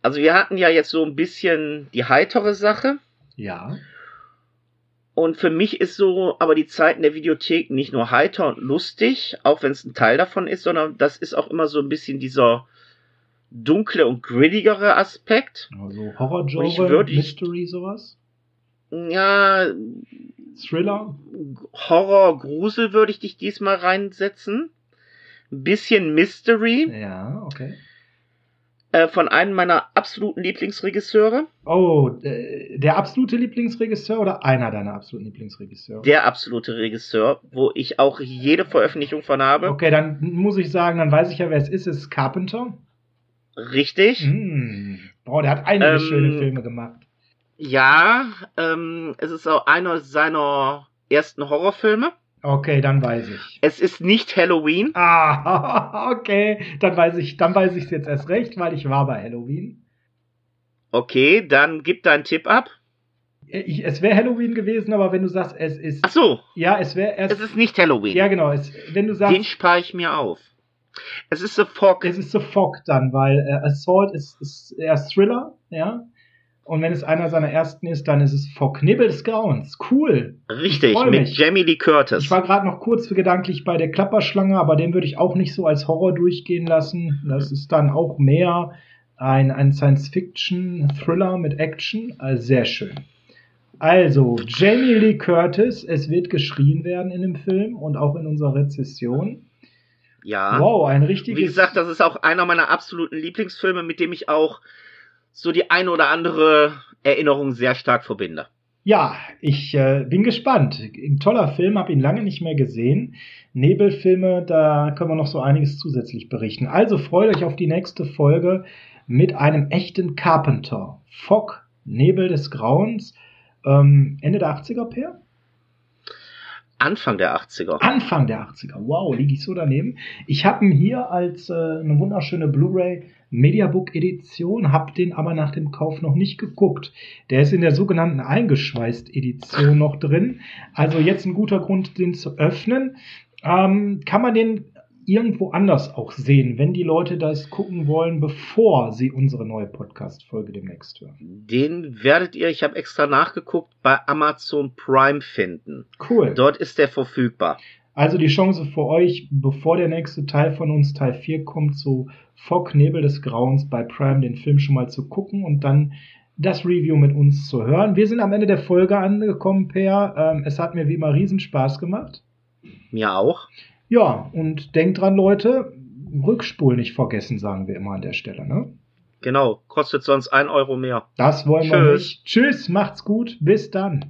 Speaker 2: Also wir hatten ja jetzt so ein bisschen die heitere Sache.
Speaker 1: Ja.
Speaker 2: Und für mich ist so aber die Zeit in der Videothek nicht nur heiter und lustig, auch wenn es ein Teil davon ist, sondern das ist auch immer so ein bisschen dieser dunkle und grittigere Aspekt.
Speaker 1: Also Horror-Genre, Mystery, sowas?
Speaker 2: Ja.
Speaker 1: Thriller?
Speaker 2: Horror, Grusel würde ich dich diesmal reinsetzen. Ein bisschen Mystery.
Speaker 1: Ja, okay.
Speaker 2: Äh, von einem meiner absoluten Lieblingsregisseure.
Speaker 1: Oh, äh, der absolute Lieblingsregisseur oder einer deiner absoluten Lieblingsregisseure?
Speaker 2: Der absolute Regisseur, wo ich auch jede Veröffentlichung von habe.
Speaker 1: Okay, dann muss ich sagen, dann weiß ich ja, wer es ist. Es ist Carpenter.
Speaker 2: Richtig.
Speaker 1: Mm. Oh, der hat einige ähm, schöne Filme gemacht.
Speaker 2: Ja, ähm, es ist auch einer seiner ersten Horrorfilme.
Speaker 1: Okay, dann weiß ich.
Speaker 2: Es ist nicht Halloween.
Speaker 1: Ah, okay, dann weiß ich, dann weiß ich es jetzt erst recht, weil ich war bei Halloween.
Speaker 2: Okay, dann gib deinen Tipp ab.
Speaker 1: Ich, es wäre Halloween gewesen, aber wenn du sagst, es ist.
Speaker 2: Ach so.
Speaker 1: Ja, es wäre erst.
Speaker 2: Es ist nicht Halloween.
Speaker 1: Ja, genau. Es, wenn du sagst.
Speaker 2: Den spare ich mir auf. Es ist The Fog.
Speaker 1: Es ist The Fog dann, weil äh, Assault ist, ist eher Thriller, ja. Und wenn es einer seiner ersten ist, dann ist es vor Knibbel des Grauens. Cool.
Speaker 2: Richtig, mit Jamie Lee Curtis.
Speaker 1: Ich war gerade noch kurz gedanklich bei der Klapperschlange, aber den würde ich auch nicht so als Horror durchgehen lassen. Das ist dann auch mehr ein, ein Science-Fiction-Thriller mit Action. Also sehr schön. Also, Jamie Lee Curtis, es wird geschrien werden in dem Film und auch in unserer Rezession.
Speaker 2: Ja.
Speaker 1: Wow, ein richtiges.
Speaker 2: Wie gesagt, das ist auch einer meiner absoluten Lieblingsfilme, mit dem ich auch so die eine oder andere Erinnerung sehr stark verbinde.
Speaker 1: Ja, ich äh, bin gespannt. Ein toller Film, habe ihn lange nicht mehr gesehen. Nebelfilme, da können wir noch so einiges zusätzlich berichten. Also freut euch auf die nächste Folge mit einem echten Carpenter. Fog, Nebel des Grauens. Ähm, Ende der 80er, Per?
Speaker 2: Anfang der 80er.
Speaker 1: Anfang der 80er. Wow, liege ich so daneben. Ich habe ihn hier als äh, eine wunderschöne Blu-ray Mediabook Edition, habe den aber nach dem Kauf noch nicht geguckt. Der ist in der sogenannten eingeschweißt Edition noch drin. Also jetzt ein guter Grund, den zu öffnen. Ähm, kann man den irgendwo anders auch sehen, wenn die Leute das gucken wollen, bevor sie unsere neue Podcast-Folge demnächst hören?
Speaker 2: Den werdet ihr, ich habe extra nachgeguckt, bei Amazon Prime finden.
Speaker 1: Cool.
Speaker 2: Dort ist der verfügbar.
Speaker 1: Also die Chance für euch, bevor der nächste Teil von uns, Teil 4, kommt, so Fog, Nebel des Grauens bei Prime den Film schon mal zu gucken und dann das Review mit uns zu hören. Wir sind am Ende der Folge angekommen, Per. Ähm, es hat mir wie immer riesen Spaß gemacht.
Speaker 2: Mir auch.
Speaker 1: Ja, und denkt dran, Leute, Rückspul nicht vergessen, sagen wir immer an der Stelle, ne?
Speaker 2: Genau, kostet sonst ein Euro mehr.
Speaker 1: Das wollen Tschüss. wir nicht. Tschüss, macht's gut, bis dann.